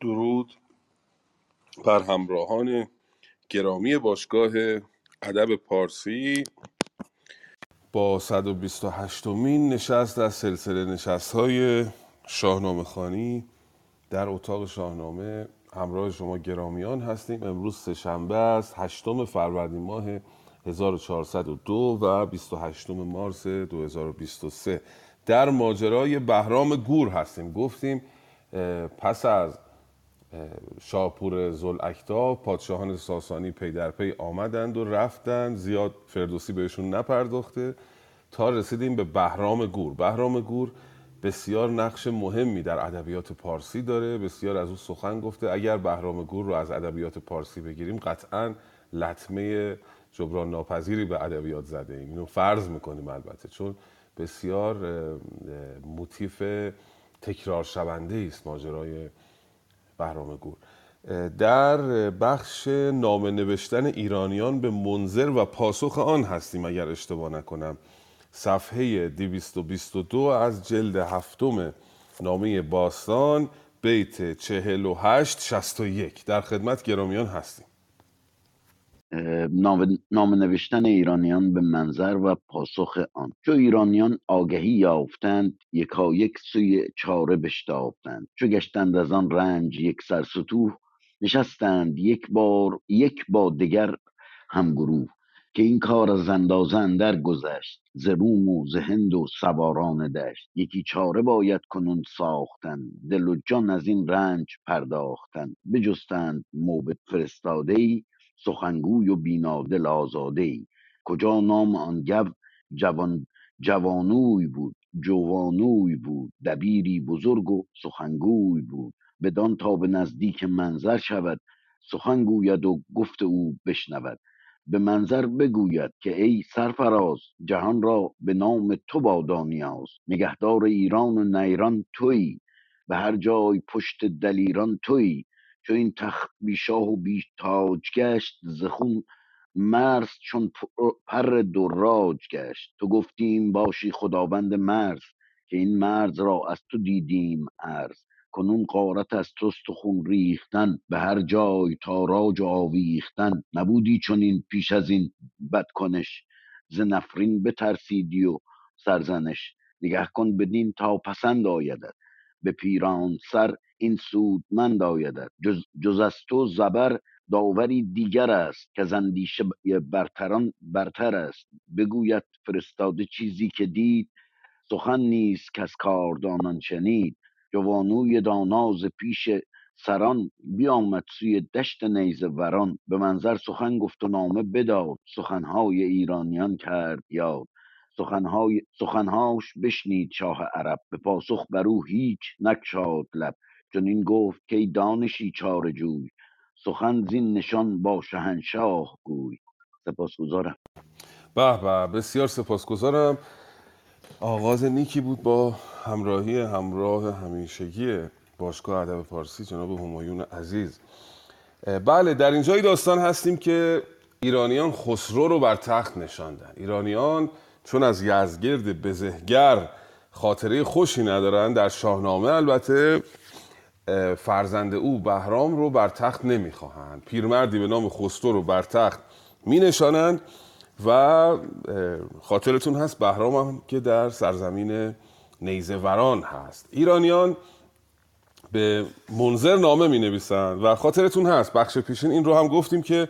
درود بر همراهان گرامی باشگاه ادب پارسی. با 128 مین نشست از سلسله نشست های شاهنامه خانی در اتاق شاهنامه همراه شما گرامیان هستیم. امروز سهشنبه است هشتم فروردین ماه 1402 و 28 مارس 2023 در ماجرای بهرام گور هستیم. گفتیم پس از شاپور ذوالاکتاف پادشاهان ساسانی پی در پی آمدند و رفتند. زیاد فردوسی بهشون نپرداخته. تا رسیدیم به بهرام گور. بهرام گور بسیار نقش مهمی در ادبیات پارسی داره. بسیار از او سخن گفته. اگر بهرام گور رو از ادبیات پارسی بگیریم قطعا لطمه جبران ناپذیری به ادبیات زده ایم. اینو فرض می‌کنیم البته چون بسیار موتیف تکرار شونده است ماجرای بهرام گور در بخش نامه نوشتن ایرانیان به منظر و پاسخ آن هستیم اگر اشتباه نکنم. صفحه 222 از جلد هفتم نامه باستان بیت 48 61 در خدمت گرامیان هستیم. نام نوشتن ایرانیان به منظر و پاسخ آن. چو ایرانیان آگهی یافتند یکا یک سوی چاره بشتافتند. چو گشتند از آن رنج یک سرستوه نشستند یک بار یک با دگر همگروه که این کار از اندازه اندر گذشت ز روم و ز هند و سواران دشت. یکی چاره باید کنون ساختن دل و جان از این رنج پرداختن. بجستند موبت فرستاده ای سخنگوی و بینادل آزاده ای کجا نام آن گو جوان جوانوی بود جوانوی بود دبیری بزرگ و سخنگوی بود. بدان تا به نزدیک منظر شود سخن گوید و گفت او بشنود. به منظر بگوید که ای سرفراز جهان را به نام تو بادا نیاز نگهدار ایران و نیران تویی به هر جای پشت دلیران تویی. چو این تخت بی شاه و بی تاج گشت زخون مرز چون پر دراج گشت. تو گفتیم باشی خداوند مرز که این مرز را از تو دیدیم ارز کنون قارت از توست و خون ریختن به هر جای تاراج و آویختن. نبودی چون این پیش از این بدکنش ز نفرین بترسیدی و سرزنش. نگه کن بدین تا پسند آیدد به پیران سر این سودمند آیدد جز, جز از تو زبر داوری دیگر است که اندیشه برتران برتر است. بگوید فرستاده چیزی که دید سخن نیست که از کاردانان شنید. جوانوی داناز پیش سران بیامد سوی دشت نیزه وران. به منظر سخن گفت و نامه بداد. سخنهای ایرانیان کرد یاد. سخنهای سخنهاش بشنید شاه عرب. به پاسخ بر او هیچ نکشاد لب. چون این گفت که دانشی چار جوی سخن زین نشان با شهنشاه گوی. سپاسگزارم. به به بسیار سپاسگزارم. آغاز نیکی بود با همراهی همراه همیشگی باشگاه ادب فارسی جناب همایون عزیز. بله در اینجای داستان هستیم که ایرانیان خسرو رو بر تخت نشاندن. ایرانیان چون از یزگرد بزهگر خاطره خوشی ندارن در شاهنامه البته فرزند او بهرام رو بر تخت نمی‌خواهند. پیرمردی به نام خسرو رو بر تخت می نشانند و خاطرتون هست بهرام هم که در سرزمین نیزه وران هست. ایرانیان به منظر نامه می نویسند و خاطرتون هست. بخش پیشین این رو هم گفتیم که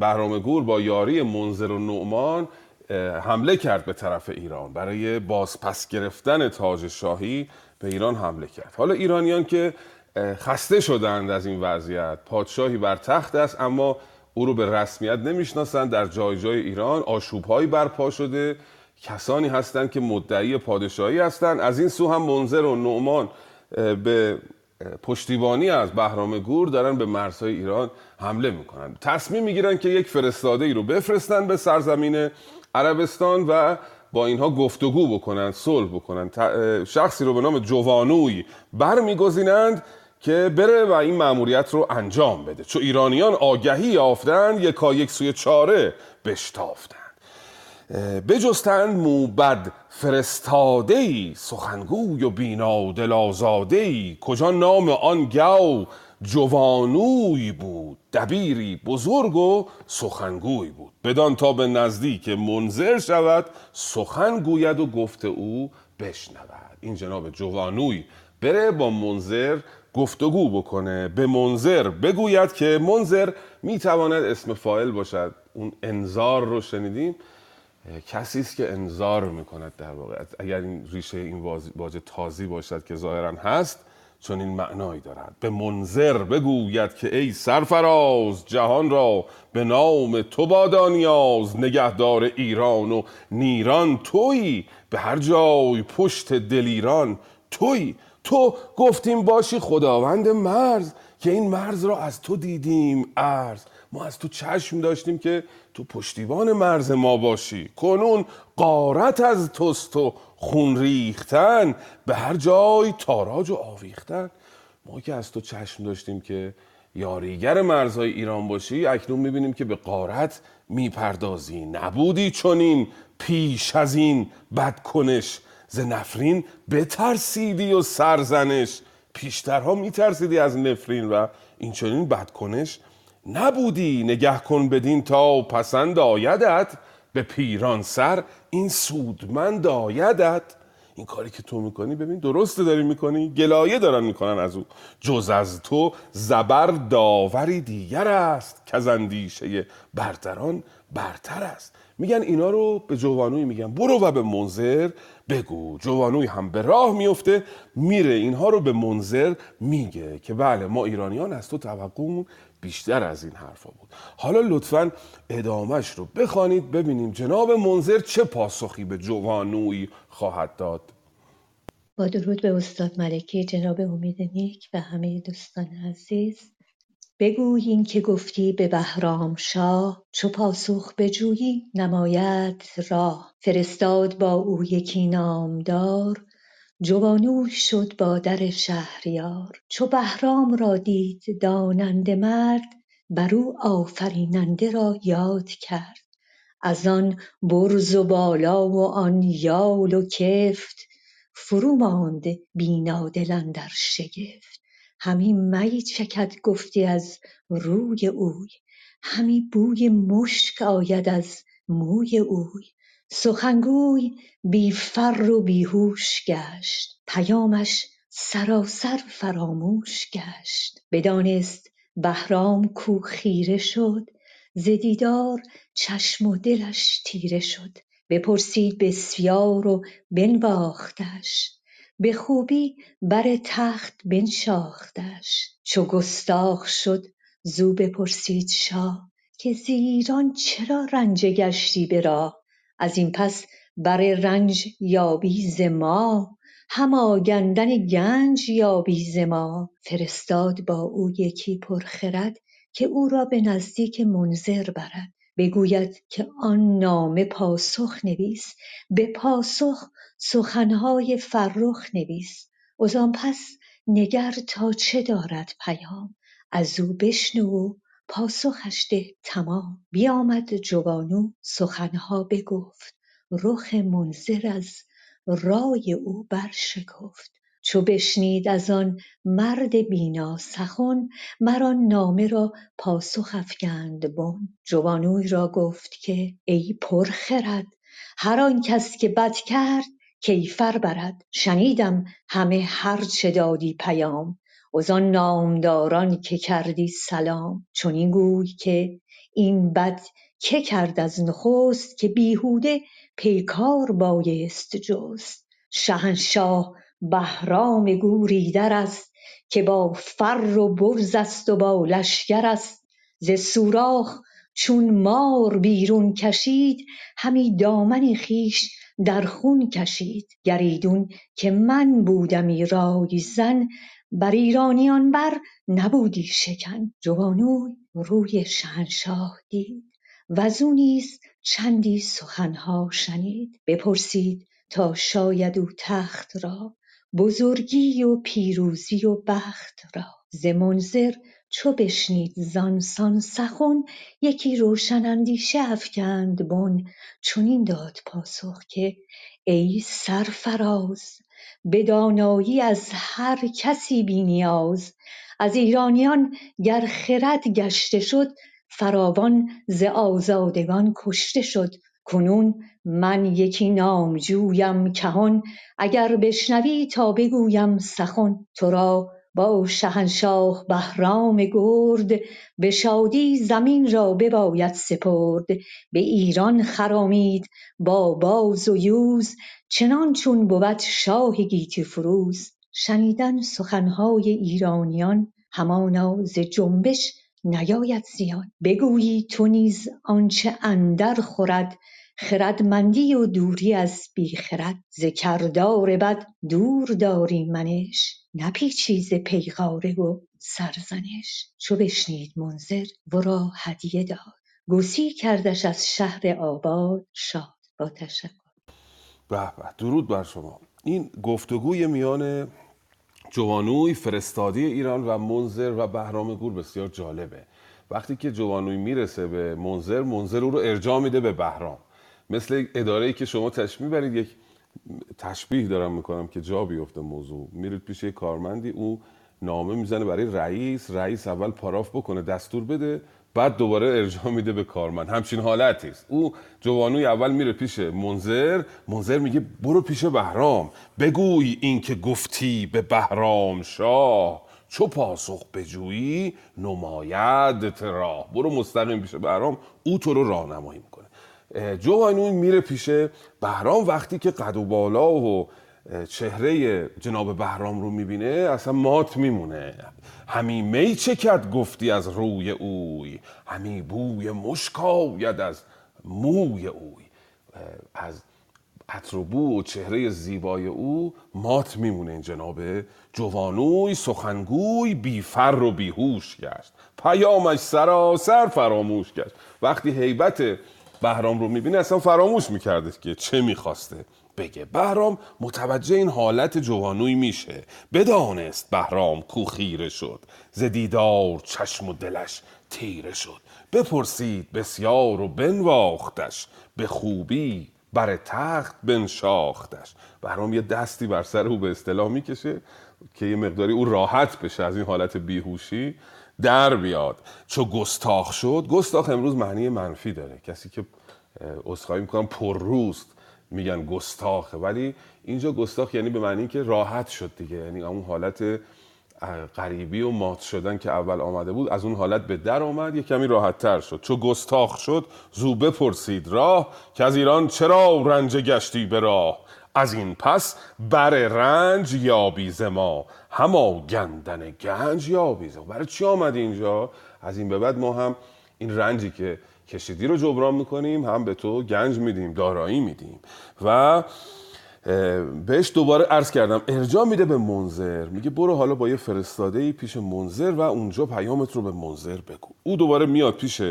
بهرام گور با یاری منظر و نعمان حمله کرد به طرف ایران. برای بازپس گرفتن تاج شاهی به ایران حمله کرد. حالا ایرانیان که خسته شدند از این وضعیت. پادشاهی بر تخت است اما او رو به رسمیت نمی‌شناسند. در جای جای ایران آشوبهایی برپا شده. کسانی هستند که مدعی پادشاهی هستند. از این سو هم منظر و نعمان به پشتیبانی از بهرام گور دارن به مرزهای ایران حمله می‌کنن. تصمیم می‌گیرن که یک فرستاده ای رو بفرستن به سرزمین عربستان و با اینها گفتگو بکنن صلح بکنن. شخصی رو به نام جوانوی برمیگزینند که بره و این مأموریت رو انجام بده. چون ایرانیان آگهی یافتند یکا یک سوی چاره بشتافتند. بجستند موبد فرستاده ای سخنگوی و بینا دل آزاده ای کجا نام آن گو جوانوی بود دبیری بزرگ و سخنگوی بود. بدان تا به نزدیک منظر شود سخن گوید و گفته او بشنود. این جناب جوانوی بره با منظر گفتگو بکنه. به منظر بگوید که منظر می‌تواند اسم فاعل باشد. اون انذار رو شنیدیم؟ کسی است که انذار می‌کند در واقع. اگر این ریشه این واژه تازی باشد که ظاهرا هست چون این معنایی دارد. به منظر بگوید که ای سرفراز جهان را به نام تو بادا نیاز نگهدار ایران و نیران توی به هر جای پشت دلیران توی تو گفتیم باشی خداوند مرز که این مرز را از تو دیدیم ارز ما از تو چشم داشتیم که تو پشتیبان مرز ما باشی. کنون قارت از توست و خون ریختن به هر جای تاراج و آویختن. ما که از تو چشم داشتیم که یاریگر مرزهای ایران باشی اکنون می‌بینیم که به قارت می‌پردازی. نبودی چونین پیش از این بدکنش. ز نفرین بترسیدی و سرزنش. پیشترها میترسیدی از نفرین و این چنین بدکنش. نبودی نگه کن بدین تا پسند آیدت. به پیران سر این سودمند آیدت. این کاری که تو می‌کنی ببین درسته داری می‌کنی گلایه دارن می‌کنن از او. جز از تو زبر داوری دیگر است که اندیشه برتران برتر است. میگن اینا رو به جوانوی میگن. برو و به منظر بگو. جوانوی هم به راه میفته میره. اینها رو به منظر میگه. که بله ما ایرانیان از تو توقعمون بیشتر از این حرفا بود. حالا لطفا ادامش رو بخوانید ببینیم جناب منظر چه پاسخی به جوانوی خواهد داد. با درود به استاد ملکی جناب امید نیک و همه دوستان عزیز. بگوی این که گفتی به شاه چو پاسخ بجویی نماید راه. فرستاد با او یکی نامدار جوانوی شد با در شهریار چو بهرام را دید داننده مرد بر او آفریننده را یاد کرد. از آن برز و بالا و آن یال و کفت فرو ماند بینادل اندر شگفت. همی می چکد گفتی از روی اوی همی بوی مشک آید از موی اوی. سخنگوی بی فر و بی هوش گشت. پیامش سراسر فراموش گشت. بدانست بهرام کو خیره شد ز دیدار چشم و دلش تیره شد. بپرسید بسیار و بنواختش. به خوبی بر تخت بنشاختش. چو گستاخ شد زو بپرسید شاه که ز ایران چرا رنجه گشتی به راه؟ ازین پس بر رنج یابی ز ما هم آگندن گنج یابی ز ما. فرستاد با او یکی پرخرد که او را به نزدیک منظر برد. بگوید که آن نامه پاسخ نویس به پاسخ سخنهای فرخ نویس. وزان پس نگر تا چه دارد پیام؟ ازو بشنو و پاسخش ده تمام. بیامد جوانو سخنها بگفت. رخ منظر از رای او برشکفت. چو بشنید از آن مرد بینا سخن مر آن نامه را پاسخ افگند بن. جوانوی را گفت که ای پرخرد هر آن کس که بد کرد کیفر برد. شنیدم همه هر چه دادی پیام. وزان نامداران که کردی سلام چنین گوی که این بد که کرد از نخست که بیهوده پیکار بایست جست. شهنشاه بهرام گور است که با فر و برز است و با لشکر است. ز سوراخ چون مار بیرون کشید همی دامن خویش در خون کشید. گر ایدون که من بودمی رای زن بر ایرانیان بر نبودی شکن. جوانوی روی شهنشاه دید وزو نیز چندی سخنها شنید. بپرسید تا شاید او تخت را بزرگی و پیروزی و بخت را. ز منظر چو بشنید زانسان سخن یکی روشن اندیشه افکند بن. چنین داد پاسخ که ای سرفراز به دانایی از هر کسی بی نیاز. از ایرانیان گر خرد گشته شد فراوان ز آزادگان کشته شد. کنون من یکی نامجویم کهن اگر بشنوی تا بگویم سخن تو را با شهنشاه بهرام گرد به شادی زمین را بباید سپرد. به ایران خرامید با باز و یوز چنان چون بود شاه گیتی فروز. شنیدن سخنهای ایرانیان همانا ز جنبش نیاید زیان. بگویی تو نیز آنچه اندر خورد خردمندی و دوری از بی خرد ز کردار بد دور داری منش. نپیچی ز پیغاره و سرزنش. چو بشنید منذر ورا هدیه داد. گسی کردش از شهر آباد شاد با تشکر. به به درود بر شما. این گفتگوی میان جوانوی فرستادی ایران و منظر و بهرام گور بسیار جالبه. وقتی که جوانوی می‌رسه به منظر منظر او رو ارجاع میده به بهرام. مثل اداره ای که شما تشبیه برید یک تشبیه دارم می‌کنم که جا بیفته موضوع. میرید پیش یک کارمندی او نامه می‌زنه برای رئیس رئیس اول پاراف بکنه دستور بده بعد دوباره ارجاع میده به کارمند. همچین حالتی است. او جوانوی اول میره پیش منظر منظر میگه برو پیش بهرام. بگوی این که گفتی به بهرام شاه. چو پاسخ بجویی نماید ترا برو مستقیم پیش بهرام. او تو رو راهنمایی جوانوی میره پیش بهرام وقتی که قد و بالا و چهره جناب بهرام رو می‌بینه اصلا مات میمونه. همی می چکد گفتی از روی اوی؟ همی بوی مشک آید از موی اوی. از عطر و چهره زیبای او مات میمونه این جناب جوانوی سخنگوی بی فر و بیهوش گشت. پیامش سراسر فراموش گشت. وقتی حیبت بهرام رو می‌بینه اصلا فراموش می‌کرده که چه می‌خواسته بگه. بهرام متوجه این حالت جوانوی میشه. بدانست بهرام کو خیره شد. ز دیدار چشم و دلش تیره شد. بپرسید بسیار و بنواختش. به خوبی بر تخت بنشاختش. بهرام یه دستی بر سر او به اصطلاح می‌کشه که یه مقداری او راحت بشه از این حالت بیهوشی. در بیاد. چو گستاخ شد گستاخ امروز معنی منفی داره. کسی که می‌کنم پر روست میگن گستاخه. ولی اینجا گستاخ یعنی به معنی که راحت شد دیگه. یعنی اون حالت غریبی و مات شدن که اول آمده بود از اون حالت به در آمد یه کمی راحت تر شد. چو گستاخ شد زو بپرسید راه که از ایران چرا رنج گشتی به راه؟ از این پس بر رنج یابی ما. هما گندن گنج یابی ما. برای چی آمدی اینجا؟ از این به بعد ما هم این رنجی که کشیدی رو جبران می‌کنیم هم به تو گنج میدیم دارایی میدیم. و بهش دوباره عرض کردم ارجاع میده به منظر. میگه برو حالا با یه فرستاده پیش منظر و اونجا پیامت رو به منظر بگو. او دوباره میاد پیش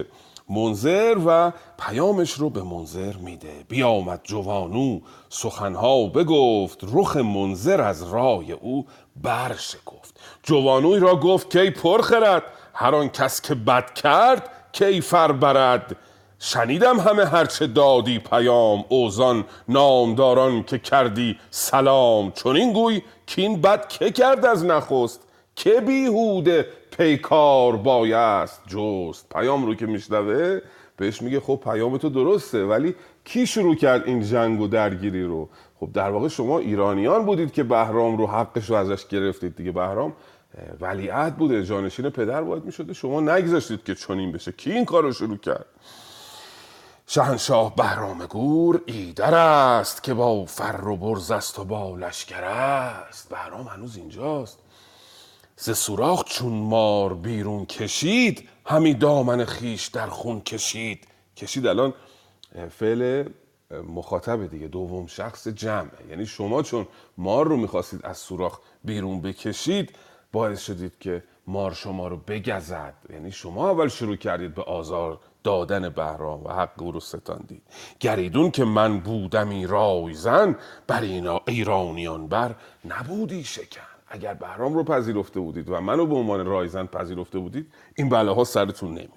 منظر و پیامش رو به منظر میده. بیامد جوانو سخنها بگفت رخ منظر از رای او برشکفت. جوانوی را گفت کی پر خرد؟ هر آن کس که بد کرد کیفر برد؟ شنیدم همه هرچه دادی پیام اوزان نامداران که کردی سلام. چون این گوی که این بد که کرد از نخست؟ که بیهوده پیکار بایست جست. پیام رو که میشنوه بهش میگه خب پیام تو درسته ولی کی شروع کرد این جنگ و درگیری رو؟ خب در واقع شما ایرانیان بودید که بهرام رو حقش رو ازش گرفتید دیگه. بهرام ولیعت بوده جانشین پدر باید می‌شده شما نگذاشتید که چنین بشه. کی این کار رو شروع کرد؟ شهنشاه بهرام گور ایدر است که با فر و برز است و با لشکر است. بهرام هنوز اینجاست. ز سوراخ چون مار بیرون کشید همی دامن خیش در خون کشید. کشید الان فعل مخاطب دیگه دوم شخص جمعه یعنی شما چون مار رو می‌خواستید از سوراخ بیرون بکشید باعث شدید که مار شما رو بگزد. یعنی شما اول شروع کردید به آزار دادن بهرام و حق او رو ستاندید. گریدون که من بودمی رایزن بر اینا ایرانیان بر نبودی شکن. اگر بهرام رو پذیرفته بودید و منو به عنوان رایزن پذیرفته بودید این بلاها سرتون نمی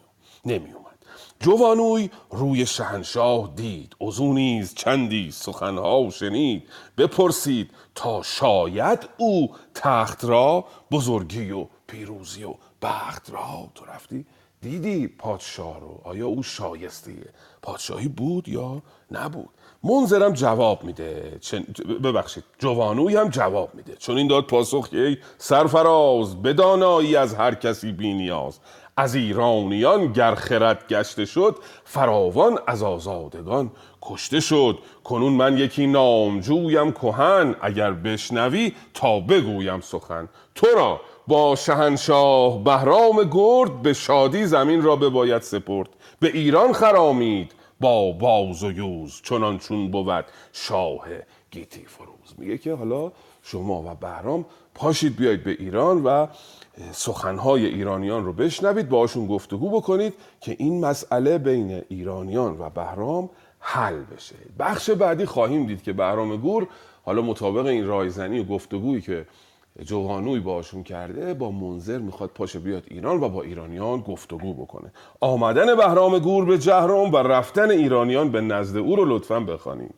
نمی اومد جوانوی روی شهنشاه دید ازو نیز چندی سخنها شنید. بپرسید تا شاید او تخت را بزرگی و پیروزی و بخت را. تو رفتی؟ دیدی پادشاه رو؟ آیا او شایستیه؟ پادشاهی بود یا نبود؟ منظرم جواب میده. ببخشید جوانوی هم جواب میده. چون این داد پاسخ که سرفراز بدانایی از هر کسی بینیاز از ایرانیان گر خرد گشته شد فراوان از آزادگان کشته شد. کنون من یکی نامجویم کهن اگر بشنوی تا بگویم سخن. تو را با شهنشاه بهرام گرد به شادی زمین را بباید سپرد. به ایران خرامید با باز و یوز چنان چون بود شاه گیتی فروز. میگه که حالا شما و بهرام پاشید بیاید به ایران و سخنهای ایرانیان رو بشنوید باشون گفتگو بکنید که این مسئله بین ایرانیان و بهرام حل بشه. بخش بعدی خواهیم دید که بهرام گور حالا مطابق این رایزنی و گفتگویی که جوانوی باشون کرده با منظر می‌خواد پاشه بیاد ایران و با ایرانیان گفتگو بکنه. آمدن بهرام گور به جهرم و رفتن ایرانیان به نزد او رو لطفا بخوانیم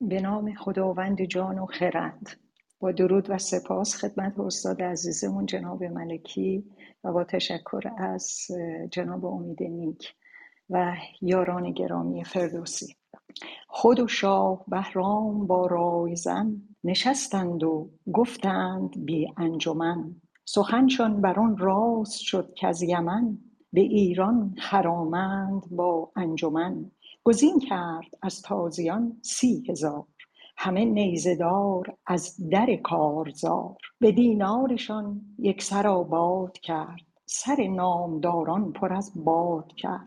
به نام خداوند جان و خرد. با درود و سپاس خدمت استاد عزیزمون جناب ملکی و با تشکر از جناب امید نیک و یاران گرامی فردوسی. خود و شاه بهرام با رایزن نشستند و گفتند بی انجمن. سخنشان بر آن راست شد کز یمن به ایران خرامند با انجمن. گزین کرد از تازیان سی هزار همه نیزه دار از در کارزار. به دینارشان یکسر آباد کرد سر نامداران پر از باد کرد.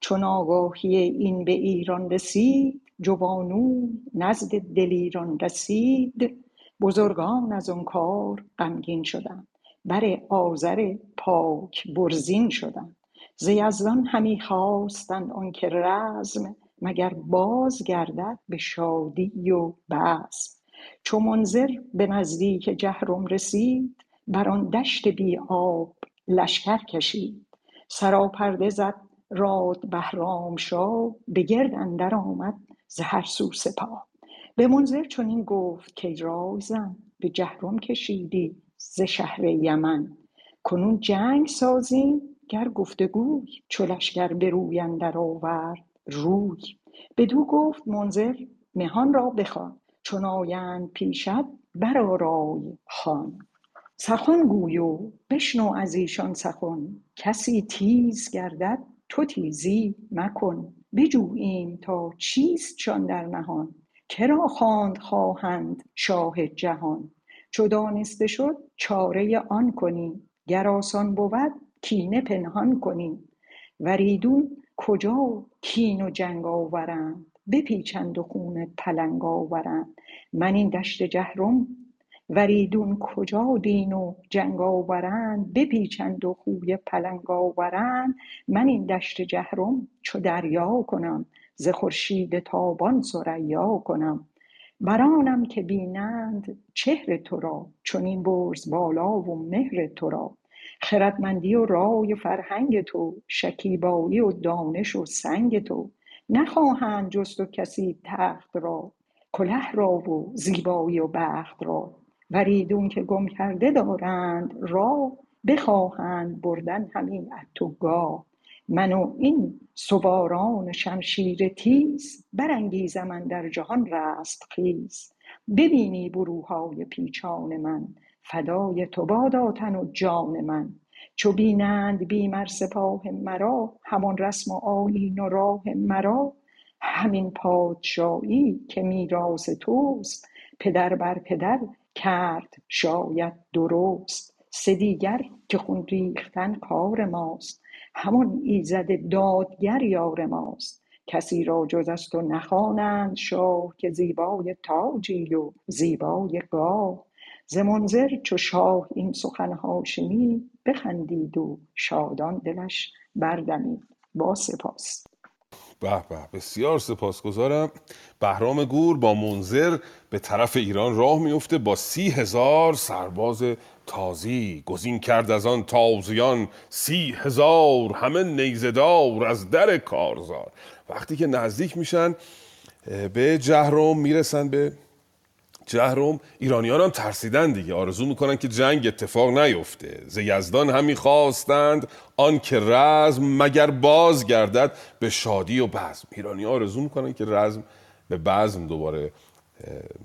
چون آگاهی این به ایران رسید جوانو نزد دلیران رسید. بزرگان از آن کار غمگین شدند. بر آذر پاک برزین شدند. ز یزدان همی خواستند آنکه رزم مگر باز گردد به شادی و بزم. چو منذر به نزدیک جهرم رسید بر آن دشت بی آب لشکر کشید. سراپرده زد راد بهرامشاه به گرد اندر آمد ز هر سو سپاه به منذر چنین گفت کای رایزن به جهرم کشیدی ز شهر یمن. کنون جنگ سازیم گر گفتگوی چو لشکر به روی اندر آورد روی. بدو گفت منذر مهان را بخوان چون آیند پیشت برآرای خوان. سخن گوی و بشنو از ایشان سخن کسی تیز گردد تو تیزی مکن. بجوییم تا چیستشان در نهان؟ کرا خواند خواهند شاه جهان؟ چو دانسته شد چاره آن کنیم گر آسان بود کینه پنهان کنیم. وریدون کجا کین و جنگ آورند؟ بپیچند و خون پلنگ آورند. من این دشت جهرم وریدون کجا دین و جنگ آورند؟ بپیچند و خوی پلنگ آورند. من این دشت جهرم چو دریا کنم ز خورشید تابان ثریا کنم. بر آنم که بینند چهر تو را چنین برز بالا و مهر تو را. خردمندی و رای و فرهنگ تو شکیبایی و دانش و سنگ تو. نخواهند جست و کسی تخت را کله را و زیبایی و بخت را. وریدون که گم کرده دارند راه بخواهند بردن همی از تو گاه من و این سواران شمشیر تیز برانگیزم اندر جهان رستخیز ببینی بروهای پیچان من فدای تو بادا تن و جان من. چو بینند بی مر سپاه مرا همان رسم و آیین و راه مرا. همین پادشاهی که میراث توست پدر بر پدر کرد شاید درست. سه دیگر که خون ریختن کار ماست. همان ایزد دادگر یار ماست. کسی را جز از تو نخوانند شاه که زیبای تاجی و زیبای گاه. ز منذر چو شاه این سخنها شنید بخندید و شادان دلش بردمید. با سپاس. به به بسیار سپاسگزارم. بهرام گور با منظر به طرف ایران راه میفته با سی هزار سرباز تازی گزین کرد از آن تازیان. سی هزار همه نیزدار از در کارزار. وقتی که نزدیک میشن به جهرم می‌رسن به جهرم ایرانیان هم ترسیدن دیگه. آرزو می‌کنن که جنگ اتفاق نیفته. ز یزدان همی خواستند آن که رزم مگر باز گردد به شادی و بزم. ایرانی آرزو می‌کنن که رزم به بزم دوباره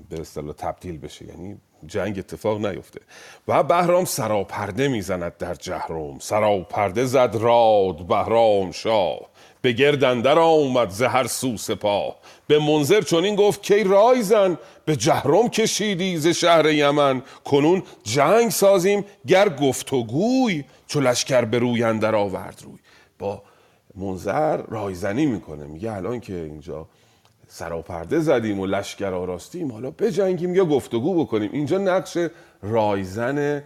به اصطلاح تبدیل بشه. یعنی جنگ اتفاق نیفته. و بهرام سراپرده می‌زند در جهرم. سراپرده زد راد بهرام شاه. به گردندر آمد زهر سو سپاه. به منظر چنین گفت کی رایزن به جهرم کشیدی ز شهر یمن. کنون جنگ سازیم گر گفت و گوی چو لشکر به روی اندر آورد روی. با منظر رایزنی می‌کنه میگه الان که اینجا سراپرده زدیم و لشکر آراستیم حالا بجنگیم یا گفتگو بکنیم. اینجا نقش رایزن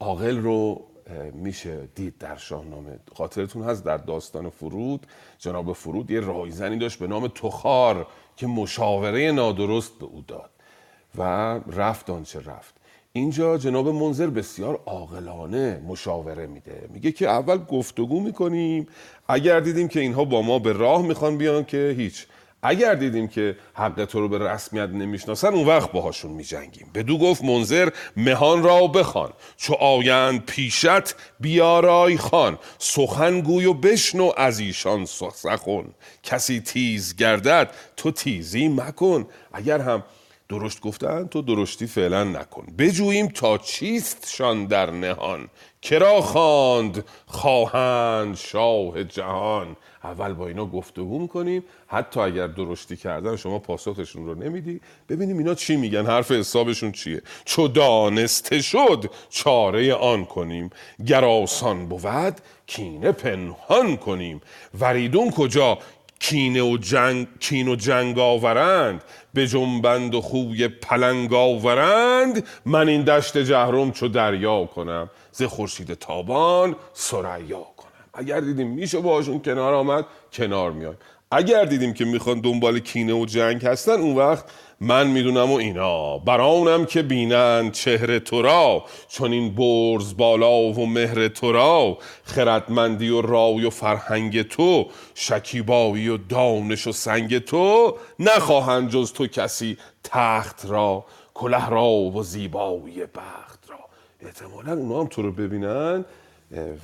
عاقل رو میشه دید در شاهنامه. خاطرتون هست در داستان فرود جناب فرود یه رایزنی داشت به نام تخار که مشاوره نادرست به او داد و رفت آنچه رفت. اینجا جناب منظر بسیار عاقلانه مشاوره میده. میگه که اول گفتگو می‌کنیم اگر دیدیم که اینها با ما به راه می‌خوان بیان که هیچ. اگر دیدیم که حق تو رو به رسمیت نمی‌شناسن اون وقت باهاشون میجنگیم. بدو گفت منظر مهان را بخوان. چو آیند پیشت بیارای خان سخن گوی و بشنو از ایشان سخن. کسی تیز گردد تو تیزی مکن. اگر هم درشت گفتن تو درشتی فعلا نکن. بجوییم تا چیستشان در نهان. کرا خواند خواهند شاه جهان؟ اول با اینا گفتگو می‌کنیم حتی اگر درشتی کردن شما پاسخشون رو نمیدی ببینیم اینا چی میگن حرف حسابشون چیه. چو دانسته شد چاره آن کنیم. گر آسان بود کینه پنهان کنیم. وریدون کجا؟ کینه و جنگ کین و جنگ آورند. به جنبند و خوی پلنگ آورند. من این دشت جهرم چو دریا کنم. ز خورشید تابان سریا اگر دیدیم میشه باشون کنار آمد کنار میایم اگر دیدیم که می‌خوان دنبال کینه و جنگ هستن اون وقت من می‌دونم و اینا. برانم که بینن چهره تو را چون این برز بالا و مهر تو را خردمندی و رای و فرهنگ تو شکیبایی و دانش و سنگ تو نخواهند جز تو کسی تخت را کله را و زیبایی بخت. احتمالا اونا هم تو رو ببینن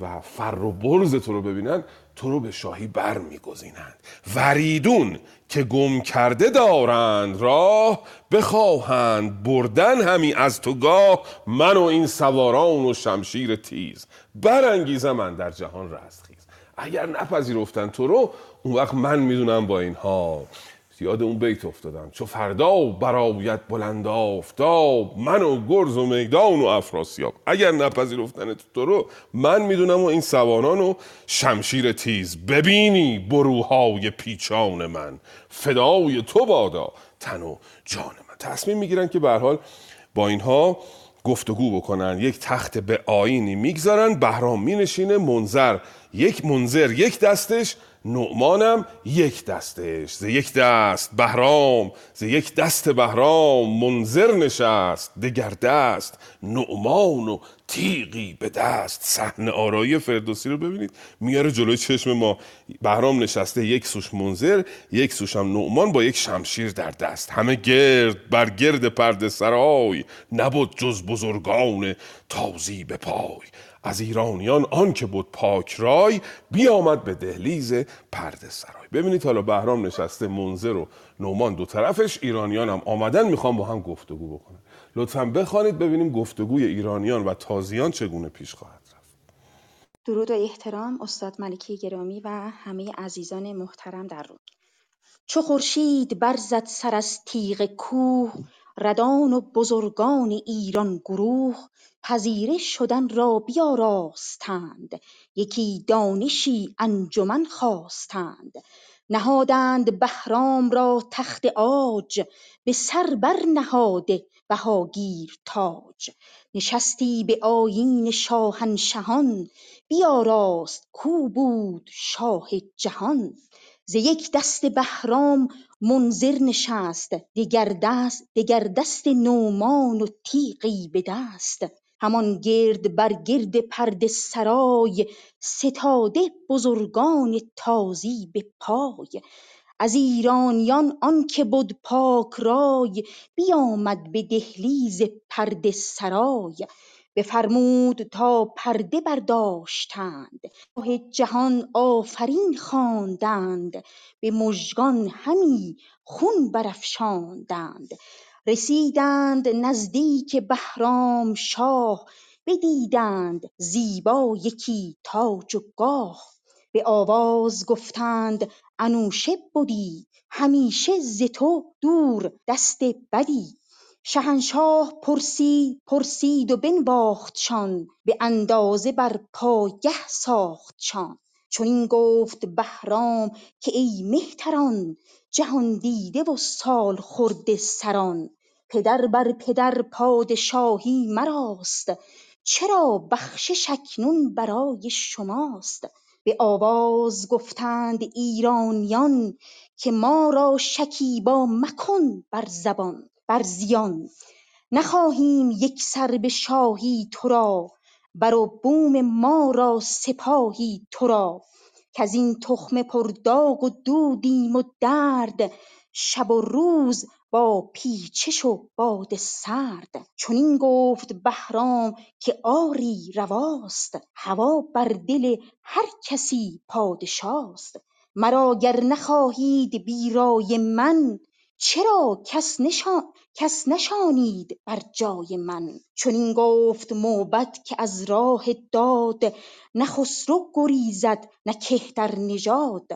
و فر و برز تو رو ببینن تو رو به شاهی بر میگزینند وریدون که گم کرده دارند راه بخواهند بردن همی از تو گاه من و این سواران و شمشیر تیز. برانگیزم من در جهان رستخیز. اگر نپذیرفتن تو رو اون وقت من می‌دونم با اینها یاد اون بیت افتادم. چو فردا برایت بلند آفتاب من و گرز و میدان و افراسیاب. اگر نپذیرفتن تو رو من می‌دونم و این سوانان و شمشیر تیز. ببینی بروهای پیچان من. فدای تو بادا تن و جان من. تصمیم می‌گیرن که به حال با اینها گفتگو بکنن. یک تخت به آینی می‌گذارن بهرام مینشینه منظر یک منظر یک دستش نعمانم یک دستش ز یک دست بهرام ز یک دست بهرام منظر نشست دگر دست نعمان و تیغی به دست. صحنه آرایی فردوسی رو ببینید میاره جلوی چشم ما. بهرام نشسته یک سوش منظر یک سوش هم نعمان با یک شمشیر در دست. همه گرد بر گرد پرده سرای نبود جز بزرگان تازی به پای. از ایرانیان آن که بود پاک رای بیامد به دهلیز پرده سرای. ببینید حالا بهرام نشسته منظر و نومان دو طرفش ایرانیان هم آمدن می‌خوام با هم گفتگو بکنن. لطفا بخوانید ببینیم گفتگوی ایرانیان و تازیان چگونه پیش خواهد رفت. درود و احترام استاد ملکی گرامی و همه عزیزان محترم در روم. چو خورشید برزد سر از تیغ کوه ردان و بزرگان ایران گروه پذیره شدن را بیاراستند. یکی دانشی انجمن خواستند. نهادند بهرام را تخت عاج به سر برنهاده بهاگیر تاج. نشستی به آیین شاهنشهان بیاراست کو بود شاه جهان. ز یک دست بهرام منذر نشست دگر دست دگر دست نومان و تیغی به دست. همان گرد بر گرد پرده سرای ستاده بزرگان تازی به پای. از ایرانیان آنکه بد پاک رای بیامد به دهلیز پرده سرای. بفرمود تا پرده برداشتند شاه جهان آفرین خواندند. به مژگان همی خون برافشاندند. رسیدند نزدیک بهرامشاه بدیدند زیبا یکی تاج و گاه. به آواز گفتند انوشه بدی همیشه ز تو دور دست بدی. شهنشاه پرسید پرسید و بنواختشان به اندازه بر پایگه ساختشان چنین گفت بهرام که ای مهتران جهاندیده و سالخورده سران. پدر بر پدر پادشاهی مراست چرا بخشش اکنون برای شماست؟ به آواز گفتند ایرانیان که ما را شکیبا مکن بر زبان بر زیان. نخواهیم یکسر به شاهی ترا بر و بوم ما را سپاهی ترا کزین تخم پر داغ و دودیم و درد شب و روز با پیچش و باد سرد. چنین گفت بهرام که آری رواست. هوا بر دل هر کسی پادشاست. مرا گر نخواهید بی رای من چرا کس نشانید بر جای من؟ چنین گفت موبد که از راه داد نه خسرو گریزد نه کهتر نژاد.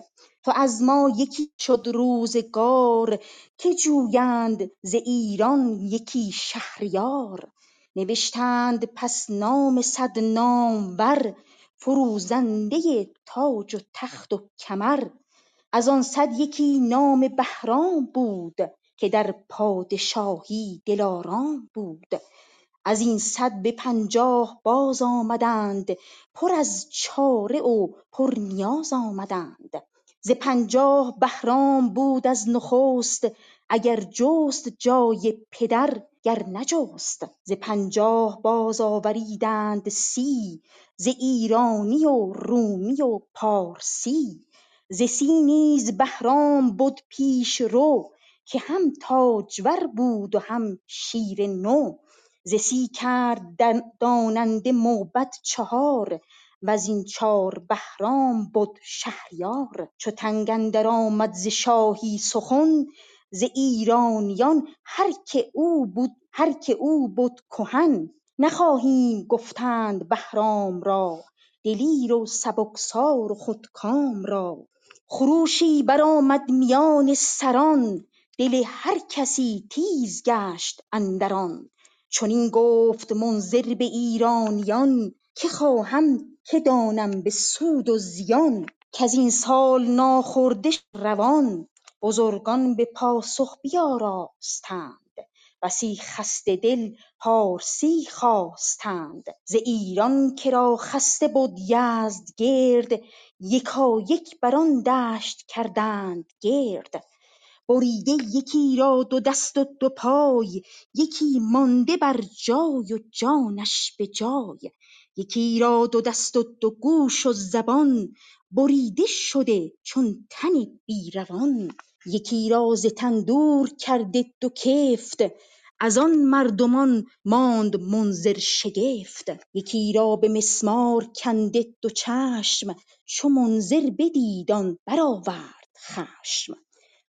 تو از ما یکی شد روزگار که جویند ز ایران یکی شهریار. نوشتند پس نام صد نامور فروزنده تاج و تخت و کمر. از آن صد یکی نام بهرام بود که در پادشاهی دلارام بود. ازین صد به پنجاه باز آمدند پر از چاره و پر نیاز آمدند. ز پنجاه بهرام بود از نخست اگر جست جای پدر گر نجست. ز پنجاه باز آوریدند سی ز ایرانی و رومی و پارسی. ز سی نیز بهرام بد پیشرو که هم تاجور بود و هم شیر نو. ز سی کرد داننده موبد چهار وزین چار بهرام بد شهریار. چو تنگ اندر آمد ز شاهی سخن ز ایرانیان هر که او بد کهن. نخواهیم گفتند بهرام را دلیر و سبکسار و خودکام را. خروشی برآمد میان سران دل هر کسی تیز گشت اندر آن. چنین گفت منذر به ایرانیان که خواهم که دانم به سود و زیان کزین سال ناخورده روان بزرگان به پاسخ بیاراستند. بسی خسته دل پارسی خواستند. ز ایران که را خسته بد یزدگرد یکایک بران دشت کردند گرد. بریده یکی را دو دست و دو پای یکی مانده بر جای و جانش به جای. یکی را دو دست و دو گوش و زبان بریده شده چون تن بی روان. یکی را ز تن دور کرده دو کفت از آن مردمان ماند منذر شگفت. یکی را به مسمار کنده دو چشم چو منذر بدید آن برآورد خشم.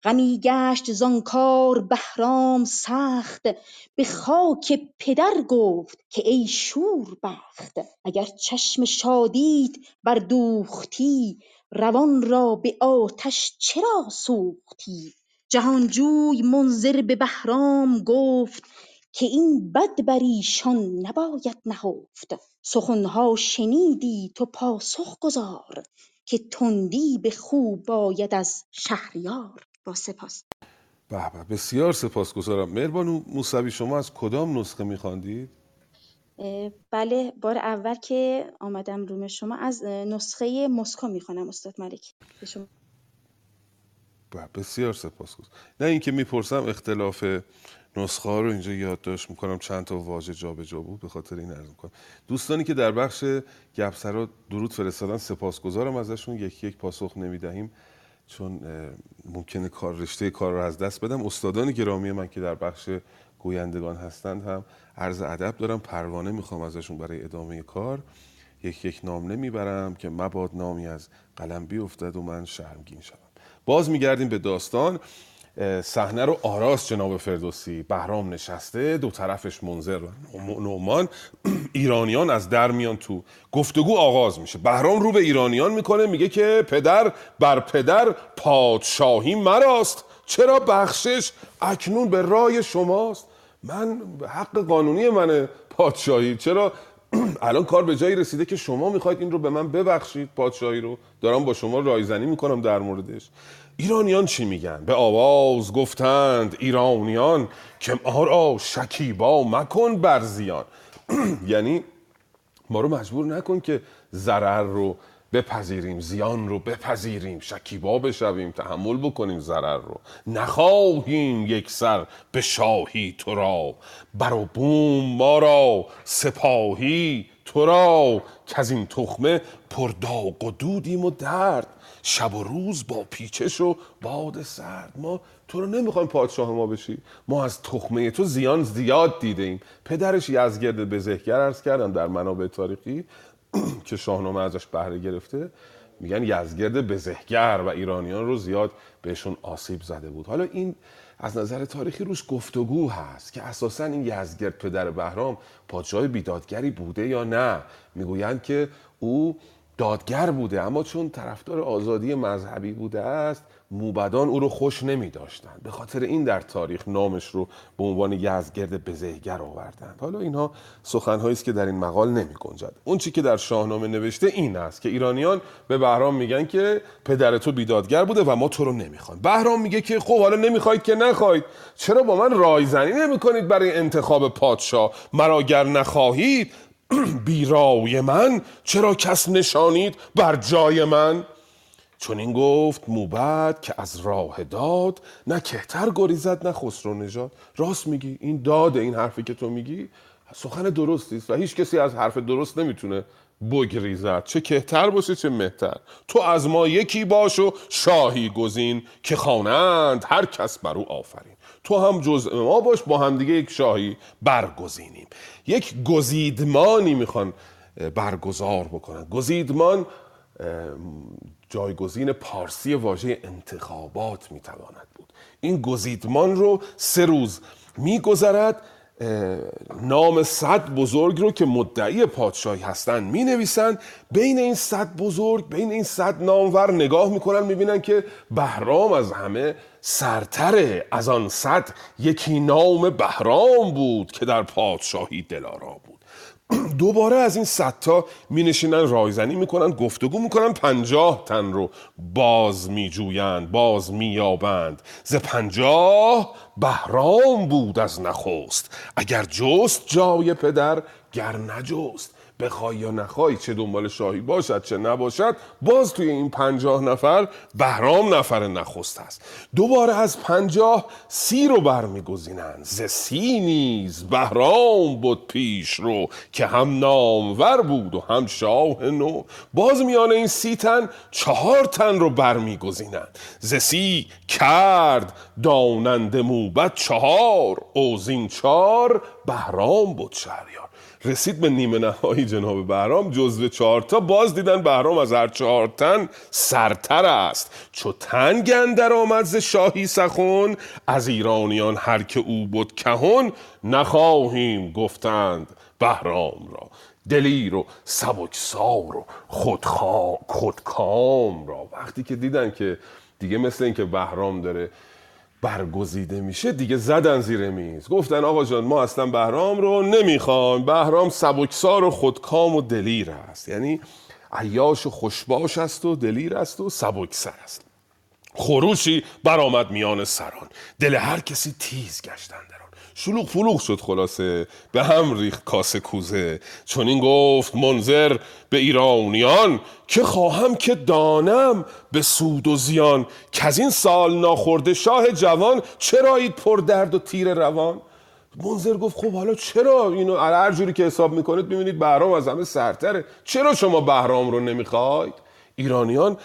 غمی گشت زان کار بهرام سخت به خاک پدر گفت که ای شوربخت. اگر چشم شادیت بردوختی روان را به آتش چرا سوختی؟ جهانجوی منذر به بهرام گفت که این بد بر ایشان نباید نهفت. سخنها شنیدی تو پاسخ گزار که تندی به خو باید از شهریار. با سپاس. به بسیار سپاسگزارم. مهربانو موسوی شما از کدام نسخه میخواندید؟ بله بار اول که آمدم روم شما از نسخه مسکو می‌خوانم استاد ملکی به شما. بسیار سپاسگزارم. نه اینکه می‌پرسم اختلاف نسخه ها رو اینجا یادداشت می‌کنم چند تا واژه جابجا بود به خاطر این عرض می‌کنم. دوستانی که در بخش گپسرا درود فرستادن سپاسگزارم ازشون. یکی یک پاسخ نمی‌دهیم چون ممکنه کار رشته کار رو از دست بدم. استادان گرامی من که در بخش گویندگان هستند هم عرض ادب دارم پروانه می‌خوام ازشون برای ادامه کار. یک یک نام نمی‌برم که مباد نامی از قلم بیفتد و من شرمگین شدم باز میگردیم به داستان. صحنه رو آراست جناب فردوسی. بهرام نشسته دو طرفش منظر و نومان ایرانیان از در میان تو گفتگو آغاز میشه. بهرام رو به ایرانیان می‌کنه میگه که پدر بر پدر پادشاهی مراست. چرا بخشش اکنون به رای شماست؟ من حق قانونی منه پادشاهی. چرا؟ الان کار به جایی رسیده که شما می‌خواید این رو به من ببخشید پادشاهی رو. دارم با شما رایزنی می‌کنم در موردش. ایرانیان چی میگن؟ به آواز گفتند ایرانیان که ما شکیبا مکن برزیان یعنی ما رو مجبور نکن که ضرر رو بپذیریم زیان رو بپذیریم شکیبا بشویم تحمل بکنیم ضرر رو. نخواهیم یک سر به شاهی تو را. بر بوم ما را سپاهی تو را. که از این تخمه پرداغ و دودیم و درد. شب و روز با پیچش و باد سرد. ما تو رو نمی‌خوایم پادشاه ما بشی. ما از تخمه تو زیان زیاد دیده ایم پدرش یزگرد بزهگر ارز کردم در منابع تاریخی. که شاهنامه ازش بهره گرفته میگن یزگرد بزهگر و ایرانیان رو زیاد بهشون آسیب زده بود. حالا این از نظر تاریخی روش گفتگو هست که اساسا این یزگرد پدر بهرام پادشاه بیدادگری بوده یا نه؟ می‌گویند که او دادگر بوده اما چون طرفدار آزادی مذهبی بوده است موبدان او رو خوش نمی داشتند به خاطر این در تاریخ نامش رو به عنوان یزگرد بزهگر آوردند. حالا اینها سخنهایی است که در این مقال نمی گنجد اون چی که در شاهنامه نوشته این است که ایرانیان به بهرام میگن که پدر تو بیدادگر بوده و ما تو رو نمی‌خوایم بهرام میگه که خب حالا نمی‌خواید که نخواید. چرا با من رایزنی نمی کنید برای انتخاب پادشاه؟ مرا گر نخواهید بیرای من چرا کس نشانید بر جای من؟ چون این گفت موبد که از راه داد نه کهتر گریزد نه خسرو نژاد. راست میگی؟ این داده این حرفی که تو میگی؟ سخن درستی است و هیچ کسی از حرف درست نمی‌تونه بگریزد. چه کهتر باشه چه مهتر. تو از ما یکی باش و شاهی گزین که خوانند هر کس بر او آفرین. تو هم جزء ما باش با همدیگه یک شاهی برگزینیم. یک گزیدمانی می‌خوان برگزار بکنن. گزیدمان جایگزین پارسی واژه انتخابات می‌تواند بود. این گزیدمان رو سه روز میگذرد نام صد بزرگ رو که مدعی پادشاهی هستند می نویسند بین این صد بزرگ بین این صد نامور نگاه می‌کنن می‌بینن که بهرام از همه سرتره. از آن صد یکی نام بهرام بود که در پادشاهی دلارا بود. دوباره از این صدتا می نشینن رایزنی می‌کنن گفتگو می‌کنن پنجاه تن رو باز می جویند باز می یابند ز پنجاه بهرام بود از نخست. اگر جست جای پدر گر نجست. بخوای یا نخوای چه دنبال شاهی باشد چه نباشد باز توی این پنجاه نفر بهرام نفر نخست است. دوباره از پنجاه سی رو برمیگزینند. ز سی نیز بهرام بود پیش رو که هم نامور بود و هم شاه نو. باز میان این سی تن چهار تن رو برمیگزینند. ز سی کرد داننده موبت چهار اوزین چار بهرام بود شهریار. رسید به نیمه نهایی جناب بهرام. جزو چهارتا باز دیدن بهرام از هر چهار تن سرتر است. چو تن گندر آمد ز شاهی سخن از ایرانیان هر که او بود کهون نخواهیم گفتند بهرام را. دلیر و سبکسار و خودخوا... خودکام را. وقتی که دیدن که دیگه مثل اینکه بهرام داره برگزیده میشه دیگه زدن زیر میز. گفتن آقا جان ما اصلا بهرام رو نمی‌خوایم. بهرام سبکسار و خودکام و دلیر است. یعنی عیاش و خوشباش است و دلیر است و سبکسر است. خروشی برآمد میان سران. دل هر کسی تیز گشتن دران شلوغ فلوغ شد خلاصه. به هم ریخت کاسه کوزه. چون این گفت منظر به ایرانیان که خواهم که دانم به سود و زیان. که از این سال ناخورده شاه جوان چرایید پر درد و تیر روان؟ منظر گفت خب حالا چرا اینو هر جوری که حساب می‌کنید می‌بینید بهرام از همه سرتره. چرا شما بهرام رو نمی‌خواید؟ ایرانیان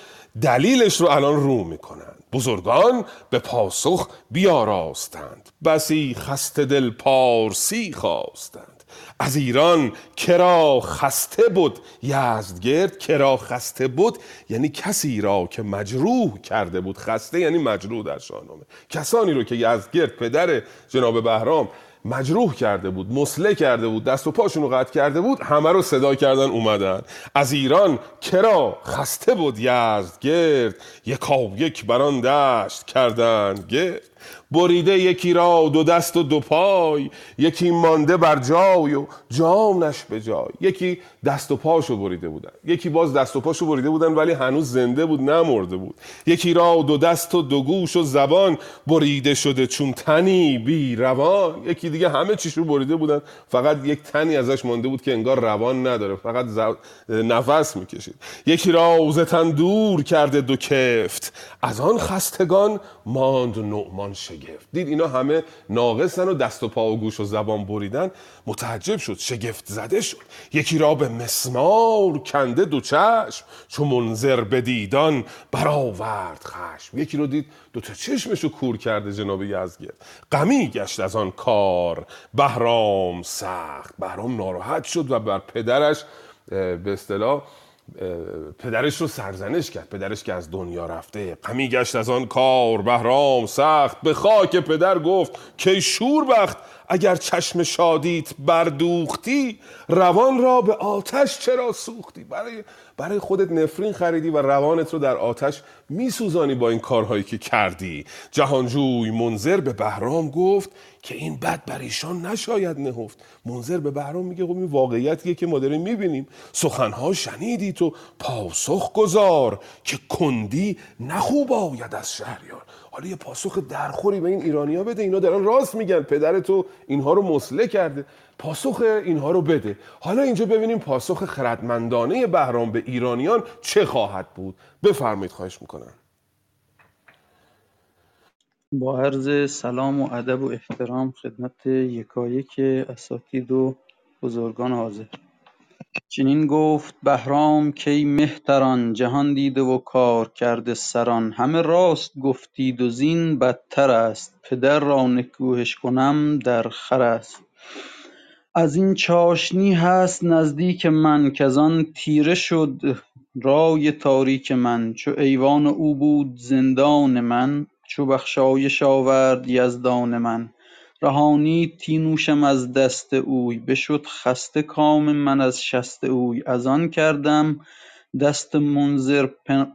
دلیلش رو الان رو می‌کنند. بزرگان به پاسخ بیاراستند. بسی خسته دل پارسی خواستند. از ایران کرا خسته بود یزدگرد کرا خسته بود یعنی کسی را که مجروح کرده بود خسته یعنی مجروح در شاهنامه. کسانی رو که یزدگرد پدر جناب بهرام مجروح کرده بود مسله کرده بود دست و پاشون رو قطع کرده بود همه رو صدا کردن اومدن. از ایران کرا خسته بود یزدگرد یکا یک بران دشت کردن گرد. بریده یکی را دو دست و دو پای یکی مانده بر جای و جانش به جای. یکی دست و پاشو بریده بودن. یکی باز دست و پاشو بریده بودن ولی هنوز زنده بود نمرده بود. یکی را دو دست و دو گوش و زبان بریده شده چون تنی بی روان. یکی دیگه همه چیشو بریده بودن. فقط یک تنی ازش مانده بود که انگار روان نداره فقط نفس می‌کشید. یکی را تن دور کرده دو کفت. از آن خستگان ماند نعمان شگفت. دید اینا همه ناقصن و دست و پا و گوش و زبان بریدن. متعجب شد شگفت زده شد. یکی را به مسمار کنده دو چشم چو منظر به دیدان برآورد خشم. یکی رو دید دو تا چشمشو کور کرده جناب یزگرد. غمی گشت از آن کار بهرام سخت بهرام ناراحت شد و بر پدرش به اصطلاح پدرش رو سرزنش کرد. پدرش که از دنیا رفته غمی گشت از آن کار بهرام سخت. به خاک پدر گفت که شور بخت اگر چشم شادیت بردوختی روان را به آتش چرا سوختی؟ برای برای خودت نفرین خریدی و روانت رو در آتش میسوزانی با این کارهایی که کردی. جهانجوی منظر به بهرام گفت که این بد بر ایشان نشاید نهفت. منظر به بهرام میگه خب این واقعیتیه که ما داریم می‌بینیم. سخنها شنیدی تو؟ پاسخ گذار که کندی نخوب آید از شهریار. حالا یه پاسخ درخوری به این ایرانیا بده. اینا دارن راست میگن. پدر تو اینها رو مسله کرده. پاسخ اینها رو بده. حالا اینجا ببینیم پاسخ خردمندانه بهرام به ایرانیان چه خواهد بود. بفرمایید خواهش می‌کنم. با عرض سلام و ادب و احترام خدمت یکایک اساتید و بزرگان حاضر. چنین گفت بهرام کی مهتران جهان دیده و کار کرده سران. همه راست گفتید و زین بدتر است. پدر را نکوهش کنم در است. از این چاشنی هست نزدیک من کزان تیره شد رای تاریک من. چو ایوان او بود زندان من چو بخشایش آورد یزدان من. رهانید تینوشم از دست اوی بشد خسته کام من از شست اوی. از آن کردم دست منذر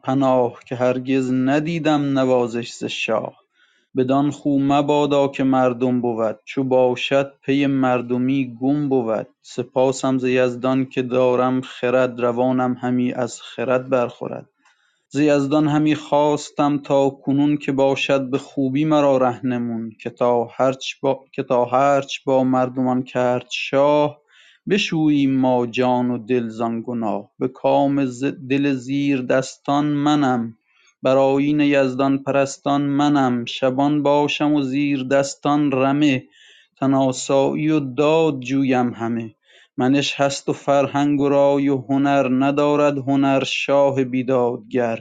پناه که هرگز ندیدم نوازش ز شاه. بدان خو مبادا که مردم بود چو باشد پی مردمی گم بود. سپاسم ز یزدان که دارم خرد روانم همی از خرد برخورد. ز یزدان همی خواستم تا کنون که باشد به خوبی مرا رهنمون که تا هرچ با مردمان کرد شاه بشوییم ما جان و دل زان گناه. به کام دل زیردستان منم بر آیین یزدان پرستان منم. شبان باشم و زیردستان رمه تن آسایی و داد جویم همه. منش هست و فرهنگ و رای و هنر ندارد هنر شاه بیدادگر.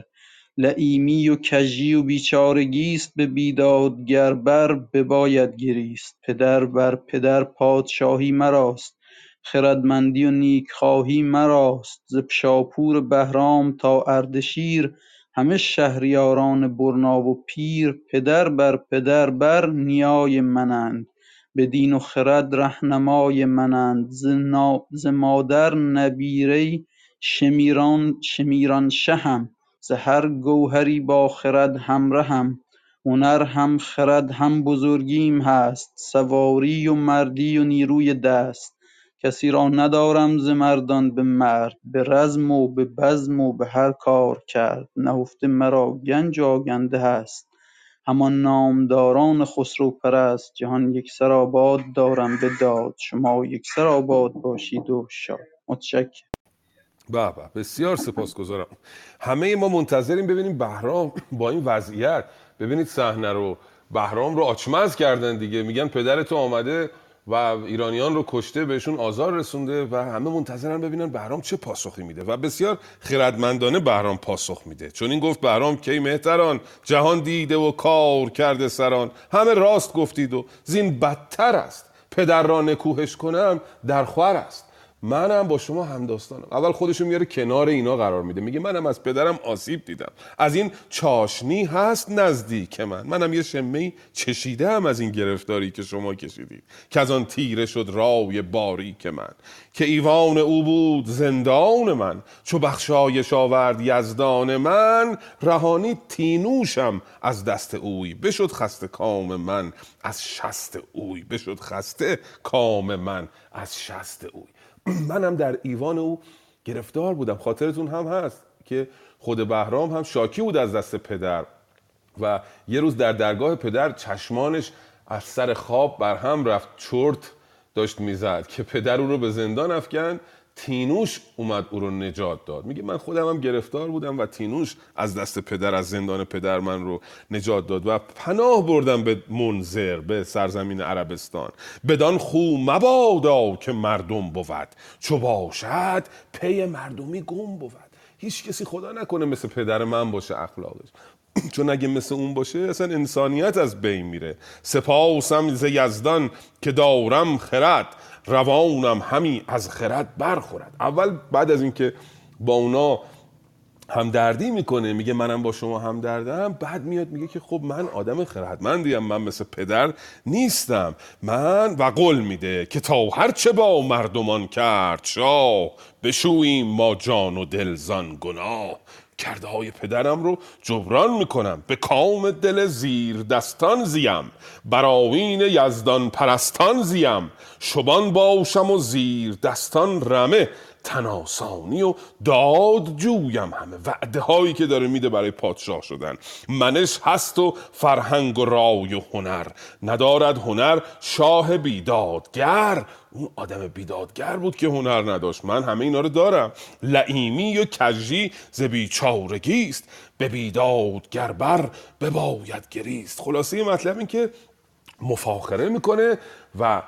لییمی و کژی و بیچارگیست به بیدادگر بر بباید گریست. پدر بر پدر پادشاهی مراست خردمندی و نیکخواهی مراست. ز شاپور بهرام تا اردشیر همه شهریاران برنا و پیر. پدر بر پدر بر نیای منند. به دین و خرد رهنمای منند. ز مادر نبیره شمیرانشهم. ز هر گوهری با خرد همرهم. هنر هم خرد هم بزرگیم هست. سواری و مردی و نیروی دست. کسی را ندارم ز مردان به مرد. به رزم و به بزم و به هر کار کرد. نهفته مرا گنج آگنده هست. همان نامداران خسرو پرست جهان یکسر آباد دارم به داد. شما یکسر آباد باشید و شاد. متشکرم. به به بسیار سپاسگزارم. همه ما منتظریم ببینیم بهرام با این وضعیت. ببینید صحنه رو بهرام رو آچمز کردن دیگه. میگن پدر تو آمده و ایرانیان رو کشته بهشون آزار رسونده و همه منتظرن ببینن بهرام چه پاسخی میده. و بسیار خردمندانه بهرام پاسخ میده. چون این گفت بهرام کی مهتران جهان دیده و کار کرده سران. همه راست گفتید و زین بدتر است. پدر را نکوهش کنم در خور است. منم با شما همداستانم اول خودشو میاره کنار اینا قرار میده. میگه منم از پدرم آسیب دیدم. از این چاشنی هست نزدیک من. منم یه شمه چشیدم از این گرفتاری که شما کشیدید. که از آن تیره شد رای باری که من. که ایوان او بود زندان من. چو بخشایش آورد یزدان من رهانی تینوشم از دست اوی. بشد خسته کام من از شست اوی. بشد خسته کام من از شست اوی. منم در ایوان او گرفتار بودم. خاطرتون هم هست که خود بهرام هم شاکی بود از دست پدر و یه روز در درگاه پدر چشمانش از سر خواب بر هم رفت. چرت داشت می‌زد که پدر او رو به زندان افکن تینوش اومد او رو نجات داد. میگه من خودم هم گرفتار بودم و تینوش از دست پدر از زندان پدر من رو نجات داد و پناه بردم به منظر به سرزمین عربستان. بدان خو مبادا که مردم بود. چو باشد پی مردمی گم بود. هیچ کسی خدا نکنه مثل پدر من باشه اخلاقش. چون اگه مثل اون باشه اصلا انسانیت از بین میره. سپاسم ز یزدان که دارم خرد. روانم همی از خرد برخورد. اول بعد از اینکه با اونا همدردی می‌کنه میگه منم با شما همدردم بعد میاد میگه که خب من آدم خردمندیم من مثل پدر نیستم. من و قول میده که تا هرچه با مردمان کرد شاه بشوییم ما جان و دلزان گناه. کرده های پدرم رو جبران می‌کنم. به کام دل زیر دستان زیم. براوین یزدان پرستان زیم. شبان باشم و زیر دستان رمه. تناسانی و داد جویم همه. وعده هایی که داره میده برای پادشاه شدن. منش هست و فرهنگ و رای و هنر. ندارد هنر شاه بیدادگر. اون آدم بیدادگر بود که هنر نداشت. من همه اینا رو دارم. لعیمی و کجی ز بیچارگی است. به بیدادگر بر بباید گریست. خلاصه مطلب این که مفاخره می‌کنه و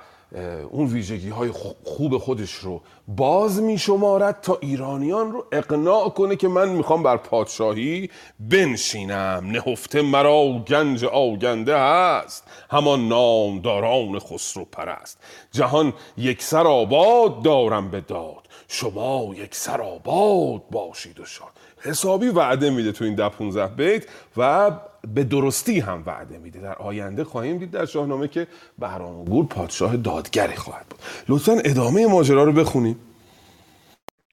اون ویژگی های خوب خودش رو باز می شمارد تا ایرانیان رو اقناع کنه که من می‌خوام بر پادشاهی بنشینم. نهفته مرا گنج آگنده هست. همان نامداران خسرو پرست. جهان یک سر آباد دارم به داد. شما یک سر آباد باشید و شاد. حسابی وعده میده تو این ده 15 بیت و به درستی هم وعده میده. در آینده خواهیم دید در شاهنامه که بهرام گور پادشاه دادگری خواهد بود. لطفا ادامه ماجرا رو بخونیم.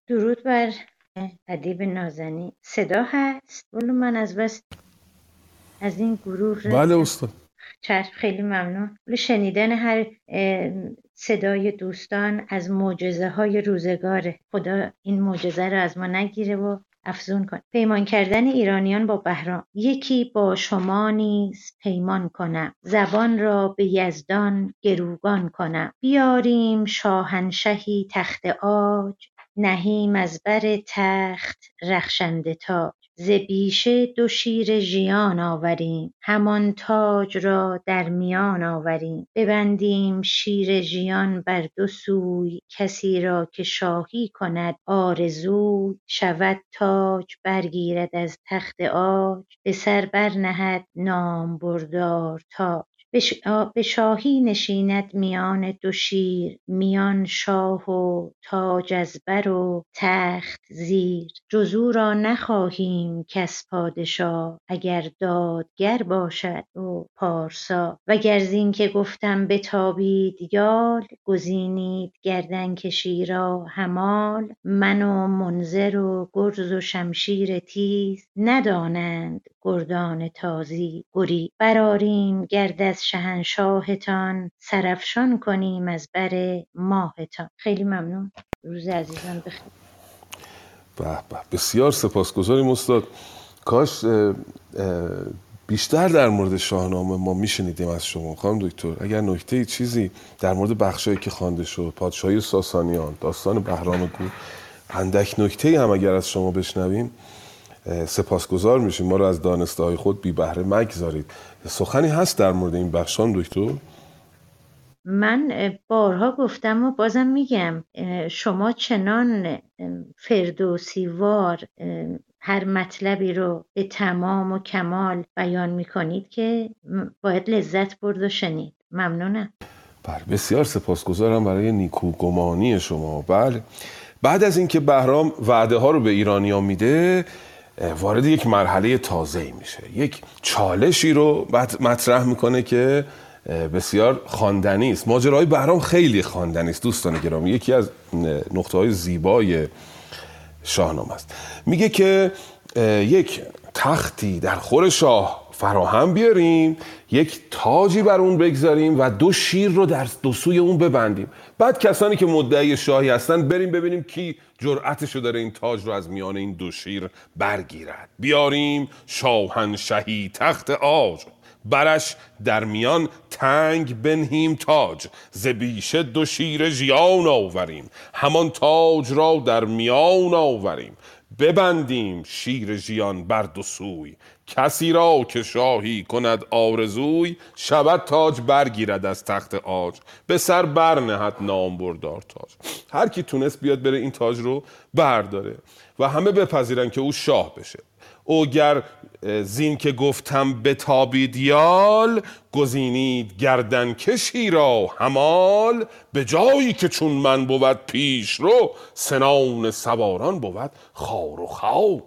درود بر ادیب نازنی صدا هست؟ ولو من از بس از این گروه بله استاد. چشم خیلی ممنون. شنیدن هر صدای دوستان از معجزه های روزگاره. خدا این معجزه رو از ما نگیره و افزون کن پیمان کردن ایرانیان با بهرام. یکی با شما نیز پیمان کنم. زبان را به یزدان گروگان کنم. بیاریم شاهنشهی تخت عاج. نهیم از بر تخت رخشنده تاج. ز بیشه دو شیر ژیان آوریم. همان تاج را در میان آوریم. ببندیم شیر ژیان بر دو سوی. کسی را که شاهی کند آرزوی. شود تاج برگیرد از تخت عاج. به سر برنهد نامبردار تاج. به شاهی نشیند میان دو شیر میان شاه و تاج از بر و تخت زیر. جز را نخواهیم کس پادشاه اگر دادگر باشد و پارسا. وگر زین که گفتم بتابید یال گزینید گردنکشی را همال. من و منذر و گرز و شمشیر تیز ندانند گردان تازی گری برآریم گرد از شهنشاهتان سرافشان کنیم از بر ماهتان. خیلی ممنون. روز عزیزان بخیر. به به بسیار سپاسگزاریم استاد. کاش بیشتر در مورد شاهنامه ما میشنیدیم از شما خانم دکتر. اگر نکته چیزی در مورد بخشایی که خوانده شد پادشاهی ساسانیان داستان بهرام گور اندک نکته هم اگر از شما بشنویم سپاسگزار میشیم. ما رو از دانسته های خود بی بهره مگذارید. سخنی هست در مورد این بخشان دکتر؟ من بارها گفتم و بازم میگم شما چنان فردوسیوار هر مطلبی رو به تمام و کمال بیان می‌کنید که باید لذت برد و شنید. ممنونم. بله بسیار سپاسگزارم برای نیکوگمانی شما. بله. بعد از اینکه بهرام وعده ها رو به ایرانیا میده وارد یک مرحله تازه میشه. یک چالشی رو مطرح می‌کنه که بسیار خواندنی است. ماجرای بهرام خیلی خواندنی است دوستان گرامی. یکی از نقطه های زیبای شاهنامه است. میگه که یک تختی در خور شاه فراهم بیاریم یک تاجی بر اون بگذاریم و دو شیر رو در دو سوی اون ببندیم. بعد کسانی که مدعی شاهی هستن بریم ببینیم کی جرأتشو داره این تاج رو از میان این دو شیر برگیرد. بیاریم شاهنشهی تخت آج. برش در میان تنگ بنهیم تاج. ز بیشه دو شیر ژیان آوریم. همان تاج را در میان آوریم. ببندیم شیر ژیان بر دو سوی. کسی را که شاهی کند آرزوی شود تاج برگیرد از تخت آج به سر برنهد نام بردار تاج. هر کی تونست بیاد بره این تاج رو برداره و همه بپذیرن که او شاه بشه. اوگر زین که گفتم به تابیدیال گزینید گردن کشی را همال به جایی که چون من بود پیش رو سنان سواران بود خار و خاو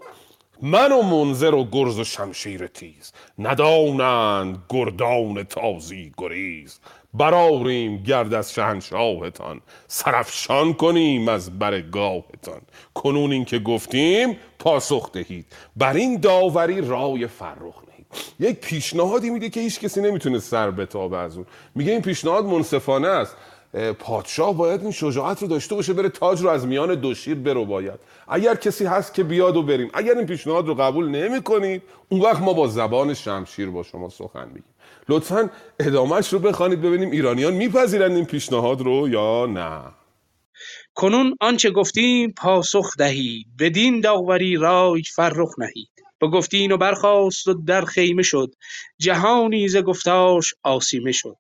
من و منظر و گرز و شمشیر تیز. ندانند گردان تازی گریز. براریم گرد از شهنشاهتان. سرفشان کنیم از برگاهتان. کنون این که گفتیم پاسخ دهید. بر این داوری رای فرخ نهید. یک پیشنهادی میده که هیچ کسی نمی‌تونه سر بتابه از اون. میگه این پیشنهاد منصفانه است. پادشاه باید این شجاعت رو داشته باشه بره تاج رو از میان دو شیر برو باید اگر کسی هست که بیاد و بریم. اگر این پیشنهاد رو قبول نمی کنید اون وقت ما با زبان شمشیر با شما سخن میگیم. لطفا ادامهش رو بخوانید ببینیم ایرانیان میپذیرند این پیشنهاد رو یا نه. کنون آنچه گفتیم پاسخ دهید. بدین داوری رای فرخ نهید. با گفتین و برخاست و در خیمه شد. جهانی ز گفتاش آسیمه شد.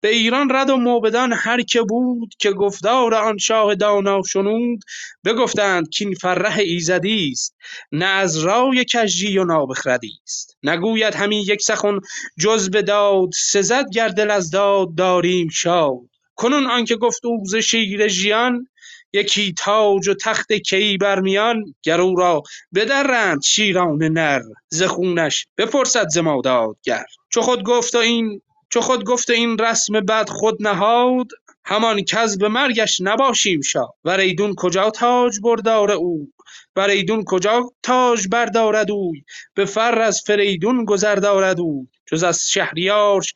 به ایران رد و موبدان هر که بود که گفتار آن شاه دانا شنود بگفتند کین فرح ایزدی است نه از رای کژی و نابخردی است. نگوید همین یک سخن جز به داد سزد گر دل از داد داریم شاد. کنون آنکه گفت او ز شیر ژیان یکی تاج و تخت کی بر میان گر او را بدرند شیران نر ز خونش بپرسد ز ما دادگر چو خود گفت و این چو خود گفت این رسم بد خود نهاد همان کز به مرگش نباشیم شاد ور ایدون کجا تاج بردار او؟ ور ایدون کجا تاج بردارد اوی به فر از فریدون گذر دارد اوی جز از شهریارش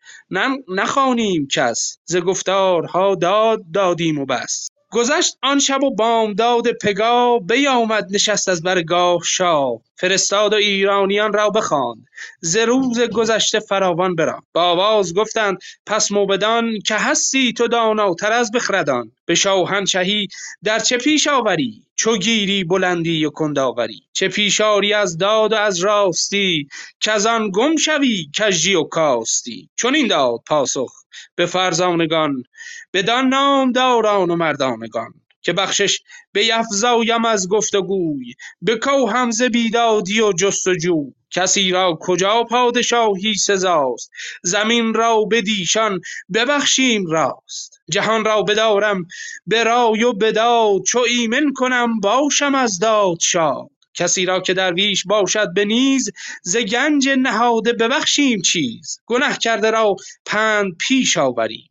نخوانیم کس ز گفتارها داد دادیم و بس. گذشت آن شب و بامداد پگاه بیامد نشست از بر گاه شاه. فرستاد و ایرانیان را بخواند. ز روز گذشته فراوان براند با آواز گفتند پس موبدان که هستی تو داناتر از بخردان. به شاهنشهی در چه پیش آوری؟ چو گیری بلندی و کندآوری چه پیش آری از داد و از راستی؟ کز آن گم شوی کژی و کاستی. چنین داد پاسخ به فرزانگان بدان نامداران و مردانگان که بخشش بیفزایم از گفت و گوی بکوهم ز بیدادی و جست و جوی کسی را کجا پادشاهی سزاست؟ زمین را بدیشان ببخشیم راست. جهان را بدارم به رای و به داد چو ایمن کنم باشم از داد شاد کسی را که درویش باشد به نیز ز گنج نهاده ببخشیم چیز. گنه کرده را پند پیش آوریم.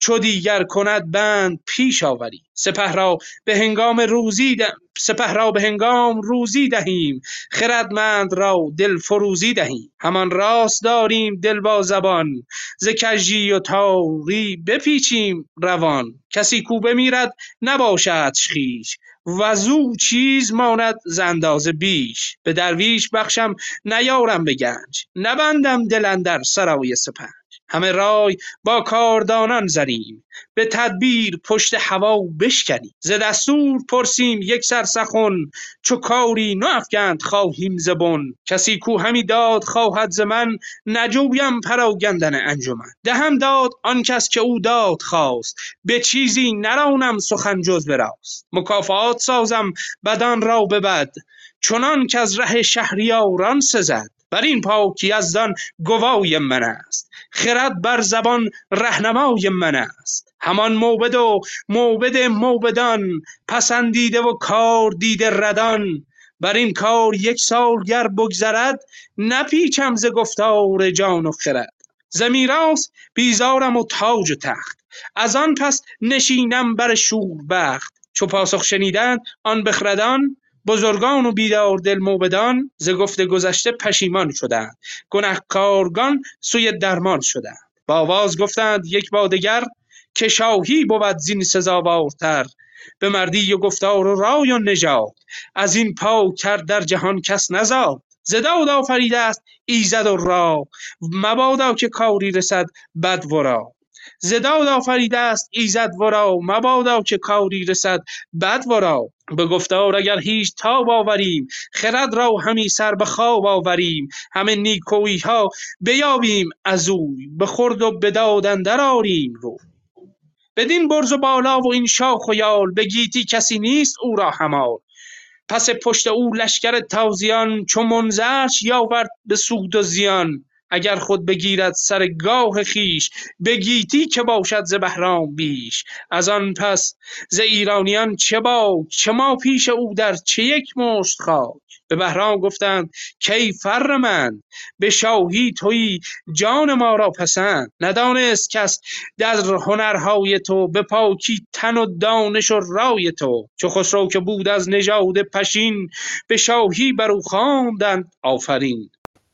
چو دیگر کند بند پیش آوریم سپه را به هنگام روزی ده... سپه را به هنگام روزی دهیم. خردمند را دل فروزی دهیم. همان راست داریم دل با زبان. ز کژی و تاری بپیچیم روان. کسی کو بمیرد نباشدش خویش. وزو چیز ماند ز اندازه بیش. به درویش بخشم نیارم به گنج. نبندم دل اندر سرای سپنج. همه رای با کاردانان زنیم. به تدبیر پشت هوا بشکنیم. ز دستور پرسیم یک سر سخن چو کاری ناافگند خواهیم ز بن. کسی کو همی داد خواهد ز من نجویم پراگندن انجمن. دهم داد آن کس که او داد خواست. به چیزی نرانم سخن جز به راست. مکافات سازم بدان را به بد. چنان از ره شهریاران سزد. بر این پاک یزدان گوای من است. خرد بر زبان رهنمای من است. همان موبد و موبد موبدان پسندیده و کار دیده ردان. بر این کار یک سال گر بگذرد نپیچم ز گفتار جان و خرد. ز میراث بیزارم و تاج و تخت. از آن پس نشینم بر شور بخت چو پاسخ شنیدند آن بخردان بزرگان و بیداردل موبدان ز گفت گذشته پشیمان شدند. گنهکارگان سوی درمان شدند. با آواز گفتند یک با دگر که شاهی بود زین سزاوارتر. به مردی و گفتار و رای و نژاد. از این پاکتر در جهان کس نزاد. ز داد آفریده است ایزد و را. مبادا که کاری رسد بد ورا ز داد آفریده است ایزد ورا مبادا که کاری رسد بد ورا به گفتار اگر هیچ تاب آوریم خرد را همی سر به خواب آوریم. همه نیکویی ها بیابیم از اوی به خورد و به داد اندر آریم رو بدین برز و بالا و این شاخ و یال به گیتی کسی نیست او را همال. پس پشت او لشکر تازیان چو منزلش یاورد به سود و زیان. اگر خود بگیرد سر گاه خویش به که باشد ز بهرام بیش. از آن پس ز ایرانیان چه باک؟ چه ما پیش او در چه یک مشت خاک؟ به بهرام گفتند کای فر من؟ به شاهی تویی جان ما را پسند. ندانست کس در هنرهای تو به پاکی تن و دانش و رای تو. چو خسرو که بود از نژاد پشین به شاهی بر او خواندند آفرین.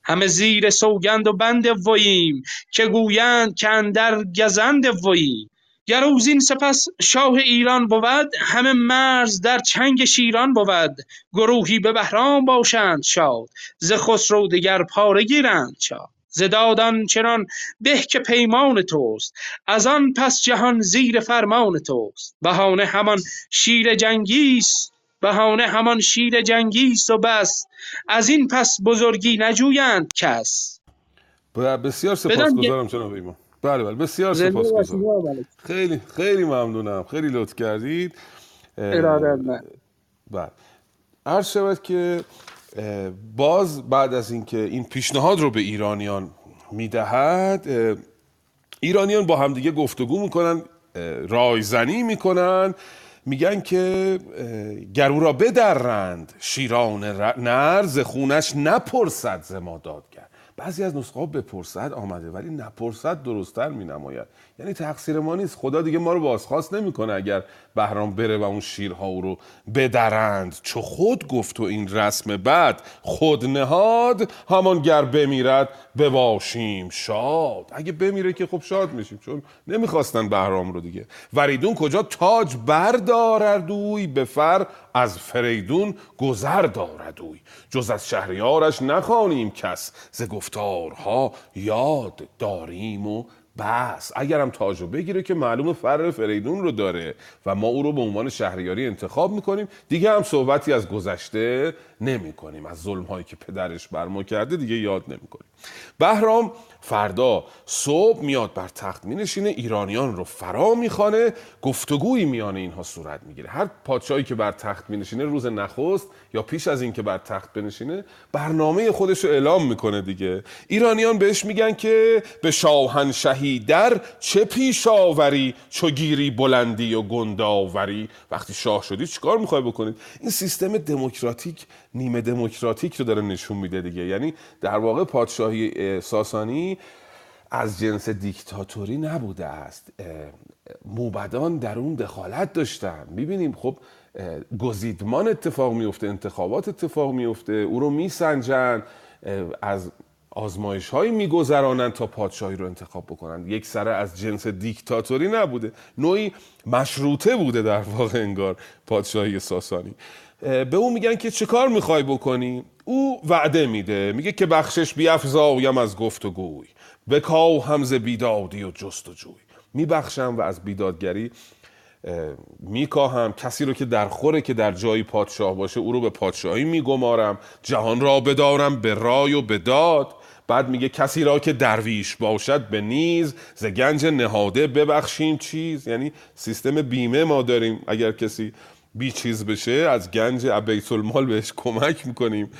همه زیر سوگند و بند وییم که گویند که اندر گزند وییم گر او زین سپس شاه ایران بود همه مرز در چنگ شیران بود. گروهی به بهرام باشند شاد ز خسرو دگر پاره گیرند شاد. ز داد چنان به که پیمان توست از آن پس جهان زیر فرمان توست. بهانه همان شیر جنگی است بهانه همان شیر جنگی است و بس. از این پس بزرگی نجویند کس. ب- بسیار سپاسگزارم جناب ایمان. بله بله بسیار سپاسگزارم. خیلی خیلی ممنونم. خیلی لطف کردید. بله. عرض شود که باز بعد از اینکه این پیشنهاد رو به ایرانیان می‌دهد ایرانیان با همدیگه گفتگو می‌کنن رایزنی می‌کنن. میگن که گرو را بدرند شیران ر- نر ز خونش نپرسد ز ما دادگر. بعضی از نسخه ها بپرسد آمده ولی نپرسد درستتر می نماید یعنی تقصیر ما نیست. خدا دیگه ما رو بازخواست نمی‌کنه اگر بهرام بره و اون شیرها او رو بدرند. چو خود گفت و این رسم بعد خود نهاد همان گر بمیرد بباشیم شاد. اگه بمیره که خب شاد میشیم چون نمی‌خواستن بهرام رو دیگه. وریدون کجا؟ تاج بردارد اوی به فر از فریدون گذر دارد اوی. جز از شهریارش نخوانیم کس. ز گفتارها یاد داریم و بس اگرم تاج رو بگیره که معلوم فر فریدون رو داره و ما او رو به عنوان شهریاری انتخاب می‌کنیم. دیگه هم صحبتی از گذشته نمی کنیم از ظلم هایی که پدرش بر ما کرده دیگه یاد نمی کنیم بهرام فردا صبح میاد بر تخت می نشینه ایرانیان رو فرا می‌خوانه گفتگویی میان اینها صورت می‌گیره. هر پادشاهی که بر تخت می نشینه روز نخست یا پیش از اینکه بر تخت بنشینه برنامه خودش رو اعلام می‌کنه دیگه. ایرانیان بهش میگن که به شاهنشهی در چه پیش آوری چو گیری بلندی و گنداوری. وقتی شاه شدی چیکار می‌خوای بکنید؟ این سیستم دموکراتیک نیمه دموکراتیک رو داره نشون میده دیگه. یعنی در واقع پادشاهی اه، ساسانی از جنس دیکتاتوری نبوده است. موبدان در اون دخالت داشتن. می‌بینیم خب گزیدمان اتفاق میفته انتخابات اتفاق میفته او رو میسنجن از آزمایش هایی میگذرانند تا پادشاهی رو انتخاب بکنند یک سره از جنس دیکتاتوری نبوده. نوعی مشروطه بوده در واقع انگار پادشاهی ساسانی. به او میگن که چه کار می‌خوای بکنی؟ او وعده میده میگه که بخشش بیافزایم از گفت و گوی بکاو همز بیدادی و جست و جوی میبخشم و از بیدادگری میکاهم. کسی رو که در خوره که در جایی پادشاه باشه او رو به پادشاهی میگمارم. جهان را بدارم به رای و به داد. بعد میگه کسی را که درویش باشد به نیز ز گنج نهاده ببخشیم چیز. یعنی سیستم بیمه ما داریم. اگر کسی بی چیز بشه از گنج بیت المال بهش کمک می‌کنیم.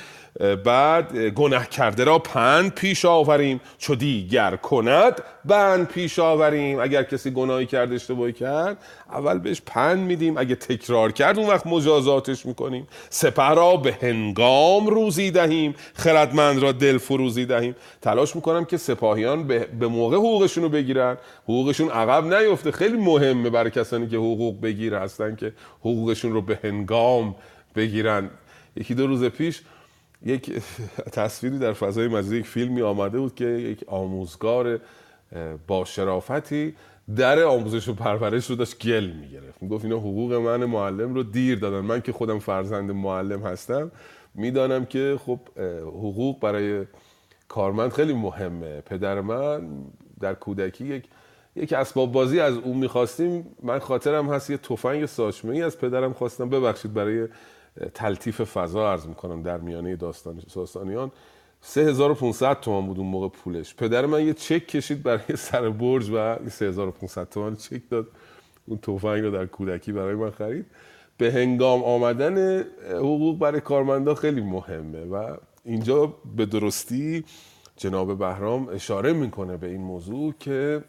بعد گناه کرده را پند پیش آوریم. چو دیگر کند بند پیش آوریم. اگر کسی گناهی کرد اشتباهی کرد اول بهش پند میدیم. اگه تکرار کرد اون وقت مجازاتش می‌کنیم. سپه را به هنگام روزی دهیم. خردمند را دل فروزی دهیم. تلاش می‌کنم که سپاهیان به موقع حقوقشون رو بگیرن. حقوقشون عقب نیفته. خیلی مهمه برای کسانی که حقوق بگیر هستن که حقوقشون رو به هنگام بگیرن. یکی دو روز پیش یک تصویری در فضای مجازی یک فیلمی آمده بود که یک آموزگار با شرافتی در آموزش و پرورش رو داشت گل می‌گرفت. می‌گفت اینا حقوق من معلم رو دیر دادن. من که خودم فرزند معلم هستم می‌دانم که خب حقوق برای کارمند خیلی مهمه. پدر من در کودکی یک یک اسباب بازی از اون می‌خواستیم. من خاطرم هست یه تفنگ ساچمه ای از پدرم خواستم ببخشید برای تلطیف فضا عرض می‌کنم در میانه داستان ساسانیان 3500 تومان بود اون موقع پولش. پدر من یه چک کشید برای سر برج و 3500 تومان چک داد. اون توفنگ رو در کودکی برای من خرید. به هنگام آمدن حقوق برای کارمندا خیلی مهمه و اینجا به درستی جناب بهرام اشاره می‌کنه به این موضوع که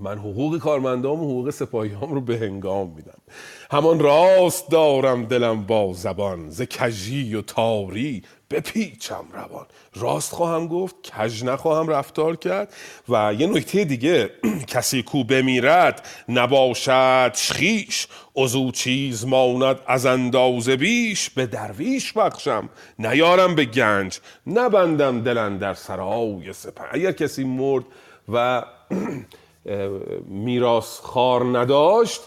من حقوق کارمندام و حقوق سپاهیام رو به هنگام میدم. همان راست دارم دلم با زبان ز کجی و تاری بپیچم روان. راست خواهم گفت کج نخواهم رفتار کرد و یه نکته دیگه کسی کو بمیرد نباشد خیش ازو چیز ماند از اندازه بیش به درویش بخشم. نیارم به گنج نبندم دلن در سرای سپه. اگر کسی مرد و میراث خار نداشت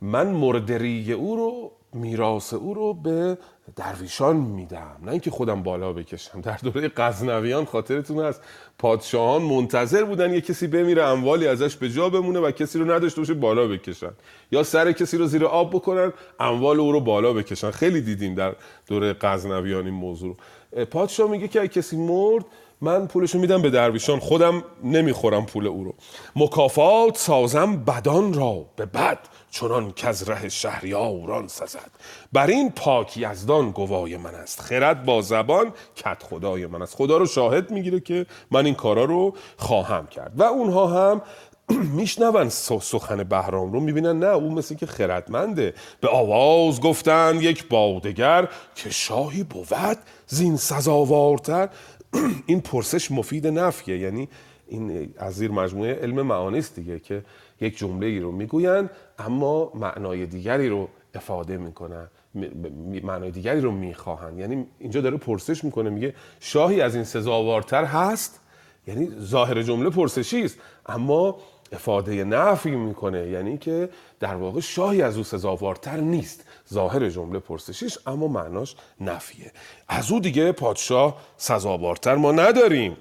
من مردری او رو میراث او رو به درویشان میدم. نه اینکه خودم بالا بکشم. در دوره غزنویان خاطرتون هست. پادشاهان منتظر بودن یه کسی بمیره اموالی ازش به جا بمونه و کسی رو نداشته باشه بالا بکشن. یا سر کسی رو زیر آب بکنن اموال او رو بالا بکشن. خیلی دیدیم در دوره غزنویان این موضوع رو. پادشاه میگه که کسی مرد من پولشو میدم به درویشان خودم نمی‌خورم پول او رو. مکافات سازم بدان را به بد چنان که از ره شهریاران سزد. بر این پاک یزدان گوای من است. خرد با زبان کت خدای من است. خدا رو شاهد می‌گیره که من این کارا رو خواهم کرد. و اونها هم میشنون سخن بهرام رو می‌بینن نه اون مثل که خردمنده. به آواز گفتن یک بادگر که شاهی بود زین سزاوارتر این پرسش مفید نفیه. یعنی این از زیر مجموعه علم معانی است دیگه که یک جمله ای رو می‌گوین اما معنای دیگری رو افاده می‌کنن معنای دیگری رو می‌خواهند. یعنی اینجا داره پرسش می‌کنه میگه شاهی از این سزاوارتر هست. یعنی ظاهر جمله پرسشی است اما افاده نفی می‌کنه. یعنی که در واقع شاهی از او سزاوارتر نیست. ظاهر جمله پرسشیش اما معناش نفیه. از او دیگه پادشاه سزاوارتر ما نداریم.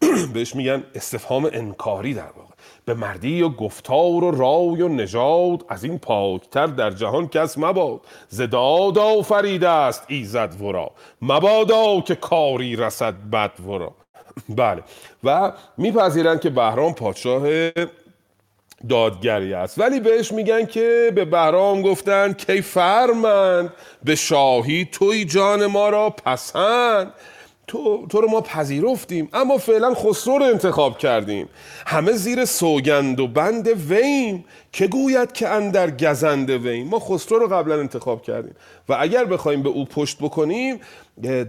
بهش میگن استفهام انکاری در واقع. به مردی و گفتار و رای و نژاد از این پاکتر در جهان کس مباد. زداد آفریده است ایزد ورا. مبادا که کاری رسد بد ورا. بله. و میپذیرند که بهرام پادشاه دادگری است. ولی بهش میگن که به بهرام گفتن کی فرمند به شاهی توی جان ما را پسند. تو, تو رو ما پذیرفتیم اما فعلا خسرو رو انتخاب کردیم. همه زیر سوگند و بند ویم که گوید که اندر گزند ویم. ما خسرو رو قبلا انتخاب کردیم. و اگر بخوایم به او پشت بکنیم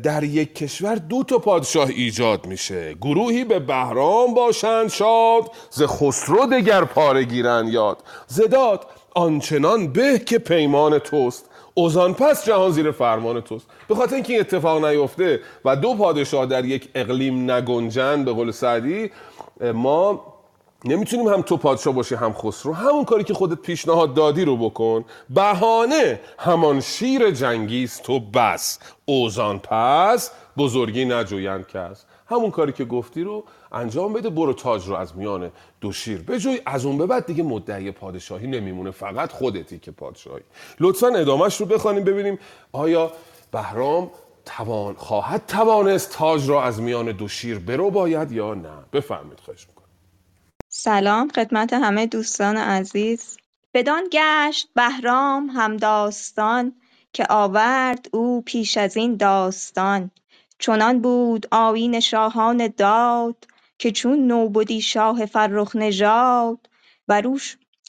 در یک کشور دو تا پادشاه ایجاد میشه. گروهی به بهرام باشند شاد ز خسرو دگر پاره گیرند یاد. زداد آنچنان به که پیمان توست. اوزان پس جهان زیر فرمان توست. به خاطر اینکه این اتفاق نیفته و دو پادشاه در یک اقلیم نگنجن به قول سعدی ما نمی‌تونیم هم تو پادشاه باشی هم خسرو. همون کاری که خودت پیشنهاد دادی رو بکن. بهانه همان شیر جنگیست تو بس. اوزان پس بزرگی نجویند کس. همون کاری که گفتی رو انجام بده برو تاج رو از میان دو شیر. بجوی از اون به بعد دیگه مدعی پادشاهی نمیمونه فقط خودتی که پادشاهی. لطفا ادامهش رو بخوانیم ببینیم آیا بهرام توان خواهد توانست تاج را از میان دو شیر برو باید یا نه؟ بفهمید خواهش می‌کنم. سلام خدمت همه دوستان عزیز. بدان گشت بهرام هم داستان که آورد او پیش از این داستان. چنان بود آیین شاهان داد که چون نوبدی شاه فرخ نژاد بر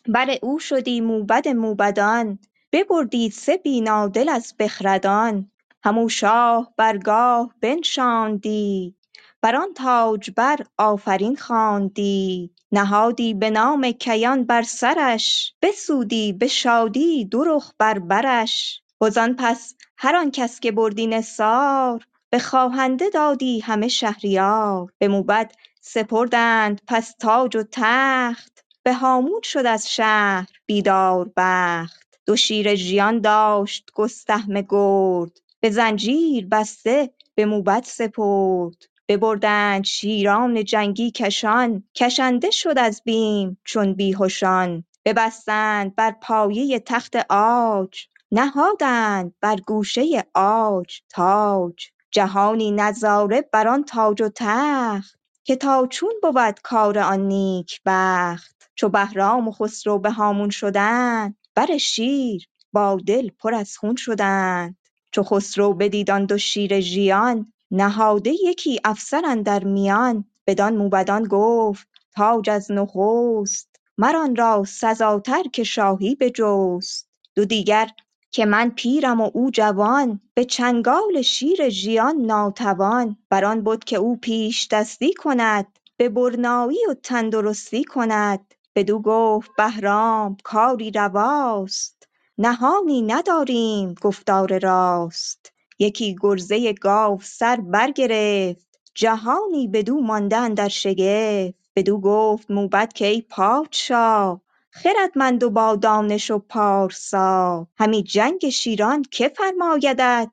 بر او شدی موبد موبدان. ببردی سه بینادل از بخردان. همو شاه برگاه بنشاندی. بر آن تاجبر آفرین خواندی. نهادی به نام کیان بر سرش. بسودی به شادی دو رخ بر برش. وزان پس هر آن کس که بردی نثار به خواهنده دادی همه شهریار. به موبد سپردند پس تاج و تخت به هامون شد از شهر بیدار بخت. دو شیر ژیان داشت گستهم گرد به زنجیر بسته به موبد سپرد. ببردند شیران جنگی کشان کشنده شد از بیم چون بیهشان. ببستند بر پایه تخت عاج نهادند بر گوشه عاج تاج. جهانی نظاره بر آن تاج و تخت که تا چون بود کار آن نیک بخت چو بهرام و خسرو به هامون شدند بر شیر با دل پر از خون شدند. چو خسرو بدید آن دو شیر ژیان نهاده یکی افسر اندر میان. بدان موبدان گفت تاج از نخست مر آن را سزاتر که شاهی بجست. دو دیگر که من پیرم و او جوان به چنگال شیر ژیان ناتوان. بر آن بد که او پیشدستی کند به برنایی و تندرستی کند. بدو گفت بهرام کاری رواست. نهانی نداریم گفتار راست. یکی گرزه گاو سر برگرفت. جهانی بدو مانده اندر شگفت. بدو گفت موبد که ای پادشاه. خردمند و با دانش و پارسا. همی جنگ شیران که فرمایدت؟